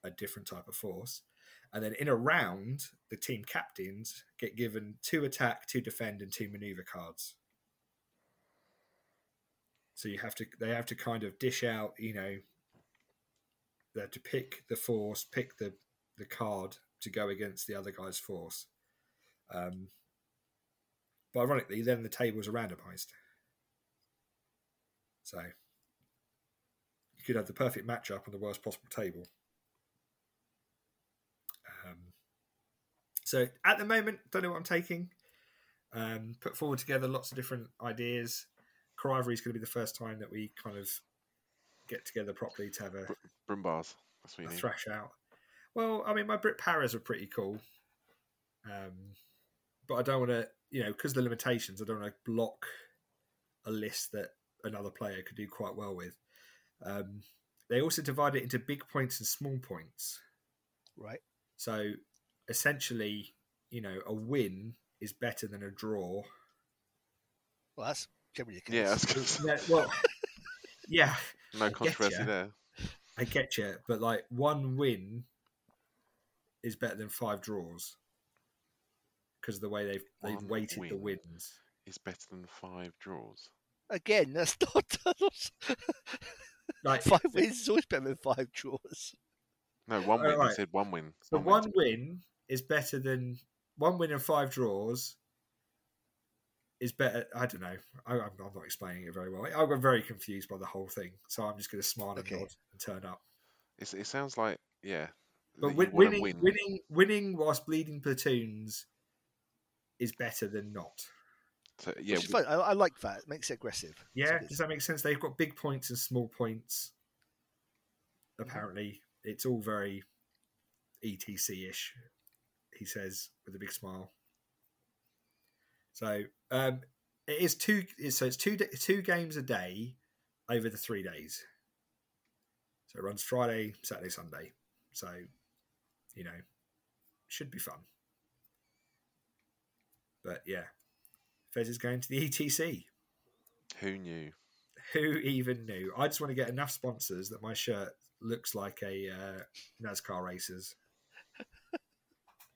a different type of force. And then in a round, the team captains get given two attack, two defend, and two maneuver cards. So you have to they have to kind of dish out, you know, they have to pick the force, pick the the card to go against the other guy's force. Um, but ironically, then the tables are randomized. So you could have the perfect matchup on the worst possible table. Um, so at the moment, don't know what I'm taking. Um, put forward together lots of different ideas. Core Ivory is going to be the first time that we kind of get together properly to have a,
Brumbars. That's what
a
you need.
thrash out. Well, I mean, my Brit Paras are pretty cool, um, but I don't want to, you know, because the limitations, I don't want to block a list that another player could do quite well with. Um, they also divide it into big points and small points.
Right.
So essentially, you know, a win is better than a draw.
Well, that's generally the case.
Yeah, I was
Yeah, well, yeah,
no
get
controversy
ya.
there.
I get you, but like one win is better than five draws because of the way they've they've
One
weighted the wins.
is better than five draws.
Again, that's not.
Like
five wins is always better than five draws.
No, one win. You
right.
said one win.
So
One
one
win's-
win is better than one win and five draws is better. I don't know. I, I'm, I'm not explaining it very well. I got very confused by the whole thing, so I'm just going to smile and nod and turn up.
It's, it sounds like yeah.
But win, winning,
win.
winning, winning whilst bleeding platoons is better than not.
So, yeah,
Which is fun. I, I like that. It makes it aggressive.
Yeah, does that make sense? They've got big points and small points. Apparently, it's all very ETC ish, he says with a big smile. So um, it is two. So it's two two games a day over the three days. So it runs Friday, Saturday, Sunday. So you know, should be fun. But yeah, Fez is going to the ETC.
who knew?
Who even knew? I just want to get enough sponsors that my shirt looks like a uh, NASCAR racer's.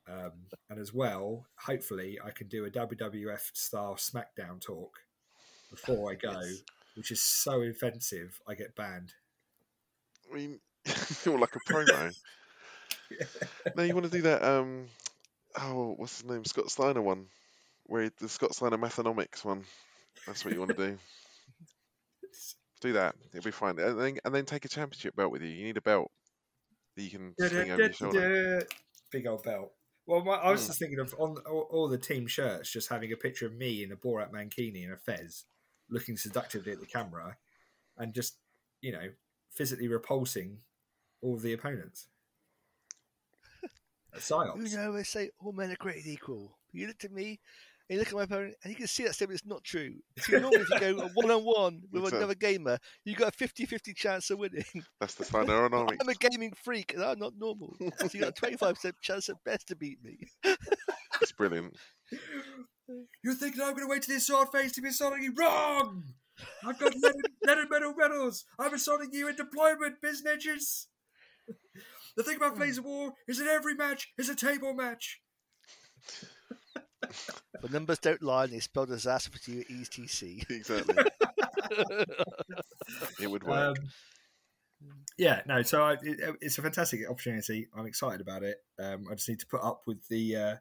Um, and as well, hopefully, I can do a WWF style SmackDown talk before I go,
Yes.
which is so offensive, I get banned.
I mean, you're like a promo. no, you want to do that? Um, oh, what's his name? Scott Steiner one, where he- the Scott Steiner Methonomics one. That's what you want to do. do that. It'll be fine. And then, and then take a championship belt with you. You need a belt that you can sling over your shoulder.
Big old belt. Well, my, I was
Hmm.
just thinking of on all, all the team shirts, just having a picture of me in a Borat Mankini and a fez, looking seductively at the camera, and just you know physically repulsing all of the opponents. At
You know, they say all men are created equal. You look at me, and you look at my opponent, and you can see that statement is not true. See, normally if you go one on one with
It's a-
another gamer, you got a 50 50 chance of winning.
That's the Steiner Economics.
I'm a gaming freak, and I'm not normal. So you got a 25% chance at best to beat me.
It's brilliant.
You think that I'm going to wait till this sword face to be assaulting you? Wrong! I've got lead, lead and metal medals. I'm assaulting you in deployment, business. The thing about hmm. Flames of War is that every match is a table match.
The numbers don't lie, and they spell disaster for you at ETC.
Exactly. it would work.
Um, yeah, no. So I, it, it's a fantastic opportunity. I'm excited about it. Um, I just need to put up with the uh,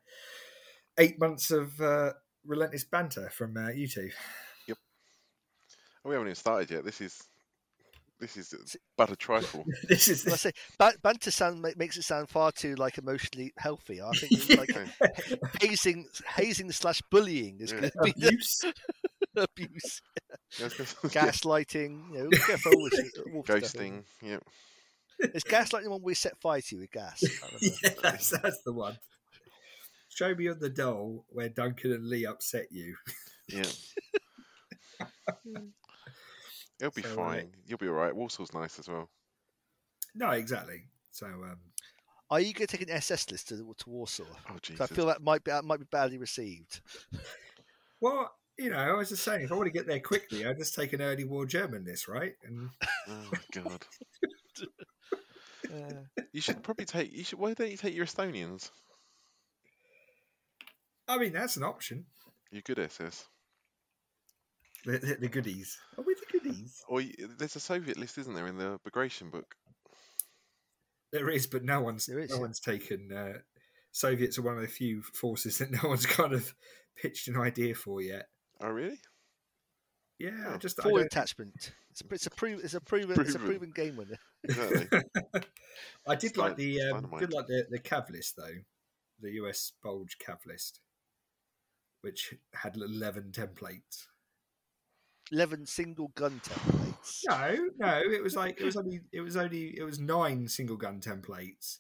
eight months of uh, relentless banter from uh, you two.
we haven't even started yet. This is this is but a trifle.
this is
I say ban- banter sound ma- makes it sound far too like emotionally healthy. I think it's like hazing, hazing slash bullying is
Yeah.
going to be the
abuse.
abuse,
Yeah, I was gonna-
gaslighting. You know, be with it, wolf stuff.
ghosting. Yep.
Is gaslighting when we set fire to you with gas? I
yeah, that's, that's the one. Show me on the doll where Duncan and Lee upset you.
Yeah. Hmm. It'll be
So, uh,
fine. You'll be all right. Warsaw's nice as well.
No, exactly. So, um,
Are you going to take an SS list to, to Warsaw?
Oh
'Cause
Jesus.
I feel that might be that might be badly received.
well, you know, I was just saying, if I want to get there quickly, I just take an early war German list, right? And
Oh my god. You should probably take. You should. Why don't you take your Estonians?
I mean, that's an option.
You're good SS.
The, the, the goodies. Oh, with the goodies.
Or there's a Soviet list, isn't there, in the Bagration book?
There is, but no one's
There is,
no one's taken. Uh, Soviets are one of the few forces that no one's kind of pitched an idea for yet.
Oh really?
Yeah,
Oh,
just I
Forward attachment. It's a, it's a proven it's a proven it's a
Proven.
proven game winner.
Exactly.
I did like
Stein-
the um, did like the the cav list though, the US bulge cav list, which had eleven templates.
Eleven single gun templates.
No, no, it was like it was only it was only it was nine single gun templates,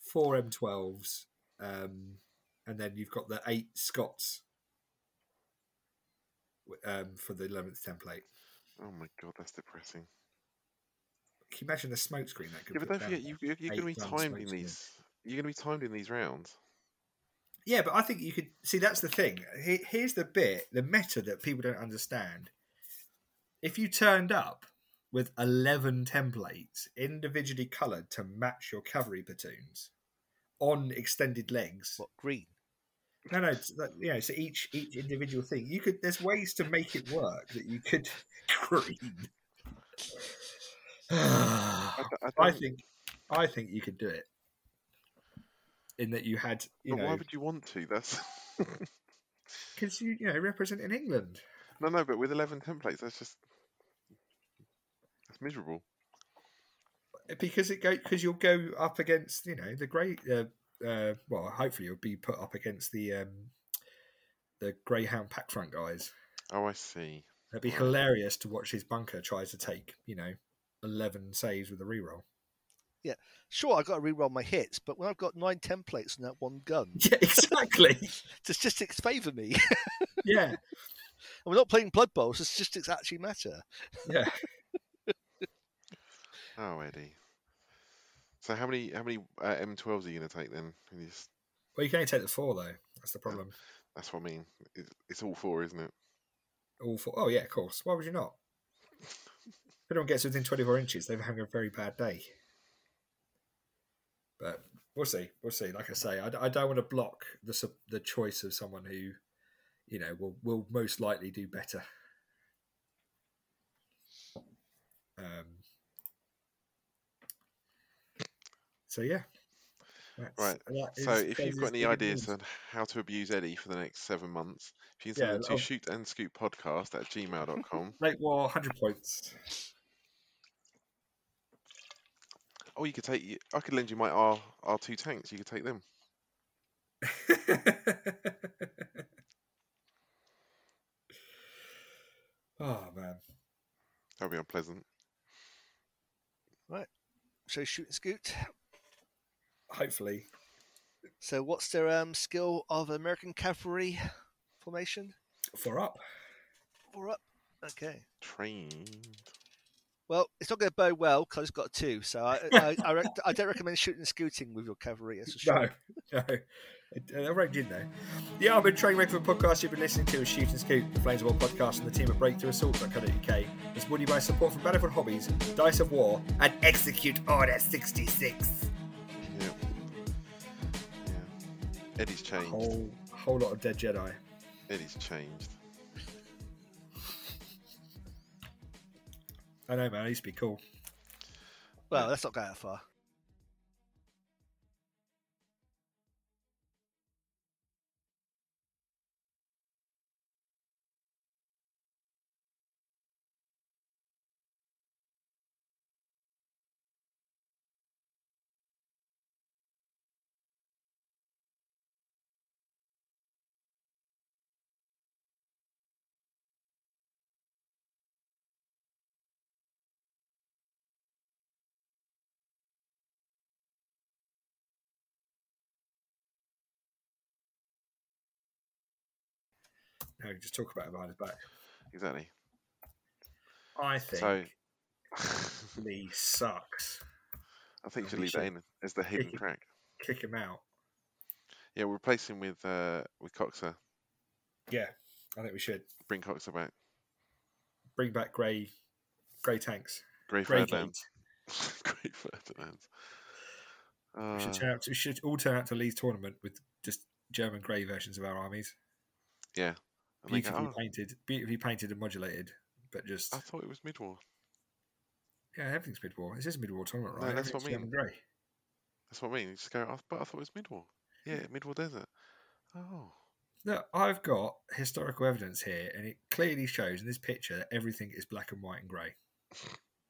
four M12s, um, and then you've got the eight Scotts um, for the eleventh template.
oh my god, that's depressing.
Can you imagine the smoke screen that could?
Yeah, but don't forget, you, you're, you're going to be
eight-gun
timed
smoke
in
screen.
these. You're going to be timed in these rounds.
Yeah, but I think you could see that's the thing. Here's the bit, the meta that people don't understand. If you turned up with 11 templates individually coloured to match your cavalry platoons on extended legs,
What green?
no, no, like, you know, so each each individual thing, you could. There's ways to make it work that you could green.
I,
I
I
think, I think you could do it. In that you had, you
but why would you want to? That's
because you, you know, representing England.
no, no. But with 11 templates, that's just that's miserable.
because it go because you'll go up against you know the great uh, uh, well hopefully you'll be put up against the um, the greyhound Pak front guys
Oh, I see.
it'd be hilarious to watch his bunker try to take you know 11 saves with a reroll Yeah,
Sure, I've got to re-roll my hits, but when I've got nine templates and that one gun,
yeah exactly
statistics favour me.
yeah
and we're not playing Blood Bowl, so statistics actually matter.
yeah
Oh, Eddie. So how many how many uh, M12s are you going to take then? You just-
well you can only take the four though. That's the problem.
That's what I mean. It, it's all four, isn't it?
all four. Oh yeah of course. Why would you not? If anyone gets within 24 inches they're having a very bad day. But we'll see. We'll see. Like i say i, I don't want to block the the choice of someone who you know will will most likely do better. Um so yeah
Right. So if you've got any ideas
news.
on how to abuse Eddie for the next seven months, if you can send
Yeah,
them to
I'll-
shoot and scoot podcast at gmail.com.
Late War 100 points
or you could take I could lend you my R R two tanks, you could take them.
oh man
that'll be unpleasant. Right.
So shoot and scoot.
Hopefully
So what's their um, skill of American cavalry formation?
four up
Four up. Okay.
Trained.
Well, it's not going to bode well because I've got a two, so I I, I, rec- I don't recommend shooting and scooting with your cavalry. That's for sure.
No, no. I arranged in though. The Armored Training Regular podcast you've been listening to is Shoot and Scoot, the Flames of War podcast, and the team at Breakthrough Assault.co.uk. It's brought to you by support from Battlefield Hobbies, Dice of War, and Execute Order 66.
Eddie's
A
changed.
whole, whole lot of dead Jedi.
Eddie's changed.
I know, man. I used to be cool.
Well, let's not go that far.
We can just talk about it behind his back.
Exactly.
I think
So
Lee sucks.
I think you should
we
leave that
should
in as the hidden
kick it.
track.
Kick him out.
Yeah, we'll replace him with uh, with Coxer.
Yeah, I think we should
Bring Coxer back.
bring back Grey, Grey tanks,
Grey
Grey
Ferdinand. Grey Ferdinand.
We
Uh,
should turn out. We should all turn out to Lee's tournament with just German Grey versions of our armies,
yeah. And they go,
beautifully
"Oh,
painted, beautifully painted and modulated, but just
I thought it was mid war.
yeah, everything's mid war. This is mid war tournament,
No,
right?
that's what I
mean. Grey.
That's what I mean. You just go, "Oh, but I thought it was mid war. Yeah, mid war desert. Oh.
Look, I've got historical evidence here, and it clearly shows in this picture that everything is black and white and grey.